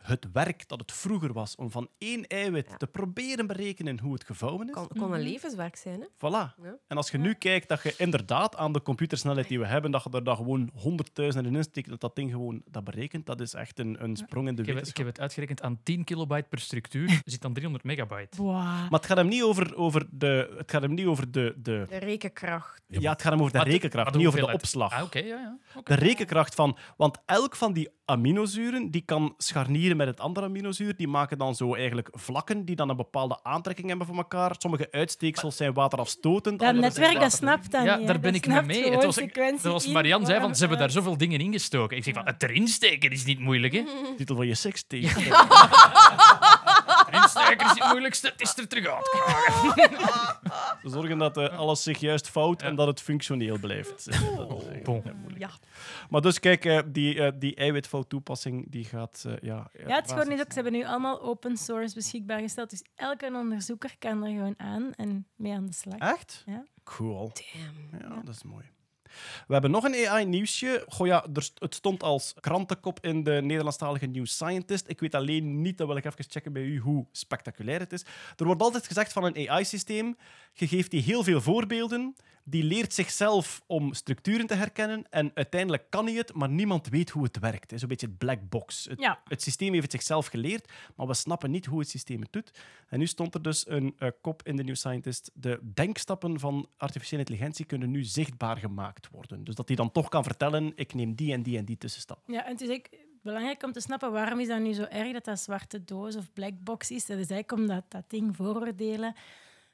het werk dat het vroeger was om van één eiwit Ja. te proberen berekenen hoe het gevouwen is. Kon, kon een Mhm. levenswerk zijn, hè? Voilà. Ja. En als je nu kijkt dat je inderdaad aan de computersnelheid die we hebben, dat je er dan gewoon honderdduizenden in steekt, dat dat ding gewoon dat berekent, dat is echt een, een sprong in de Ik heb, ik heb het uitgerekend aan 10 kilobyte per structuur. zit dan 300 megabyte. Maar het gaat hem niet over, over de... Het gaat hem niet over de... de De rekenkracht. ja, het gaat hem over de rekenkracht, de niet over de opslag. Ah, oké, ja, ja. Oké. De rekenkracht van... Want elk van die aminozuren die kan scharnieren met het andere aminozuur. Die maken dan zo eigenlijk vlakken die dan een bepaalde aantrekking hebben voor elkaar. Sommige uitsteeksels zijn waterafstotend. Dat netwerk, dat snapt dat Ja, niet. daar ben ik mee mee. Het was, zoals in, Marianne zei, van, warm ze hebben daar zoveel dingen ingestoken. Ik zeg van, het erin steken is niet moeilijk, hè? Titel van je sekstape. Erin steken is het moeilijkste, het is er terug uit. Ze zorgen dat eh, alles zich juist fout en dat het functioneel blijft. Bon. heel moeilijk. Ja. Maar dus kijk, eh, die, eh, die eiwitfout-toepassing die gaat... eh, ja, Ja, het is gewoon niet ook. Ze hebben nu allemaal open source beschikbaar gesteld. Dus elke onderzoeker kan er gewoon aan en mee aan de slag. Echt? Ja. Cool. Damn. Ja, dat is mooi. We hebben nog een AI-nieuwsje. Goh ja, het stond als krantenkop in de Nederlandstalige New Scientist. Ik weet alleen niet, dat wil ik even checken bij u, hoe spectaculair het is. Er wordt altijd gezegd van een AI-systeem, je geeft die heel veel voorbeelden, die leert zichzelf om structuren te herkennen en uiteindelijk kan hij het, maar niemand weet hoe het werkt. Een beetje het black box. Het, Ja. het systeem heeft het zichzelf geleerd, maar we snappen niet hoe het systeem het doet. En nu stond er dus een eh, kop in de New Scientist. De denkstappen van artificiële intelligentie kunnen nu zichtbaar gemaakt worden. Dus dat hij dan toch kan vertellen, ik neem die en die en die tussenstap. Ja, en het is ook belangrijk om te snappen waarom is dat nu zo erg dat dat zwarte doos of black box is. Dat is eigenlijk omdat dat ding vooroordelen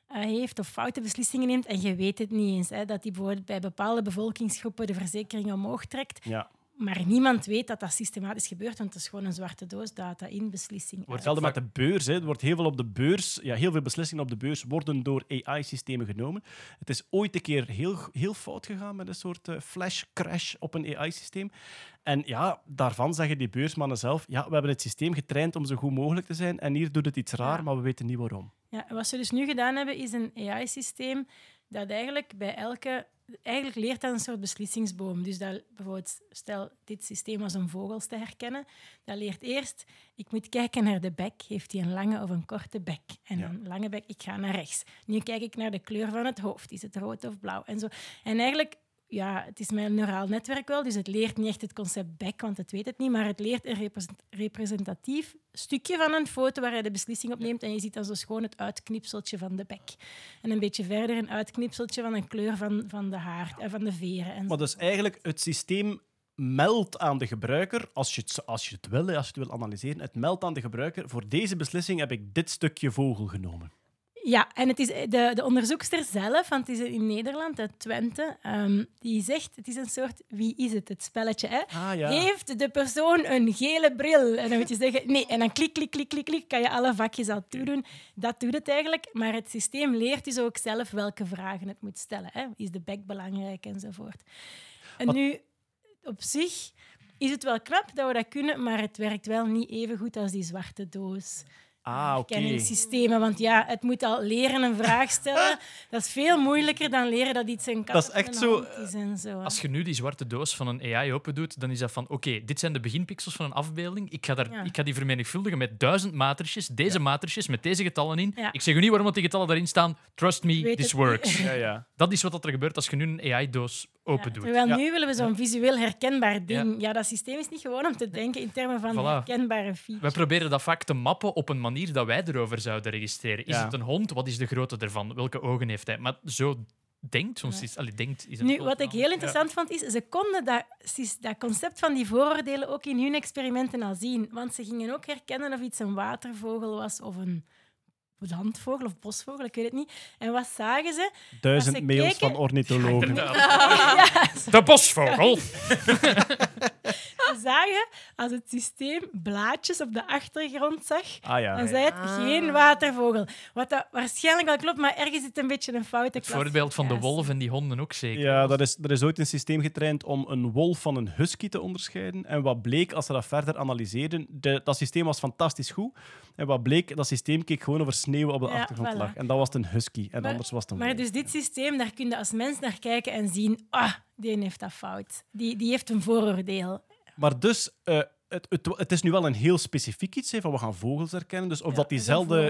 heeft of foute beslissingen neemt en je weet het niet eens. Hè, dat die bijvoorbeeld bij bepaalde bevolkingsgroepen de verzekering omhoog trekt. Ja. Maar niemand weet dat dat systematisch gebeurt, want het is gewoon een zwarte doos data in beslissing. uit. Hetzelfde met de beurs. Hè. Er wordt heel veel op de beurs, ja, heel veel beslissingen op de beurs worden door AI-systemen genomen. Het is ooit een keer heel, heel fout gegaan met een soort eh, flash crash op een AI-systeem. En ja, daarvan zeggen die beursmannen zelf, ja, we hebben het systeem getraind om zo goed mogelijk te zijn en hier doet het iets raar, Ja. maar we weten niet waarom. Ja, wat ze dus nu gedaan hebben, is een AI-systeem dat eigenlijk bij elke... Eigenlijk leert dat een soort beslissingsboom. Dus dat bijvoorbeeld, stel, dit systeem was een vogels te herkennen. Dat leert eerst, ik moet kijken naar de bek. Heeft hij een lange of een korte bek? En Ja. een lange bek, ik ga naar rechts. Nu kijk ik naar de kleur van het hoofd. Is het rood of blauw? En, zo. en eigenlijk, ja, het is mijn neuraal netwerk wel, dus het leert niet echt het concept bek, want het weet het niet, maar het leert een represent- representatief stukje van een foto waar hij de beslissing op neemt en je ziet dan zo schoon het uitknipseltje van de bek. En een beetje verder een uitknipseltje van een kleur van, van de haar, en van de veren. En Maar dus eigenlijk, het systeem meldt aan de gebruiker, als je het, als je het wil, als je het wil analyseren, het meldt aan de gebruiker, voor deze beslissing heb ik dit stukje vogel genomen. Ja, en het is de, de onderzoekster zelf, want het is in Nederland, uit Twente, ehm, die zegt, het is een soort wie is het, het spelletje. Hè? Ah ja. Heeft de persoon een gele bril? En dan moet je zeggen nee. En dan klik, klik, klik, klik, klik, kan je alle vakjes al toedoen. Dat doet het eigenlijk. Maar het systeem leert dus ook zelf welke vragen het moet stellen. Hè? Is de bek belangrijk enzovoort. En Wat- nu, op zich is het wel knap dat we dat kunnen, maar het werkt wel niet even goed als die zwarte doos. Ah, oké. herkenningssystemen. Want ja, het moet al leren een vraag stellen. Dat is veel moeilijker dan leren dat iets een kat Dat is echt zo, hond is en zo. hè. Als je nu die zwarte doos van een AI open doet, dan is dat van oké, dit zijn de beginpixels van een afbeelding. Ik ga, daar, Ja. ik ga die vermenigvuldigen met duizend matrices, deze matrices met deze getallen in. Ja. Ik zeg u niet waarom dat die getallen daarin staan. Trust me, Weet this het works. Ja, ja. Dat is wat er gebeurt als je nu een AI-doos open Ja, doet. terwijl Ja. nu willen we zo'n visueel herkenbaar ding. Ja. dat systeem is niet gewoon om te denken in termen van Voilà. herkenbare features. Wij proberen dat vaak te mappen op een manier dat wij erover zouden registreren. Is het een hond? Wat is de grootte ervan? Welke ogen heeft hij? Maar zo denkt soms Ja. is, allee, denkt is Nu, wat ik heel interessant vond, is ze konden dat, dat concept van die vooroordelen ook in hun experimenten al zien. Want ze gingen ook herkennen of iets een watervogel was of een landvogel of bosvogel, ik weet het niet. En wat zagen ze? Duizend ze mails keken- van ornithologen. De bosvogel. Zagen als het systeem blaadjes op de achtergrond zag, Ah ja. dan zei het geen watervogel. Wat dat waarschijnlijk wel klopt, maar ergens zit een beetje een foute Het voorbeeld van de wolf en die honden ook zeker. Ja, dat is, er is ooit een systeem getraind om een wolf van een husky te onderscheiden. En wat bleek, als ze dat verder analyseerden, de, dat systeem was fantastisch goed. En wat bleek, dat systeem keek gewoon over sneeuw op de Ja, achtergrond voilà. lag. En dat was een husky. En Maar- anders was het een Maar wolf. dus dit systeem, daar kun je als mens naar kijken en zien, ah, die heeft dat fout. Die, die heeft een vooroordeel. Maar dus, eh, het, het, het is nu wel een heel specifiek iets, hè, van we gaan vogels herkennen. Dus of Ja, dat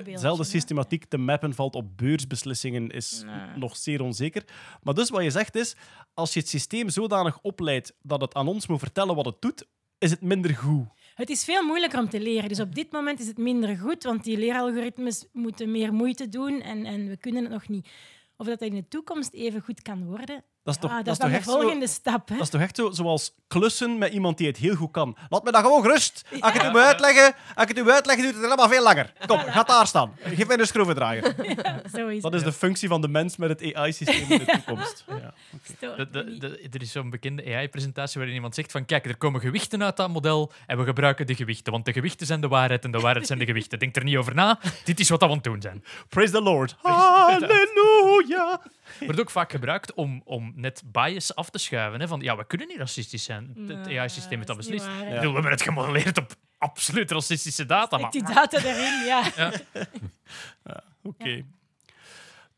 diezelfde systematiek te mappen valt op beursbeslissingen, is Nee. nog zeer onzeker. Maar dus wat je zegt is, als je het systeem zodanig opleidt dat het aan ons moet vertellen wat het doet, is het minder goed. Het is veel moeilijker om te leren. Dus op dit moment is het minder goed, want die leeralgoritmes moeten meer moeite doen en, en we kunnen het nog niet. Of dat dat in de toekomst even goed kan worden, Dat is toch, dat is toch echt zo... volgende stap. Hè? Dat is toch echt zo, zoals klussen met iemand die het heel goed kan. Laat me dat gewoon gerust. Als ik het u moet uitleggen, als ik het u uitleg, duurt het allemaal veel langer. Kom, ga daar staan. Geef mij een schroevendraaier. Zo is Dat is de functie van de mens met het AI-systeem in de toekomst. Ja. De, de, de- er is zo'n bekende AI-presentatie waarin iemand zegt van kijk, er komen gewichten uit dat model en we gebruiken de gewichten, want de gewichten zijn de waarheid en de waarheid zijn de gewichten. Denk er niet over na. Dit is wat we aan het doen zijn. Praise the Lord. Halleluja. Wordt ook vaak gebruikt om, om net bias af te schuiven. Hè? Van ja, we kunnen niet racistisch zijn. Het AI-systeem heeft dat beslist. waar, bedoel, we hebben het gemodelleerd op absoluut racistische data. Maar die data erin, ja. Oké.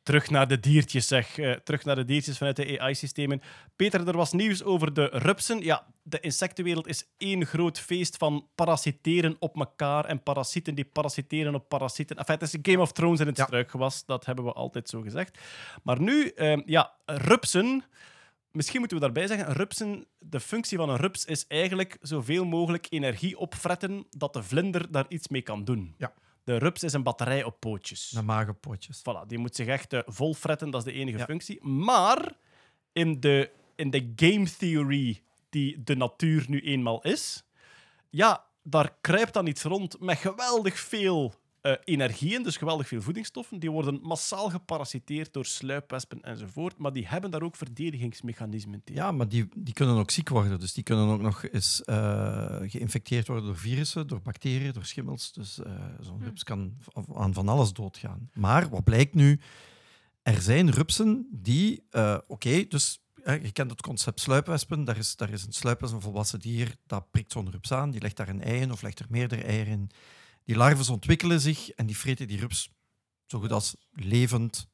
Terug naar de diertjes, zeg. Eh, terug naar de diertjes vanuit de AI-systemen. Peter, er was nieuws over de rupsen. Ja, de insectenwereld is één groot feest van parasiteren op elkaar en parasieten die parasiteren op parasieten. Enfin, het is een Game of Thrones in het Ja. struikgewas. Dat hebben we altijd zo gezegd. Maar nu, eh, ja, rupsen... Misschien moeten we daarbij zeggen, rupsen, de functie van een rups is eigenlijk zoveel mogelijk energie opfretten dat de vlinder daar iets mee kan doen. Ja. De rups is een batterij op pootjes. Naar magenpotjes. Voilà, die moet zich echt eh, vol fretten, dat is de enige Ja. functie. Maar in de, in de game theory die de natuur nu eenmaal is, ja, daar kruipt dan iets rond met geweldig veel eh, energie in, dus geweldig veel voedingsstoffen. Die worden massaal geparasiteerd door sluipwespen enzovoort, maar die hebben daar ook verdedigingsmechanismen tegen. Ja, maar die, die kunnen ook ziek worden. Dus die kunnen ook nog eens eh, geïnfecteerd worden door virussen, door bacteriën, door schimmels. Dus eh, zo'n rups kan aan van alles doodgaan. Maar wat blijkt nu? Er zijn rupsen die... Oké, dus je kent het concept sluipwespen. Daar is, daar is een sluipwesp, een volwassen dier, dat prikt zo'n rups aan. Die legt daar een ei in of legt er meerdere eieren in. Die larven ontwikkelen zich en die vreten die rups zo goed als levend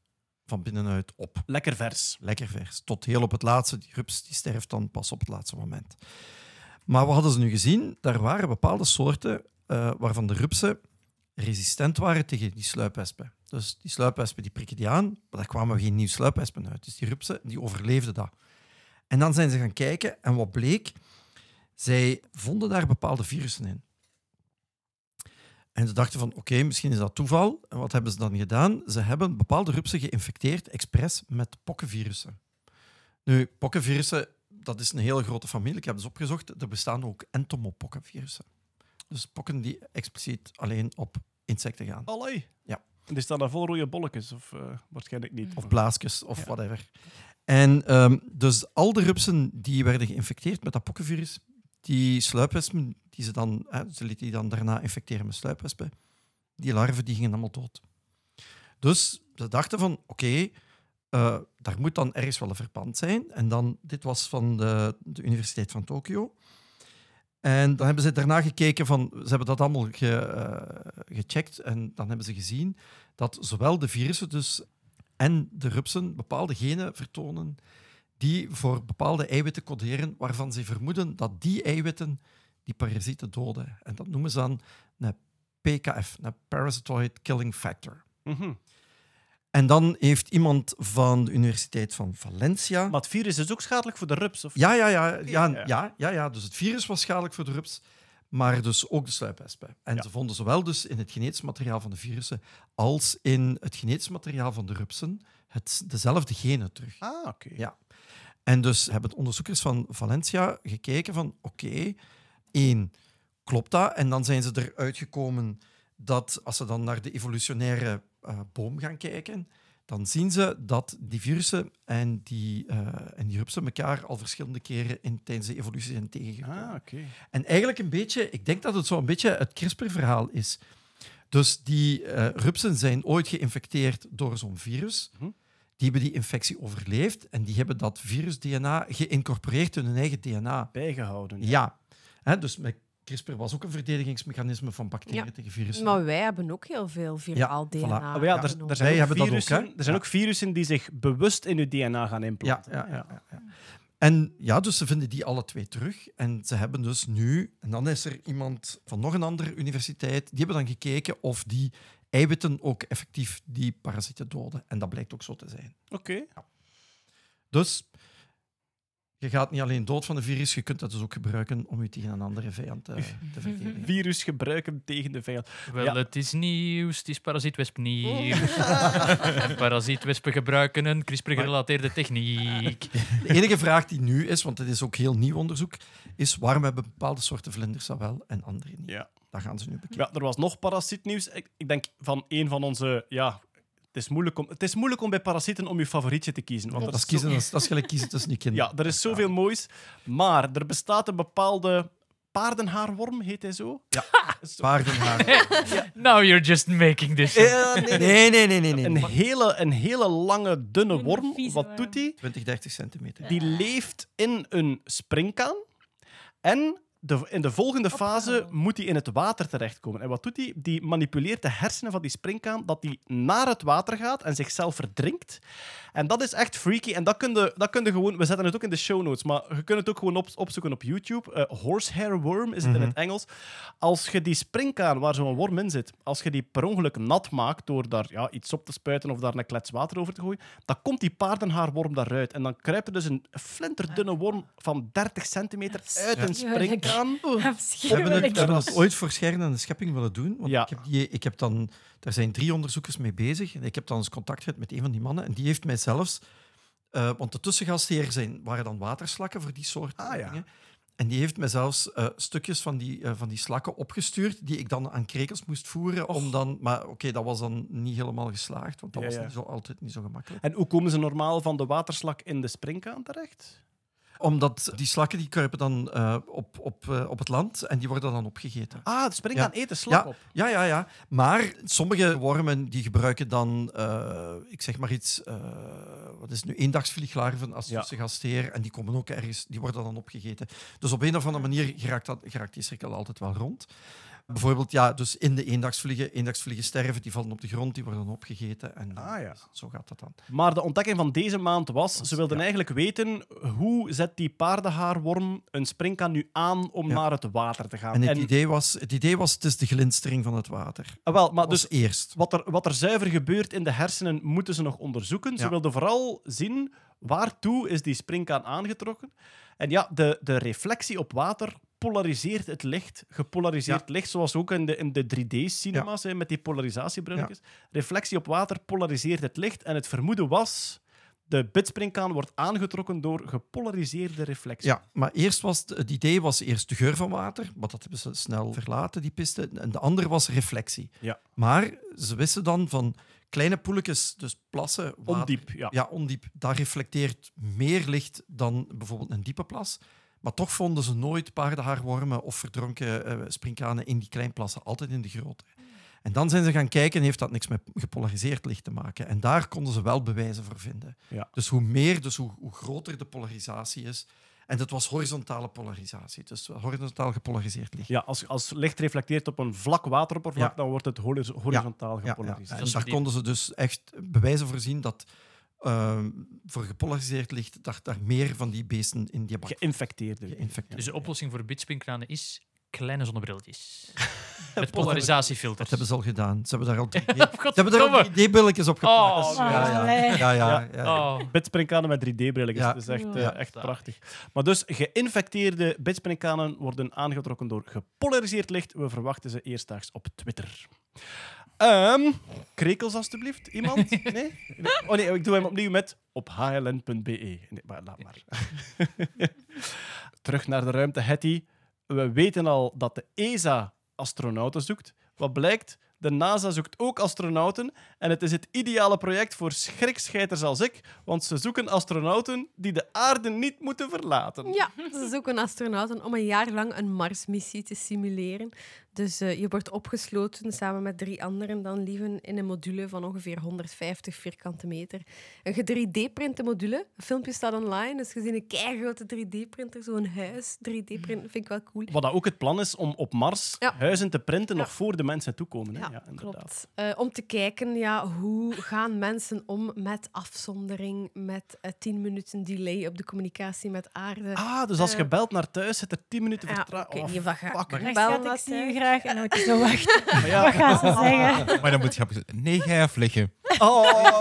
van binnenuit op Lekker vers. lekker vers. Tot heel op het laatste. Die rups die sterft dan pas op het laatste moment. Maar wat hadden ze nu gezien? Daar waren bepaalde soorten eh, waarvan de rupsen resistent waren tegen die sluipwespen. Dus die sluipwespen die prikken die aan, maar daar kwamen geen nieuwe sluipwespen uit. Dus die rupsen die overleefden dat. En dan zijn ze gaan kijken en wat bleek? Zij vonden daar bepaalde virussen in. En ze dachten van, oké, misschien is dat toeval. En wat hebben ze dan gedaan? Ze hebben bepaalde rupsen geïnfecteerd, expres, met pokkenvirussen. Nu, pokkenvirussen, dat is een hele grote familie. Ik heb dus opgezocht, er bestaan ook entomopokkenvirussen. Dus pokken die expliciet alleen op insecten gaan. Allee. Ja. En die staan daar vol rode bolletjes, of eh, waarschijnlijk niet. Of blaasjes, of Ja. whatever. En ehm, dus al de rupsen die werden geïnfecteerd met dat pokkenvirus, die sluipwespen, die ze dan, hè, ze lieten die dan daarna infecteren met sluipwespen, die larven die gingen allemaal dood. Dus ze dachten van, oké, eh, daar moet dan ergens wel een verband zijn. En dan, dit was van de, de Universiteit van Tokio. En dan hebben ze daarna gekeken van, ze hebben dat allemaal ge- eh, gecheckt en dan hebben ze gezien dat zowel de virussen dus en de rupsen bepaalde genen vertonen die voor bepaalde eiwitten coderen waarvan ze vermoeden dat die eiwitten die parasieten doden. En dat noemen ze dan een PKF, een Parasitoid Killing Factor. Mhm. En dan heeft iemand van de Universiteit van Valencia... Maar het virus is ook schadelijk voor de rups? Of? Ja, ja, ja, ja, Ja. ja, ja, ja. Dus het virus was schadelijk voor de rups, maar dus ook de sluipwespen. En Ja. ze vonden zowel dus in het genetisch materiaal van de virussen als in het genetisch materiaal van de rupsen het, dezelfde genen terug. Ah, oké. Ja. En dus hebben onderzoekers van Valencia gekeken van oké, één, klopt dat? En dan zijn ze eruit gekomen dat als ze dan naar de evolutionaire eh, boom gaan kijken, dan zien ze dat die virussen en die, eh, en die rupsen elkaar al verschillende keren in, tijdens de evolutie zijn tegengekomen. Ah, oké. En eigenlijk een beetje, ik denk dat het zo een beetje het CRISPR-verhaal is. Dus die eh, rupsen zijn ooit geïnfecteerd door zo'n virus. Mhm. Die hebben die infectie overleefd en die hebben dat virus-DNA geïncorporeerd in hun eigen DNA. Bijgehouden. Ja. Hè, dus met CRISPR was ook een verdedigingsmechanisme van bacteriën Ja. tegen virussen. Maar wij hebben ook heel veel viraal voilà. DNA. Maar ja, er, er zijn, Wij ook hebben dat ook, virussen, hè? er zijn Ja. ook virussen die zich bewust in je DNA gaan ja, implanten. ja, ja, ja, ja. En ja, dus ze vinden die alle twee terug. En ze hebben dus nu... En dan is er iemand van nog een andere universiteit... Die hebben dan gekeken of die eiwitten ook effectief die parasieten doden. En dat blijkt ook zo te zijn. Oké. Dus je gaat niet alleen dood van een virus, je kunt dat dus ook gebruiken om je tegen een andere vijand eh, te verdedigen. Virus gebruiken tegen de vijand. Wel, Ja. het is nieuws. Het is parasietwesp nieuws. Parasietwespen gebruiken een CRISPR-gerelateerde techniek. De enige vraag die nu is, want het is ook heel nieuw onderzoek, is waarom hebben bepaalde soorten vlinders dat wel en andere niet? Ja. Dat gaan ze nu bekijken. Ja, er was nog parasietnieuws. Ik, ik denk van een van onze... Ja, het is, moeilijk om, het is moeilijk om bij parasieten om je favorietje te kiezen. Want Dat is, kiezen, zo- dat is, dat is gelijk kiezen tussen die kinderen. ja, er is zoveel moois. Maar er bestaat een bepaalde paardenhaarworm, heet hij zo? Ja. Paardenhaar. Now you're just making this. Eh, nee, nee. Nee, nee, nee. Een, hele, een hele lange, dunne worm. Wat doet hij? 20, 30 centimeter. Die leeft in een springkaan. En de, in de volgende fase Opgehouden. moet hij in het water terechtkomen. En wat doet hij? Die manipuleert de hersenen van die springkaan dat hij naar het water gaat en zichzelf verdrinkt. En dat is echt freaky. En dat kun je, dat kun je gewoon... We zetten het ook in de show notes, maar je kunt het ook gewoon op, opzoeken op YouTube. Eh, horsehair worm is het in het Engels. Als je die springkaan, waar zo'n worm in zit, als je die per ongeluk nat maakt door daar ja, iets op te spuiten of daar een klets water over te gooien, dan komt die paardenhaarworm daaruit. En dan kruipt er dus een flinterdunne worm van 30 centimeter uit een springkaan. We hebben het, we hebben het ooit voor Schernen en de Schepping willen doen. Want Ja. ik heb die, ik heb dan, daar zijn drie onderzoekers mee bezig. En ik heb dan eens contact gehad met een van die mannen. En die heeft mij zelfs... eh, want de tussengastheer zijn, waren dan waterslakken voor die soort Ah, ja. dingen. En die heeft mij zelfs eh, stukjes van die, eh, van die slakken opgestuurd, die ik dan aan krekels moest voeren. Om dan, maar oké, dat was dan niet helemaal geslaagd, want dat Ja, was ja. Niet zo, altijd niet zo gemakkelijk. En hoe komen ze normaal van de waterslak in de springkaan terecht? Omdat die slakken die kruipen dan eh, op, op, eh, op het land en die worden dan opgegeten. Ah, de springkaan eten slak Ja, op. ja, ja, ja. Maar sommige wormen die gebruiken dan, eh, ik zeg maar iets, wat is het nu, eendagsvlieglarven als Ja. tussengastheer. En die komen ook ergens, die worden dan opgegeten. Dus op een of andere manier geraakt, dat, geraakt die cirkel altijd wel rond. Bijvoorbeeld, ja, dus in de eendagsvliegen, eendagsvliegen sterven, die vallen op de grond, die worden opgegeten. En Ah, ja. zo gaat dat dan. Maar de ontdekking van deze maand was, ze wilden ja. eigenlijk weten hoe zet die paardenhaarworm een springkaan nu aan om Ja. naar het water te gaan. En het, idee, was, het idee was, het is de glinstering van het water. Ah, wel, maar Dus eerst. wat er, wat er zuiver gebeurt in de hersenen, moeten ze nog onderzoeken. Ze wilden vooral zien waartoe is die springkaan aangetrokken. En ja, de, de reflectie op water polariseert het licht. Gepolariseerd licht, zoals ook in de, in de 3D-cinema's hè, met die polarisatiebrilletjes. Reflectie op water polariseert het licht. En het vermoeden was, de bitspringkaan wordt aangetrokken door gepolariseerde reflectie. Ja, maar eerst was het, het idee was eerst de geur van water, maar dat hebben ze snel verlaten, die piste. En de andere was reflectie. Ja. Maar ze wisten dan van kleine poeltjes, dus plassen, water, Ondiep, ja. ja, ondiep, dat reflecteert meer licht dan bijvoorbeeld een diepe plas. Maar toch vonden ze nooit paardenhaarwormen of verdronken eh springkanen in die kleinplassen, altijd in de grote. En dan zijn ze gaan kijken, heeft dat niks met gepolariseerd licht te maken? En daar konden ze wel bewijzen voor vinden. Ja. Dus hoe meer, dus hoe, hoe groter de polarisatie is. En dat was horizontale polarisatie, dus horizontaal gepolariseerd licht. Ja, als, als licht reflecteert op een vlak wateroppervlak, Ja. dan wordt het horiz- horizontaal Ja, ja. gepolariseerd. En is daar konden ze dus echt bewijzen voor zien dat ehm, voor gepolariseerd licht daar, daar meer van die beesten in die bak Geïnfecteerde. geïnfecteerd. Dus de oplossing voor bitspringkranen is kleine zonnebrilletjes. Met polarisatiefilters. Dat hebben ze al gedaan. Ze hebben daar al 3D, ze hebben daar al Godverdomme. 3D-billetjes op geplakt. Oh, ja, ja. allee. Ja, ja, ja. Oh. Met 3D-brilletjes. Ja. Dat is echt, eh, echt prachtig. Maar dus, geïnfecteerde bitsprinkhanen worden aangetrokken door gepolariseerd licht. We verwachten ze eerstdaags op Twitter. Ehm, krekels, alstublieft. Iemand? Nee? Oh nee, ik doe hem opnieuw met op hln.be. Nee, maar laat maar. Terug naar de ruimte, Hetty. We weten al dat de ESA astronauten zoekt. Wat blijkt? De NASA zoekt ook astronauten. En het is het ideale project voor schrikscheiters als ik. Want ze zoeken astronauten die de aarde niet moeten verlaten. Ja, ze zoeken astronauten om een jaar lang een Marsmissie te simuleren. Dus eh, je wordt opgesloten samen met drie anderen dan lieven in een module van ongeveer 150 vierkante meter. Een 3D-printe module. Een filmpje staat online, dus gezien een keigrote 3D-printer, zo'n huis 3D-print, vind ik wel cool. Wat dat ook het plan is om op Mars Ja. huizen te printen Ja. nog voor de mensen toekomen. Hè? Ja, inderdaad. klopt. Eh, om te kijken, ja, hoe gaan mensen om met afzondering, met eh 10 minuten delay op de communicatie met aarde. Ah, dus als je belt naar thuis, zit er 10 minuten ja, vertraging. ik weet niet of dat gaat. Graag en dan moet je zo wachten. Maar ja. Wat gaan ze zeggen? Maar dan moet je nee, ga. Oh.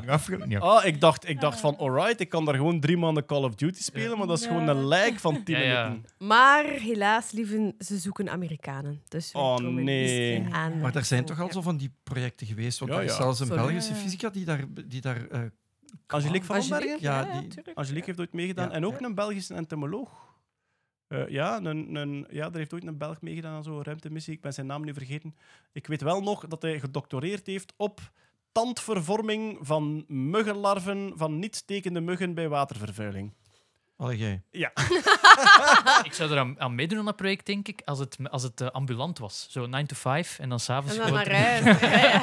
Nu afge- Ja. Ah, ik dacht, ik dacht van, alright, ik kan daar gewoon drie maanden Call of Duty spelen, maar dat is Ja. gewoon een lijk van 10 Ja, ja. minuten. Maar helaas, lieven, ze zoeken Amerikanen. Dus Oh, komen nee. niet aan. Maar er zijn toch al zo van die projecten geweest? Want Ja, er is ja. zelfs een Sorry. Belgische Ja. fysica die daar... Die daar eh, Angelique van Angelique, Ombergen? Ja, ja, die-. Angelique heeft ooit meegedaan. Ja. En ook een Belgische entomoloog. Eh, ja, een, een, ja, er heeft ooit een Belg meegedaan aan zo'n ruimtemissie. Ik ben zijn naam nu vergeten. Ik weet wel nog dat hij gedoctoreerd heeft op tandvervorming van muggenlarven van niet stekende muggen bij watervervuiling. Allee, jij. Ja. Ik zou er aan, aan meedoen aan dat project, denk ik, als het, als het eh, ambulant was. Zo 9 to 5 en dan s'avonds En dan gewoon... naar huis. Ja, ja.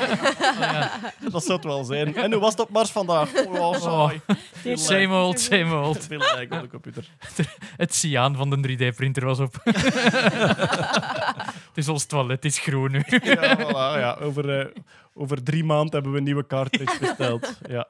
Oh, ja. Dat zou het wel zijn. En hoe was het op Mars vandaag? Oh, saai. Veel Same old, same old. Veel lijk op de computer. Het cyaan van de 3D-printer was op. het is ons toilet, het is groen nu. Ja, voilà, ja. Over, eh, over drie maanden hebben we een nieuwe cartridge besteld. Ja.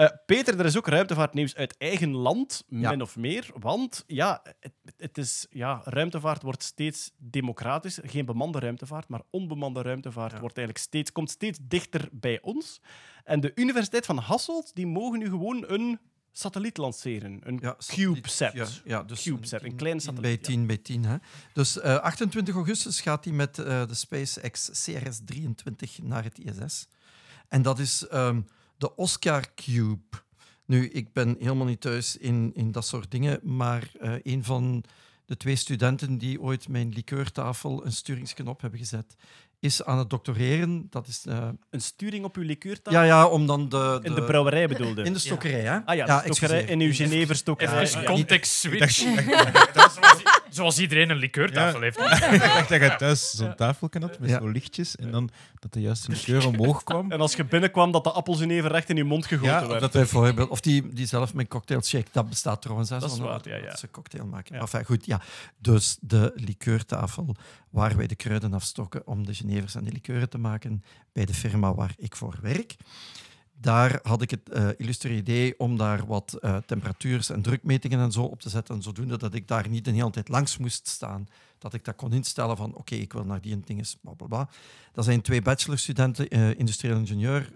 Eh, Peter, er is ook ruimtevaartnieuws uit eigen land, Ja. min of meer. Want ja, het, het is, ja, ruimtevaart wordt steeds democratischer. Geen bemande ruimtevaart, maar onbemande ruimtevaart wordt eigenlijk steeds, komt steeds dichter bij ons. En de Universiteit van Hasselt die mogen nu gewoon een satelliet lanceren. Een Ja, CubeSat. Ja, ja, dus CubeSat, een kleine satelliet, Bij 10 bij 10. Hè. Dus eh, 28 augustus gaat hij met eh, de SpaceX CRS-23 naar het ISS. En dat is ehm, de Oscar Cube. Nu, ik ben helemaal niet thuis in, in dat soort dingen, maar eh, een van de twee studenten die ooit mijn likeurtafel een sturingsknop hebben gezet, is aan het doctoreren. Dat is, eh, Een sturing op uw likeurtafel? ja, ja, om dan de... In de brouwerij bedoelde. In de stokkerij, hè? Ah ja, de stokkerij in uw Genever-stokkerij. Even Ja. context switch. Ik dacht, zoals, iedereen een likeurtafel Ja. heeft. ik dacht dat je thuis zo'n tafeltje had met Ja. zo'n lichtjes en dan dat de juiste kleur omhoog kwam. En als je binnenkwam, dat de appelgenever recht in je mond gegoten Ja, of werd. dat Bijvoorbeeld, of die, die zelf met cocktail shake, dat bestaat trouwens. Dat is waar, ja, ja. Ze cocktail maken. Ja. Enfin, goed, ja. Dus de likeurtafel waar wij de kruiden afstokken om de genevers en de likeuren te maken bij de firma waar ik voor werk. Daar had ik het eh illustre idee om daar wat eh temperatuurs- en drukmetingen en zo op te zetten, zodoende dat ik daar niet de hele tijd langs moest staan. Dat ik dat kon instellen van, oké, ik wil naar die en dingen, bla bla bla. Dat zijn twee bachelorstudenten, eh industrieel ingenieur,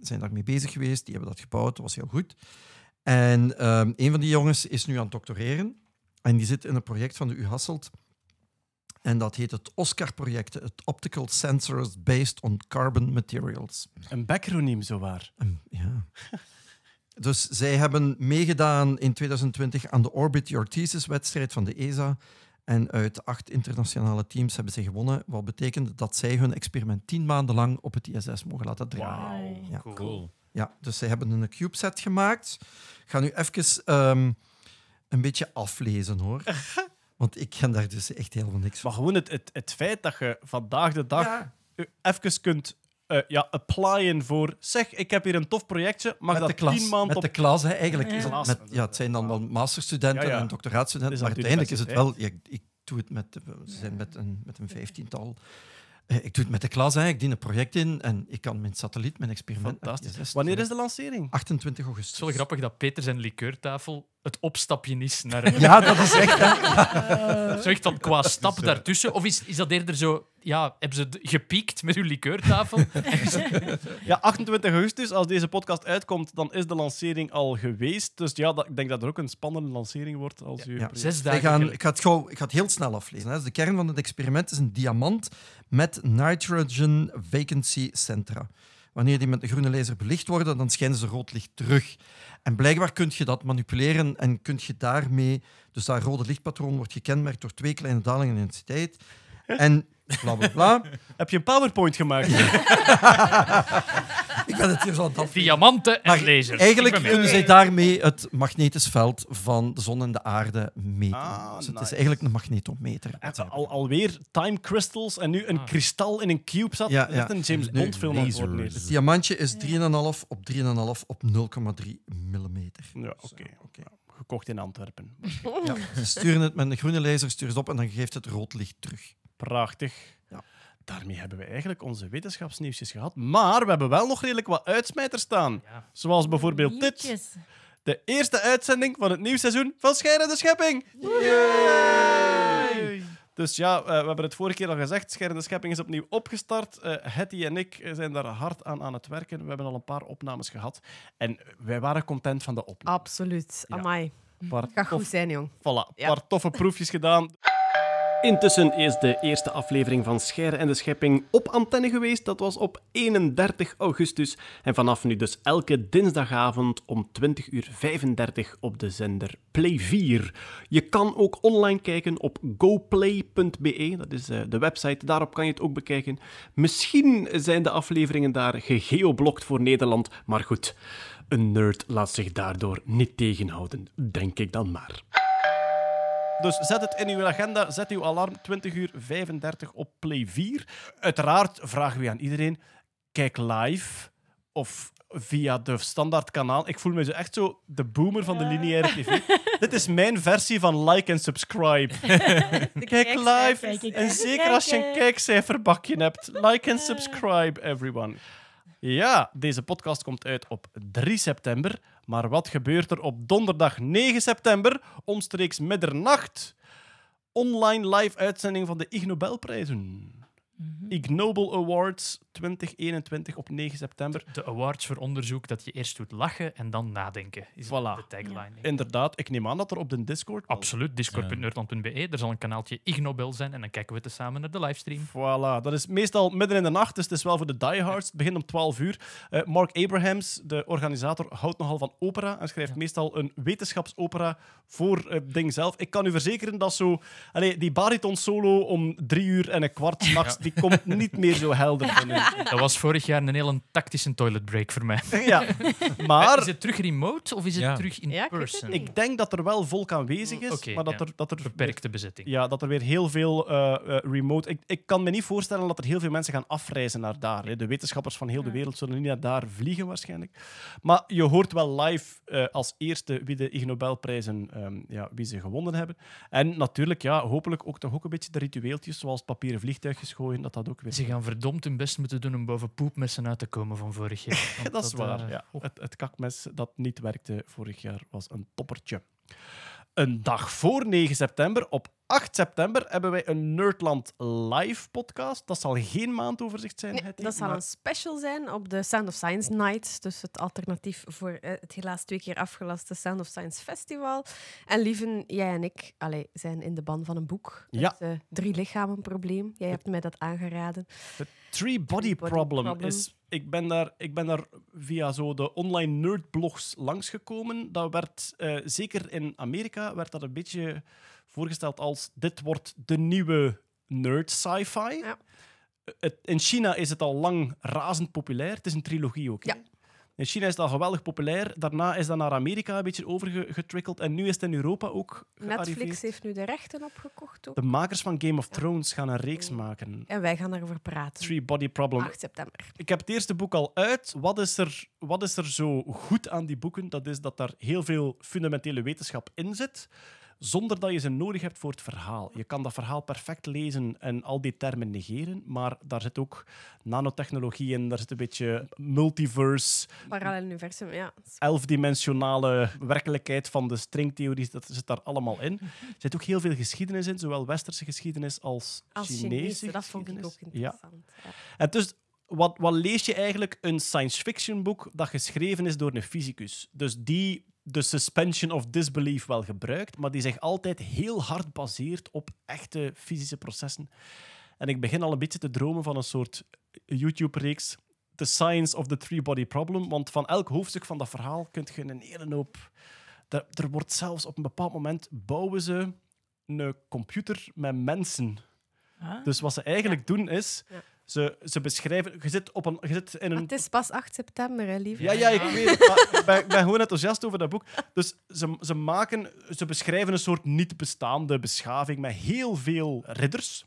zijn daarmee bezig geweest. Die hebben dat gebouwd, dat was heel goed. En ehm, een van die jongens is nu aan het doctoreren. En die zit in een project van de U Hasselt. En dat heet het OSCAR-project, het Optical Sensors Based on Carbon Materials. Een backroniem, zowaar. Ehm, ja. Dus zij hebben meegedaan in 2020 aan de Orbit Your Thesis-wedstrijd van de ESA. En uit acht internationale teams hebben ze gewonnen. Wat betekent dat zij hun experiment tien maanden lang op het ISS mogen laten draaien. Ja. Cool. Ja, dus zij hebben een CubeSat gemaakt. Ik ga nu even ehm, een beetje aflezen, hoor. Want ik ken daar dus echt helemaal niks van. Maar gewoon het, het, het feit dat je vandaag de dag Ja, even kunt eh, ja, applyen voor... Zeg, ik heb hier een tof projectje. Mag met dat de klas. tien maanden met op... de klas, hè. eigenlijk. Ja. Is het met, met- ja, het zijn dan wel masterstudenten Ja, ja. en doctoraatstudenten, Het maar uiteindelijk is het wel... ja, ik doe het met... We zijn met een, met een vijftiental... Eh, Ik doe het met de klas, hè. ik dien een project in en ik kan mijn satelliet, mijn experiment... Fantastisch. Wanneer is de lancering? 28 Het augustus. is wel grappig dat Peter zijn likeurtafel het opstapje is naar een... Ja, dat is echt... hè. Zo echt van qua stap daartussen? Of is, is dat eerder zo... Ja, hebben ze gepiekt met uw likeurtafel? Ja, 28 augustus, als deze podcast uitkomt, dan is de lancering al geweest. Dus ja, dat, ik denk dat er ook een spannende lancering wordt. Als u Ja. Zes dagen gaan, geleden. ik, ga het gauw, ik ga het heel snel aflezen. Hè. Dus de kern van het experiment is een diamant met nitrogen vacancy centra. Wanneer die met een groene laser belicht worden, dan schijnen ze rood licht terug. En blijkbaar kun je dat manipuleren en kun je daarmee... Dus dat rode lichtpatroon wordt gekenmerkt door twee kleine dalingen in intensiteit. En bla bla bla. Heb je een PowerPoint gemaakt? Ik ben het hier zo aan het. Diamanten en Maar lasers. Eigenlijk kunnen zij daarmee het magnetisch veld van de zon en de aarde meten. Ah, dus het nice. is eigenlijk een magnetometer. Al, alweer time crystals en nu een Ah. kristal in een cube zat. Ja, Dat is echt ja. een James Nu, Bond film aan het diamantje is 3,5 op 3,5 op 0,3 millimeter. Ja, oké. oké. Gekocht in Antwerpen. Ja, ze sturen het met een groene laser, sturen het op en dan geeft het rood licht terug. Prachtig. Ja. Daarmee hebben we eigenlijk onze wetenschapsnieuwsjes gehad. Maar we hebben wel nog redelijk wat uitsmijters staan. Ja. Zoals bijvoorbeeld dit. De eerste uitzending van het nieuwseizoen van Scheidende Schepping. Yay! Dus ja, eh, we hebben het vorige keer al gezegd. Scheidende Schepping is opnieuw opgestart. Eh Hetty en ik zijn daar hard aan aan het werken. We hebben al een paar opnames gehad. En wij waren content van de opname. Absoluut. Ja. Amai. Gaat goed zijn, jong. voilà, een Ja. paar toffe proefjes gedaan. Intussen is de eerste aflevering van Scheire en de Schepping op antenne geweest. Dat was op 31 augustus. En vanaf nu dus elke dinsdagavond om 20 uur 35 op de zender Play 4. Je kan ook online kijken op goplay.be. Dat is eh, de website. Daarop kan je het ook bekijken. Misschien zijn de afleveringen daar gegeoblokt voor Nederland. Maar goed, een nerd laat zich daardoor niet tegenhouden. Denk ik dan maar. Dus zet het in uw agenda, zet uw alarm 20 uur 35 op Play 4. Uiteraard vragen we aan iedereen, kijk live of via de standaard kanaal. Ik voel me zo echt zo de boomer van de lineaire tv. Dit is mijn versie van like en subscribe. Kijk live en zeker als je een kijkcijferbakje hebt. Like en subscribe, everyone. Ja, deze podcast komt uit op 3 september. Maar wat gebeurt er op donderdag 9 september, omstreeks middernacht? Online live uitzending van de Ig Nobelprijzen. Ig Nobel Awards 2021 op 9 september. De awards voor onderzoek dat je eerst doet lachen en dan nadenken. Is Voilà. de tagline. Inderdaad, ik neem aan dat er op de Discord... Absoluut. Discord.nerdland.be. Er zal een kanaaltje Ig Nobel zijn en dan kijken we te samen naar de livestream. Voilà, dat is meestal midden in de nacht, dus het is wel voor de diehards. Het begint om 12 uur. Eh, Mark Abrahams, de organisator, houdt nogal van opera en schrijft meestal een wetenschapsopera voor het ding zelf. Ik kan u verzekeren dat zo... Allee, die bariton solo om drie uur en een kwart nachts, die komt niet meer zo helder van. Dat was vorig jaar een hele tactische toilet break voor mij. Ja, Is maar het terug remote of is het Ja. terug in Ja, ik weet het person? ik denk dat er wel volk aanwezig is, Oké, maar dat ja. er... Dat er Beperkte bezetting. Ja, dat er weer heel veel eh, eh, remote... Ik, ik kan me niet voorstellen dat er heel veel mensen gaan afreizen naar daar. Hè. De wetenschappers van heel de wereld zullen niet naar daar vliegen, waarschijnlijk. Maar je hoort wel live eh, als eerste wie de Ig Nobelprijzen ehm, ja, wie ze gewonnen hebben. En natuurlijk, ja, hopelijk ook toch ook een beetje de ritueeltjes, zoals papieren vliegtuigjes gooien, dat dat ook weer... Ze gaan verdomd hun best moeten doen om boven poepmessen uit te komen van vorig jaar. Dat is waar, eh, ja. Het, het kakmes dat niet werkte vorig jaar was een toppertje. Een dag voor 9 september, op 8 september, hebben wij een Nerdland live podcast. Dat zal geen maandoverzicht zijn, Nee, dat zal maar- een special zijn op de Sound of Science Night. Dus het alternatief voor eh, het helaas twee keer afgelaste Sound of Science Festival. En Lieven, jij en ik allee, zijn in de ban van een boek. Ja. Het eh, drie lichamen probleem. Jij hebt mij dat aangeraden. Het Three Body, Three body problem, problem. is... Ik ben, daar, ik ben daar via zo de online nerdblogs langsgekomen. Dat werd, eh, zeker in Amerika, werd dat een beetje voorgesteld als dit wordt de nieuwe nerd sci-fi. Ja. In China is het al lang razend populair. Het is een trilogie ook. Ja. In China is het al geweldig populair. Daarna is dat naar Amerika een beetje overgetrikkeld. En nu is het in Europa ook Netflix heeft nu de rechten opgekocht ook. De makers van Game of Thrones gaan een reeks maken. En wij gaan daarover praten. Three Body Problem. 8 september. Ik heb het eerste boek al uit. Wat is, er, wat is er zo goed aan die boeken? Dat is dat daar heel veel fundamentele wetenschap in zit, zonder dat je ze nodig hebt voor het verhaal. Je kan dat verhaal perfect lezen en al die termen negeren, maar daar zit ook nanotechnologie in, daar zit een beetje multiverse, Parallel universum, ja. elfdimensionale werkelijkheid van de stringtheorie, dat zit daar allemaal in. Er zit ook heel veel geschiedenis in, zowel westerse geschiedenis als, Als Chinese Chinese, dat vond ik ook interessant. Ja. En dus, wat, wat lees je eigenlijk? Een science fiction boek dat geschreven is door een fysicus. Dus die de suspension of disbelief wel gebruikt, maar die zich altijd heel hard baseert op echte fysische processen. En ik begin al een beetje te dromen van een soort YouTube-reeks, The Science of the Three-Body Problem, want van elk hoofdstuk van dat verhaal kun je een hele hoop... Er, er wordt zelfs op een bepaald moment bouwen ze een computer met mensen. Ah. Dus wat ze eigenlijk doen is, Ja. Ze, ze beschrijven... Je zit, op een, je zit in Maar een... het is pas 8 september, hè, lieve. Ja, ja, ik weet het. maar ik ben, ik ben gewoon enthousiast over dat boek. Dus ze, ze, maken, ze beschrijven een soort niet bestaande beschaving met heel veel ridders.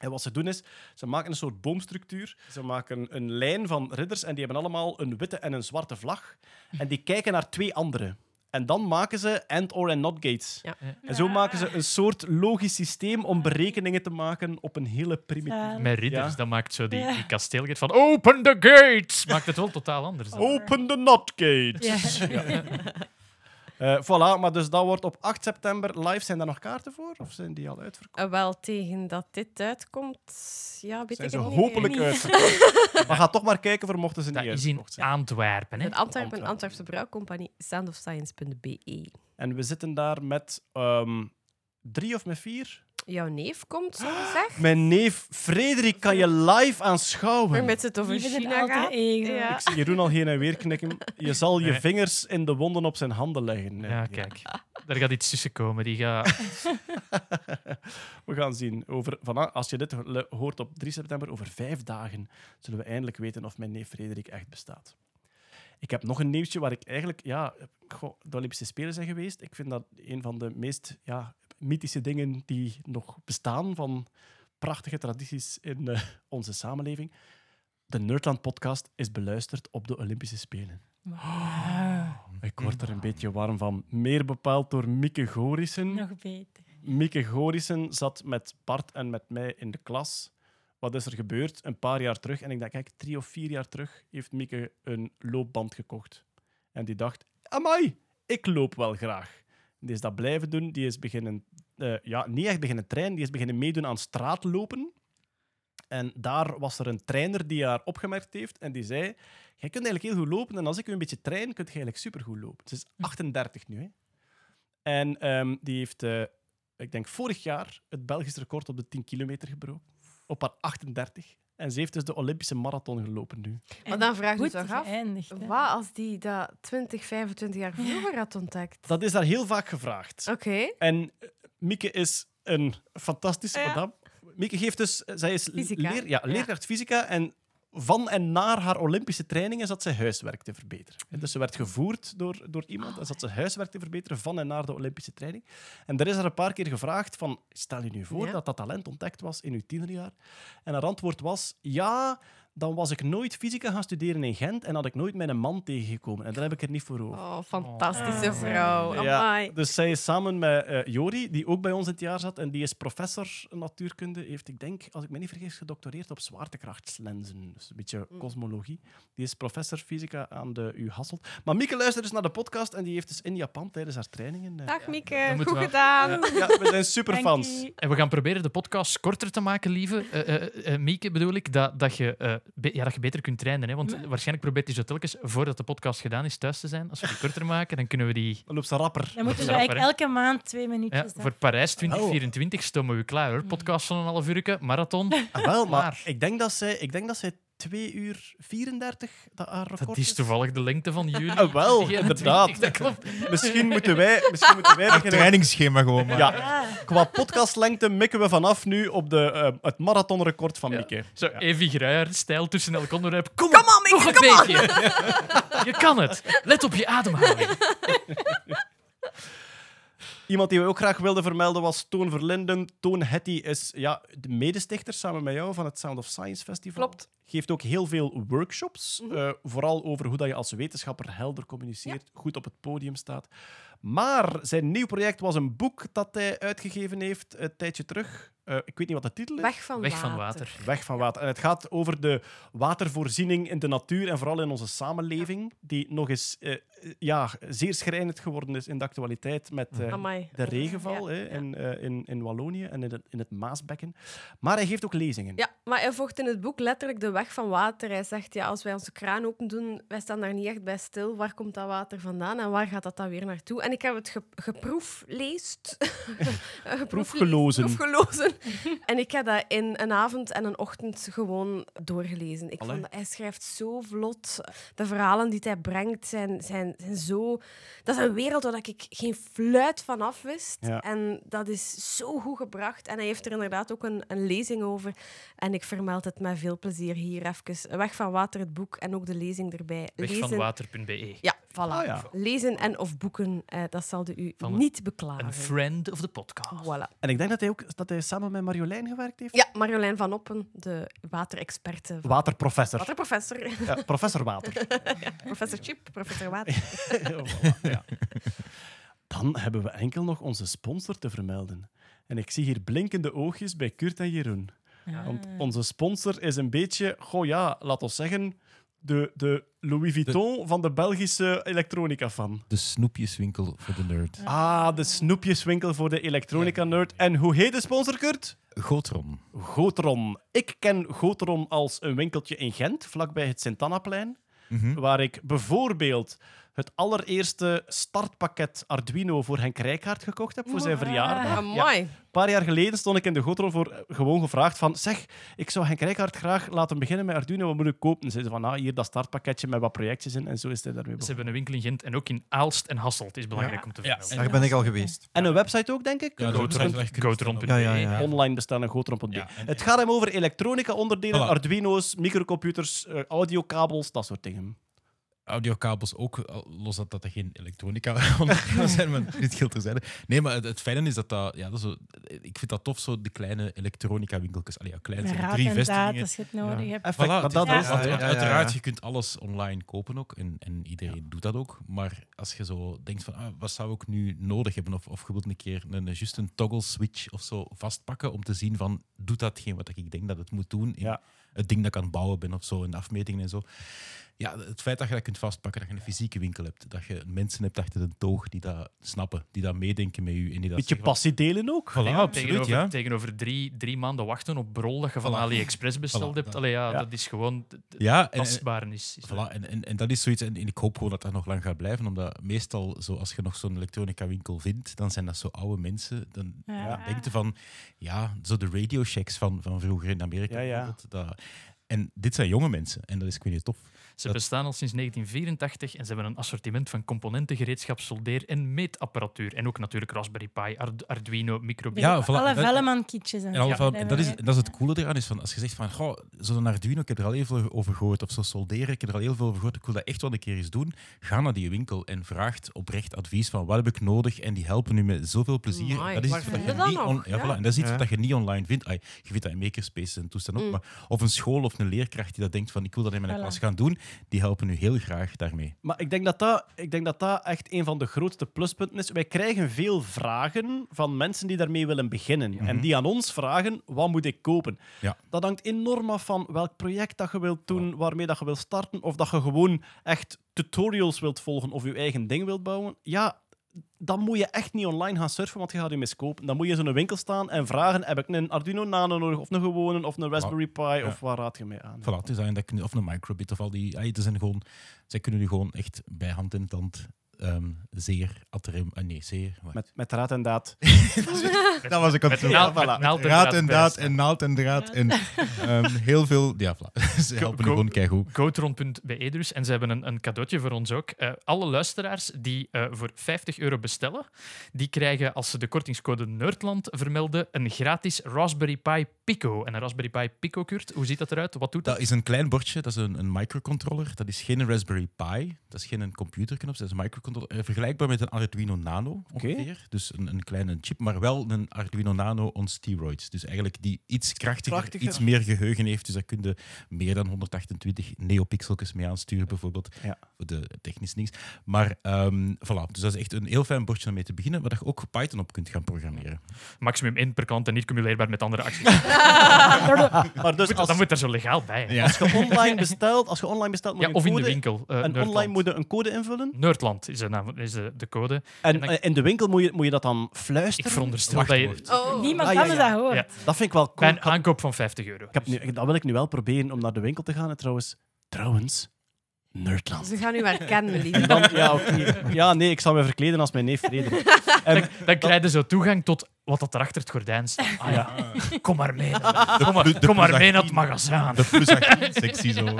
En wat ze doen is, ze maken een soort boomstructuur. Ze maken een lijn van ridders en die hebben allemaal een witte en een zwarte vlag. En die kijken naar twee andere. En dan maken ze AND, OR en NOT gates. Ja. En zo maken ze een soort logisch systeem om berekeningen te maken op een hele primitieve... Met ridders, Ja. dat maakt zo die, die kasteelgate van open the gates! Maakt het wel totaal anders. dan. Open the NOT gates! Ja. Eh, voilà, maar dus dat wordt op 8 september live. Zijn daar nog kaarten voor? Of zijn die al uitverkocht? Eh, wel, tegen dat dit uitkomt, ja, weet Zijn ik ze het niet hopelijk uitverkocht? maar ga toch maar kijken voor mochten ze niet Dat is in uitverkocht zijn. Antwerpen. Hè? Het Antwerpen, Antwerpen. Antwerpse Brouwcompagnie, soundofscience.be. En we zitten daar met ehm, drie of met vier. Jouw neef komt, zo gezegd. Mijn neef Frederik kan je live aanschouwen. Waarmee het over China gaat. Ja. Ik zie Jeroen al heen en weer knikken. Je zal je Nee. vingers in de wonden op zijn handen leggen. Nee, Ja, ja. kijk. Daar gaat iets tussen komen. Die gaat... We gaan zien. Over, vanaf, als je dit ho- hoort op 3 september, over vijf dagen, zullen we eindelijk weten of mijn neef Frederik echt bestaat. Ik heb nog een nieuwtje waar ik eigenlijk... Ja, goh, de Olympische Spelen zijn geweest. Ik vind dat een van de meest ja, mythische dingen die nog bestaan van prachtige tradities in eh, onze samenleving. De Nerdland-podcast is beluisterd op de Olympische Spelen. Ik word er een beetje warm van. Meer bepaald door Mieke Gorissen. Nog beter. Mieke Gorissen zat met Bart en met mij in de klas. Wat is er gebeurd? Een paar jaar terug, en ik denk, kijk, drie of vier jaar terug, heeft Mieke een loopband gekocht. En die dacht, amai, ik loop wel graag. Die is dat blijven doen. Die is beginnen, eh, ja, niet echt beginnen trainen, die is beginnen meedoen aan straatlopen. En daar was er een trainer die haar opgemerkt heeft en die zei, jij kunt eigenlijk heel goed lopen en als ik u een beetje train, kunt je eigenlijk supergoed lopen. Ze is 38 nu, hè. En ehm, die heeft eh, ik denk vorig jaar het Belgisch record op de 10 kilometer gebroken. Op haar 38. En ze heeft dus de Olympische marathon gelopen nu. Maar dan vraag je Goed toch af, wat als die dat 20, 25 jaar vroeger had ontdekt? Dat is daar heel vaak gevraagd. Oké. En eh, Mieke is een fantastische Ja. madame. Mieke geeft dus... Zij is Fysica. leer, ja, leerkracht fysica en van en naar haar Olympische trainingen zat ze huiswerk te verbeteren. En dus ze werd gevoerd door, door iemand en zat ze huiswerk te verbeteren van en naar de Olympische training. En er is haar een paar keer gevraagd van, stel je nu voor Ja. dat dat talent ontdekt was in uw tienerjaar. En haar antwoord was, ja, dan was ik nooit fysica gaan studeren in Gent en had ik nooit mijn man tegengekomen. En daar heb ik er niet voor over. Oh, fantastische Oh. vrouw. Ja, dus zij is samen met eh, Jori, die ook bij ons in het jaar zat, en die is professor natuurkunde, heeft, ik denk, als ik me niet vergis, gedoctoreerd op zwaartekrachtslenzen. Dus een beetje Mm. kosmologie. Die is professor fysica aan de U Hasselt. Maar Mieke luistert dus naar de podcast en die heeft dus in Japan tijdens haar trainingen... eh, Dag Mieke, dat moet goed gedaan. ja, we zijn superfans. En we gaan proberen de podcast korter te maken, lieve. Eh, Mieke bedoel ik, dat, dat, je, eh, ja, dat je beter kunt trainen. Hè? Want waarschijnlijk probeert hij zo telkens, voordat de podcast gedaan is, thuis te zijn. Als we die korter maken, dan kunnen we die... Dan loopt ze rapper. Dan moeten we eigenlijk elke maand twee Ja, minuutjes. voor Parijs 2024 stomen we klaar, hoor. Podcast van een half uur, marathon. Ah, wel, maar ik denk, dat zij, ik denk dat zij 2 uur 34 dat haar record Dat is toevallig de lengte van jullie. Ah, wel, 21, inderdaad. Dat klopt. Misschien moeten wij, misschien moeten wij beginnen. trainingsschema gewoon. Maar. Ja, qua podcastlengte mikken we vanaf nu op de, eh, het marathonrecord van Ja. Mieke. Zo, Evie Gruijer-stijl tussen elk onderwerp. Kom, Come on, nog Mieke, een come beetje. Je kan het. Let op je ademhaling. Iemand die we ook graag wilden vermelden was Toon Verlinden. Toon Hetty is ja, de medestichter samen met jou van het Sound of Science Festival. Klopt. Geeft ook heel veel workshops. Mhm. eh, vooral over hoe dat je als wetenschapper helder communiceert, goed op het podium staat. Maar zijn nieuw project was een boek dat hij uitgegeven heeft een tijdje terug. Eh, ik weet niet wat de titel is. Weg van Weg water. van water. Weg van water. En het gaat over de watervoorziening in de natuur en vooral in onze samenleving, die nog eens eh, ja, zeer schrijnend geworden is in de actualiteit met eh, de regenval Ja, hè, ja. in, eh, in, in Wallonië en in het, in het Maasbekken. Maar hij geeft ook lezingen. Ja, maar hij volgt in het boek letterlijk de weg van water. Hij zegt, ja, als wij onze kraan open doen, wij staan daar niet echt bij stil. Waar komt dat water vandaan en waar gaat dat dan weer naartoe? En ik heb het ge geproefleest. Geproefleest, Proefgelozen. proefgelozen. en ik heb dat in een avond en een ochtend gewoon doorgelezen. Ik Allee. vond dat, hij schrijft zo vlot. De verhalen die hij brengt zijn, zijn, zijn zo... Dat is een wereld waar ik geen fluit van af wist. Ja. En dat is zo goed gebracht. En hij heeft er inderdaad ook een, een lezing over. En ik vermeld het met veel plezier hier even. Weg van water, het boek en ook de lezing erbij. Lezen. Wegvanwater.be. Ja, voilà. Ah, ja. Lezen en of boeken, eh, dat zal de u Van een- niet beklagen. Een friend of the podcast. Voilà. En ik denk dat hij ook dat hij samen met Marjolein gewerkt heeft. Ja, Marjolein van Oppen, de waterexperte. van- Waterprofessor. Waterprofessor. Ja, professor Water. professor Chip, professor Water. Voilà, ja. Dan hebben we enkel nog onze sponsor te vermelden. En ik zie hier blinkende oogjes bij Kurt en Jeroen. Want onze sponsor is een beetje, goh ja, laat ons zeggen, de, de Louis Vuitton van de Belgische elektronica-fan. De snoepjeswinkel voor de nerd. Ah, de snoepjeswinkel voor de elektronica-nerd. En hoe heet de sponsor, Kurt? Gotron. Gotron. Ik ken Gotron als een winkeltje in Gent, vlakbij het Sint-Annaplein, Mhm. waar ik bijvoorbeeld het allereerste startpakket Arduino voor Henk Rijkaard gekocht heb voor zijn verjaardag. Ah, Ja. mooi. Een paar jaar geleden stond ik in de Gotron voor eh, gewoon gevraagd van zeg, ik zou Henk Rijkaard graag laten beginnen met Arduino, wat moet ik kopen? Ze zei van, ah, hier dat startpakketje met wat projectjes in en zo is hij daarmee Ze begonnen. hebben een winkel in Gent en ook in Aalst en Hasselt. is belangrijk om te Ja, vermelden. Daar ben ik al geweest. En een website ook, denk ik? Ja. Ja, ja, ja. Online bestellen, gotron.be. Ja, en- Het gaat hem over elektronica-onderdelen, Voilà. Arduino's, microcomputers, eh, audiokabels, dat soort dingen. Audiokabels ook, al los dat dat er geen elektronica zijn, maar dit geldt terzijde. Nee, maar het, het fijne is dat dat, ja, dat is zo, ik vind dat tof, zo de kleine elektronica-winkeltjes. Allee, ja, klein, raad drie en vestigingen. als je het nodig hebt. Voilà, het dat is-. Uiteraard, je kunt alles online kopen ook. En, en iedereen doet dat ook. Maar als je zo denkt van, ah, wat zou ik nu nodig hebben? Of, of je wilt een keer een, juist een toggle switch of zo vastpakken om te zien van, doet datgene wat ik denk dat het moet doen? In Ja. Het ding dat ik aan het bouwen ben of zo, in de afmetingen en zo. Ja, het feit dat je dat kunt vastpakken, dat je een fysieke winkel hebt, dat je mensen hebt achter de toog die dat snappen, die dat meedenken met je. En die dat Beetje passie delen ook. Voilà, absoluut, tegenover, ja. tegenover drie, drie maanden wachten op brol dat je van Voilà. AliExpress besteld Voilà, hebt. dat- Allee, ja, Ja. dat is gewoon Ja, en, en, tastbaar is. is Voilà, en, en, en dat is zoiets, en, en ik hoop gewoon dat dat nog lang gaat blijven, omdat meestal, zo, als je nog zo'n elektronica-winkel vindt, dan zijn dat zo oude mensen. Dan Ja. denk je van, ja, zo de Radio Shacks van, van vroeger in Amerika. Ja, ja. bijvoorbeeld, Dat, en dit zijn jonge mensen, en dat is ik weet niet tof. Ze Dat- bestaan al sinds 1984 en ze hebben een assortiment van componenten, gereedschap, soldeer- en meetapparatuur. En ook natuurlijk Raspberry Pi, Ard- Arduino, microbit. Ja, voilà, Alle Velleman-kitjes en En, van, Dat en dat, is, dat is het coole eraan, is van, als je zegt van, goh, zo'n Arduino, ik heb er al heel veel over gehoord, of zo solderen, ik heb er al heel veel over gehoord, ik wil dat echt wel een keer eens doen, ga naar die winkel en vraagt oprecht advies van, wat heb ik nodig? En die helpen u met zoveel plezier. Amai, dat is iets wat je dat niet, on- ja, Ja. voilà, en dat is iets Ja. wat je niet online vindt. Ai, je vindt dat in makerspaces en toestanden ook, Mm. maar of een school of een leerkracht die dat denkt van, ik wil dat in mijn Voilà. klas gaan doen, die helpen u heel graag daarmee. Maar ik denk, dat dat, ik denk dat dat echt een van de grootste pluspunten is. Wij krijgen veel vragen van mensen die daarmee willen beginnen. En die aan ons vragen, wat moet ik kopen? Ja. Dat hangt enorm af van welk project dat je wilt doen, waarmee dat je wilt starten, of dat je gewoon echt tutorials wilt volgen of je eigen ding wilt bouwen. Ja, dan moet je echt niet online gaan surfen, want je gaat je miskopen. Dan moet je in zo'n winkel staan en vragen, heb ik een Arduino Nano nodig, of een gewone, of een Raspberry Pi, of waar raad je mee aan? Voilà, het is eigenlijk je- of een microbit of al die. het zijn gewoon, zij kunnen u gewoon echt bij hand en tand ehm, zeer, aterem, ah, nee, zeer. Met, met raad en daad. Dat was ik aan Met het naald, voilà. met naald en Raad draad en daad en naald en draad en ehm, heel veel... Ja, voilà. Ze helpen go- gewoon keigoed. Goatron.be dus. En ze hebben een, een cadeautje voor ons ook. Eh, alle luisteraars die eh, voor 50 euro bestellen, die krijgen als ze de kortingscode Nerdland vermelden een gratis Raspberry Pi Pico. En een Raspberry Pi Pico, Kurt, hoe ziet dat eruit? Wat doet dat? Dat is een klein bordje, dat is een, een microcontroller. Dat is geen Raspberry Pi, dat is geen computerknop, dat is een microcontroller. Eh, vergelijkbaar met een Arduino Nano ongeveer. Dus een, een kleine chip, maar wel een Arduino Nano on steroids. Dus eigenlijk die iets krachtiger, Krachtiger. iets meer geheugen heeft. Dus daar kun je meer dan 128 neopixeltjes mee aansturen, bijvoorbeeld. Ja. Voor de technisch niks. Maar ehm, voilà, dus dat is echt een heel fijn bordje om mee te beginnen, waar je ook Python op kunt gaan programmeren. Maximum 1 per klant en niet cumuleerbaar met andere acties. Maar dus als, dat moet er zo legaal bij. Ja. als je online bestelt, als je online bestelt, moet Ja, je of in de winkel. eh, En online moet je een code invullen. Nerdland is, de, naam, is de, de code. En En dan- eh, in de winkel moet je, moet je dat dan Ik fluisteren. veronderstel dat je. Oh. Niemand Ah, ja, anders ja. dat hoort. Ja. Dat vind ik wel bij cool. een aankoop van 50 euro. Ik heb nu, dat wil ik nu wel proberen om naar de winkel te gaan. En trouwens, trouwens, Nerdland. Ze gaan u herkennen, En lieve. dan, ja, ja, nee, ik zal me verkleden als mijn neef Frederik. En, Dan krijg je zo toegang tot wat dat er achter het gordijn staat. Ah ja, kom maar mee. Kom maar, plus- de kom maar plus mee naar 18. het magazijn. De plus 18 sectie zo.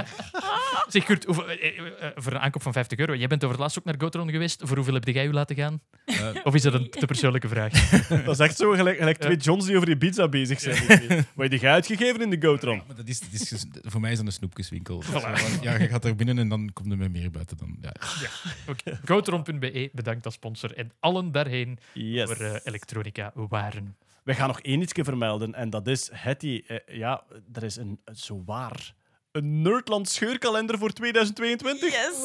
Zeg Kurt, hoeveel- eh, eh, eh, voor een aankoop van 50 euro. Jij bent over het laatst ook naar Gotron geweest. Voor hoeveel heb jij u laten gaan? Of is dat een te persoonlijke vraag? dat is echt zo, gelijk, gelijk twee Johns die over die pizza bezig zijn. Wat heb je uitgegeven in de Gotron? Maar dat is, dat is ges- voor mij is dat een snoepjeswinkel. Ja, je gaat er binnen en dan komt er met meer buiten. Dan, ja. Oké. Gotron.be, bedankt als sponsor. En allen daarheen Yes. voor elektronica waren. We gaan nog één ietsje vermelden. En dat is, Hetty, eh, ja, er is een, zowaar een Nerdland scheurkalender voor 2022. Yes.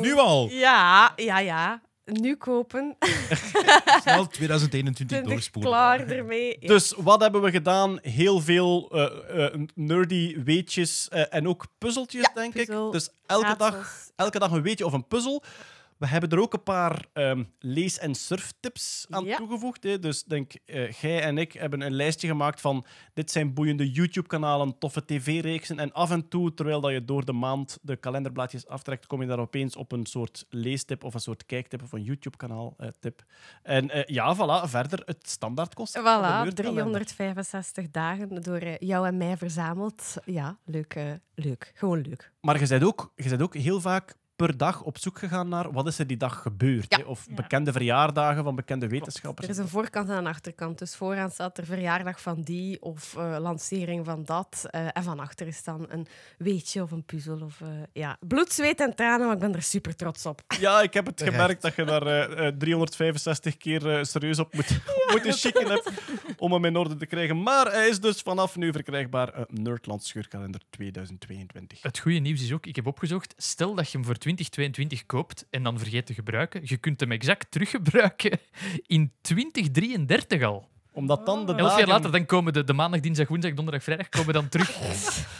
Nu al! Ja, ja, ja. Nu kopen. Snel 2021 Ben ik doorspoelen. klaar ermee. Ja. Dus wat hebben we gedaan? Heel veel eh, eh, nerdy weetjes eh, en ook puzzeltjes, denk puzzel, ik. Dus elke dag, elke dag een weetje of een puzzel. We hebben er ook een paar ehm, lees- en surftips aan Ja. toegevoegd. Hè. Dus denk, eh jij en ik hebben een lijstje gemaakt van dit zijn boeiende YouTube-kanalen, toffe tv-reeksen. En af en toe, terwijl dat je door de maand de kalenderblaadjes aftrekt, kom je daar opeens op een soort leestip of een soort kijktip of een YouTube-kanaal-tip. en eh, ja, voilà, verder het standaard kost. Voilà, 365 dagen door eh, jou en mij verzameld. Ja, leuk. eh, leuk. Gewoon leuk. Maar je bent ook, je bent ook heel vaak per dag op zoek gegaan naar wat is er die dag gebeurd. Ja. Of Ja. bekende verjaardagen van bekende wetenschappers. Er is een voorkant en een achterkant. Dus vooraan staat er verjaardag van die of eh, lancering van dat. eh, en van achter is dan een weetje of een puzzel. Of, eh, ja. Bloed, zweet en tranen, maar ik ben er super trots op. Ja, ik heb het gemerkt dat je daar eh, eh, 365 keer eh, serieus op moet, moeten chicken hebt om hem in orde te krijgen. Maar hij is dus vanaf nu verkrijgbaar. eh, Nerdland Scheurkalender 2022. Het goede nieuws is ook, ik heb opgezocht, stel dat je hem voor 2022 koopt en dan vergeet te gebruiken, je kunt hem exact teruggebruiken in 2033 al. Omdat dan de Elf jaar dagen- later dan komen de, de maandag, dinsdag, woensdag, donderdag, vrijdag komen dan terug.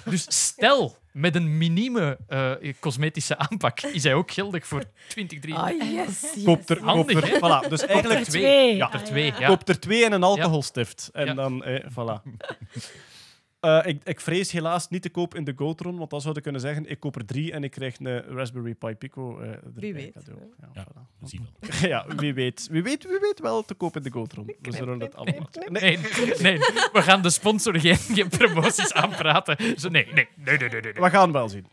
dus stel, met een minieme eh, cosmetische aanpak is hij ook geldig voor 2023. Ah, yes. Koop er, koop Handig, er, hè? voilà. Dus eigenlijk Er twee. twee. Ja, er twee, ja. Koop er twee en een alcoholstift. En Ja. dan, eh, voilà. Eh, ik, ik vrees helaas niet te koop in de Gotron, want dan zou ik kunnen zeggen, ik koop er drie en ik krijg een Raspberry Pi Pico eh erbij Wie weet, cadeau. Ja, Ja. voilà. Wel. ja, wie weet. Wie weet, wie weet wel te koop in de Gotron. We zullen het allemaal... Nee. Nee, nee, we gaan de sponsor geen, geen promoties aanpraten. Zo, nee, nee, nee, nee, nee, nee. We gaan wel zien.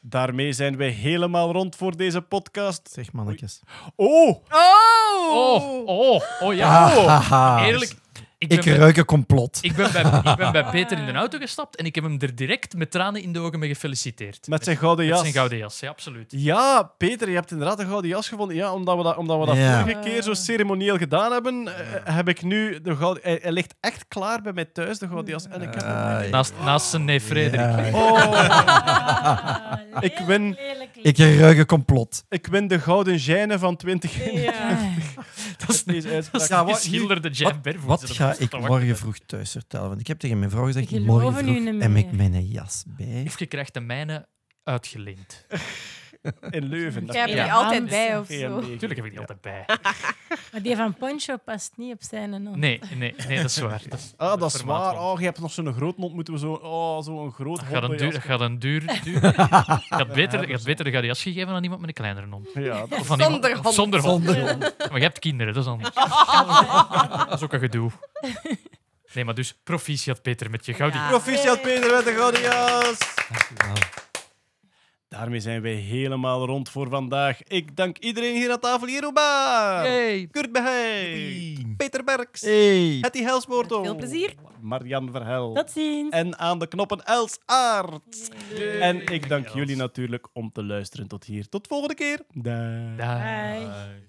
Daarmee zijn wij helemaal rond voor deze podcast. Zeg mannetjes. Oh! Oh! Oh, oh, oh ja. Haha. Eerlijk, ik Ik ruik een complot. ik, ben bij, ik ben bij Peter in de auto gestapt en ik heb hem er direct met tranen in de ogen mee gefeliciteerd. Met zijn gouden Met jas. zijn gouden jas, ja, absoluut. Ja, Peter, je hebt inderdaad een gouden jas gevonden. Ja, omdat we dat, omdat we dat Ja. vorige keer zo ceremonieel gedaan hebben, eh, heb ik nu de gouden... Hij, hij ligt echt klaar bij mij thuis, de gouden jas. En ik heb hem... Ah. Naast, naast zijn neef Frederik. Ja. Oh, ik win, Ik ruik een complot. ik win de gouden gêne van 20 Ja. Dat is Deze uitspraak. Ja, wat- geschilderde Jan Bervoets. Wat Dat ga is ik morgen vroeg thuis vertellen? Want ik heb tegen mijn vrouw gezegd, morgen vroeg niet heb ik mijn jas bij. Of je krijgt de mijne uitgeleend. in Leuven. Hebt is die Ja. altijd bij of zo. Tuurlijk heb ik die altijd bij. Maar die van Poncho past niet op zijn hond. Nee, nee, nee, dat is waar. Dat is, Ah, dat is waar. Oh, je hebt nog zo'n grote hond. Moeten we zo... Oh, zo'n groot Dat gaat een duur, dat gaat een duur, duur. Je gaat beter, je gaat beter de jas gegeven aan iemand met een kleinere hond. Ja, dat- Zonder iemand- of hond. Zonder hond. Maar je hebt kinderen, dat is anders. dat is ook een gedoe. Nee, maar dus proficiat Peter met je gouden. Ja. Proficiat Peter met de gouden jas. Daarmee zijn wij helemaal rond voor vandaag. Ik dank iedereen hier aan tafel. Jeroba, Yay. Kurt Behey, Peter Berks, Hey. Hetty Helsmoorto, Veel plezier. Marian Verhel. Tot ziens. En aan de knoppen Els Aert. En ik dank jullie natuurlijk om te luisteren tot hier. Tot volgende keer. Dag. Bye.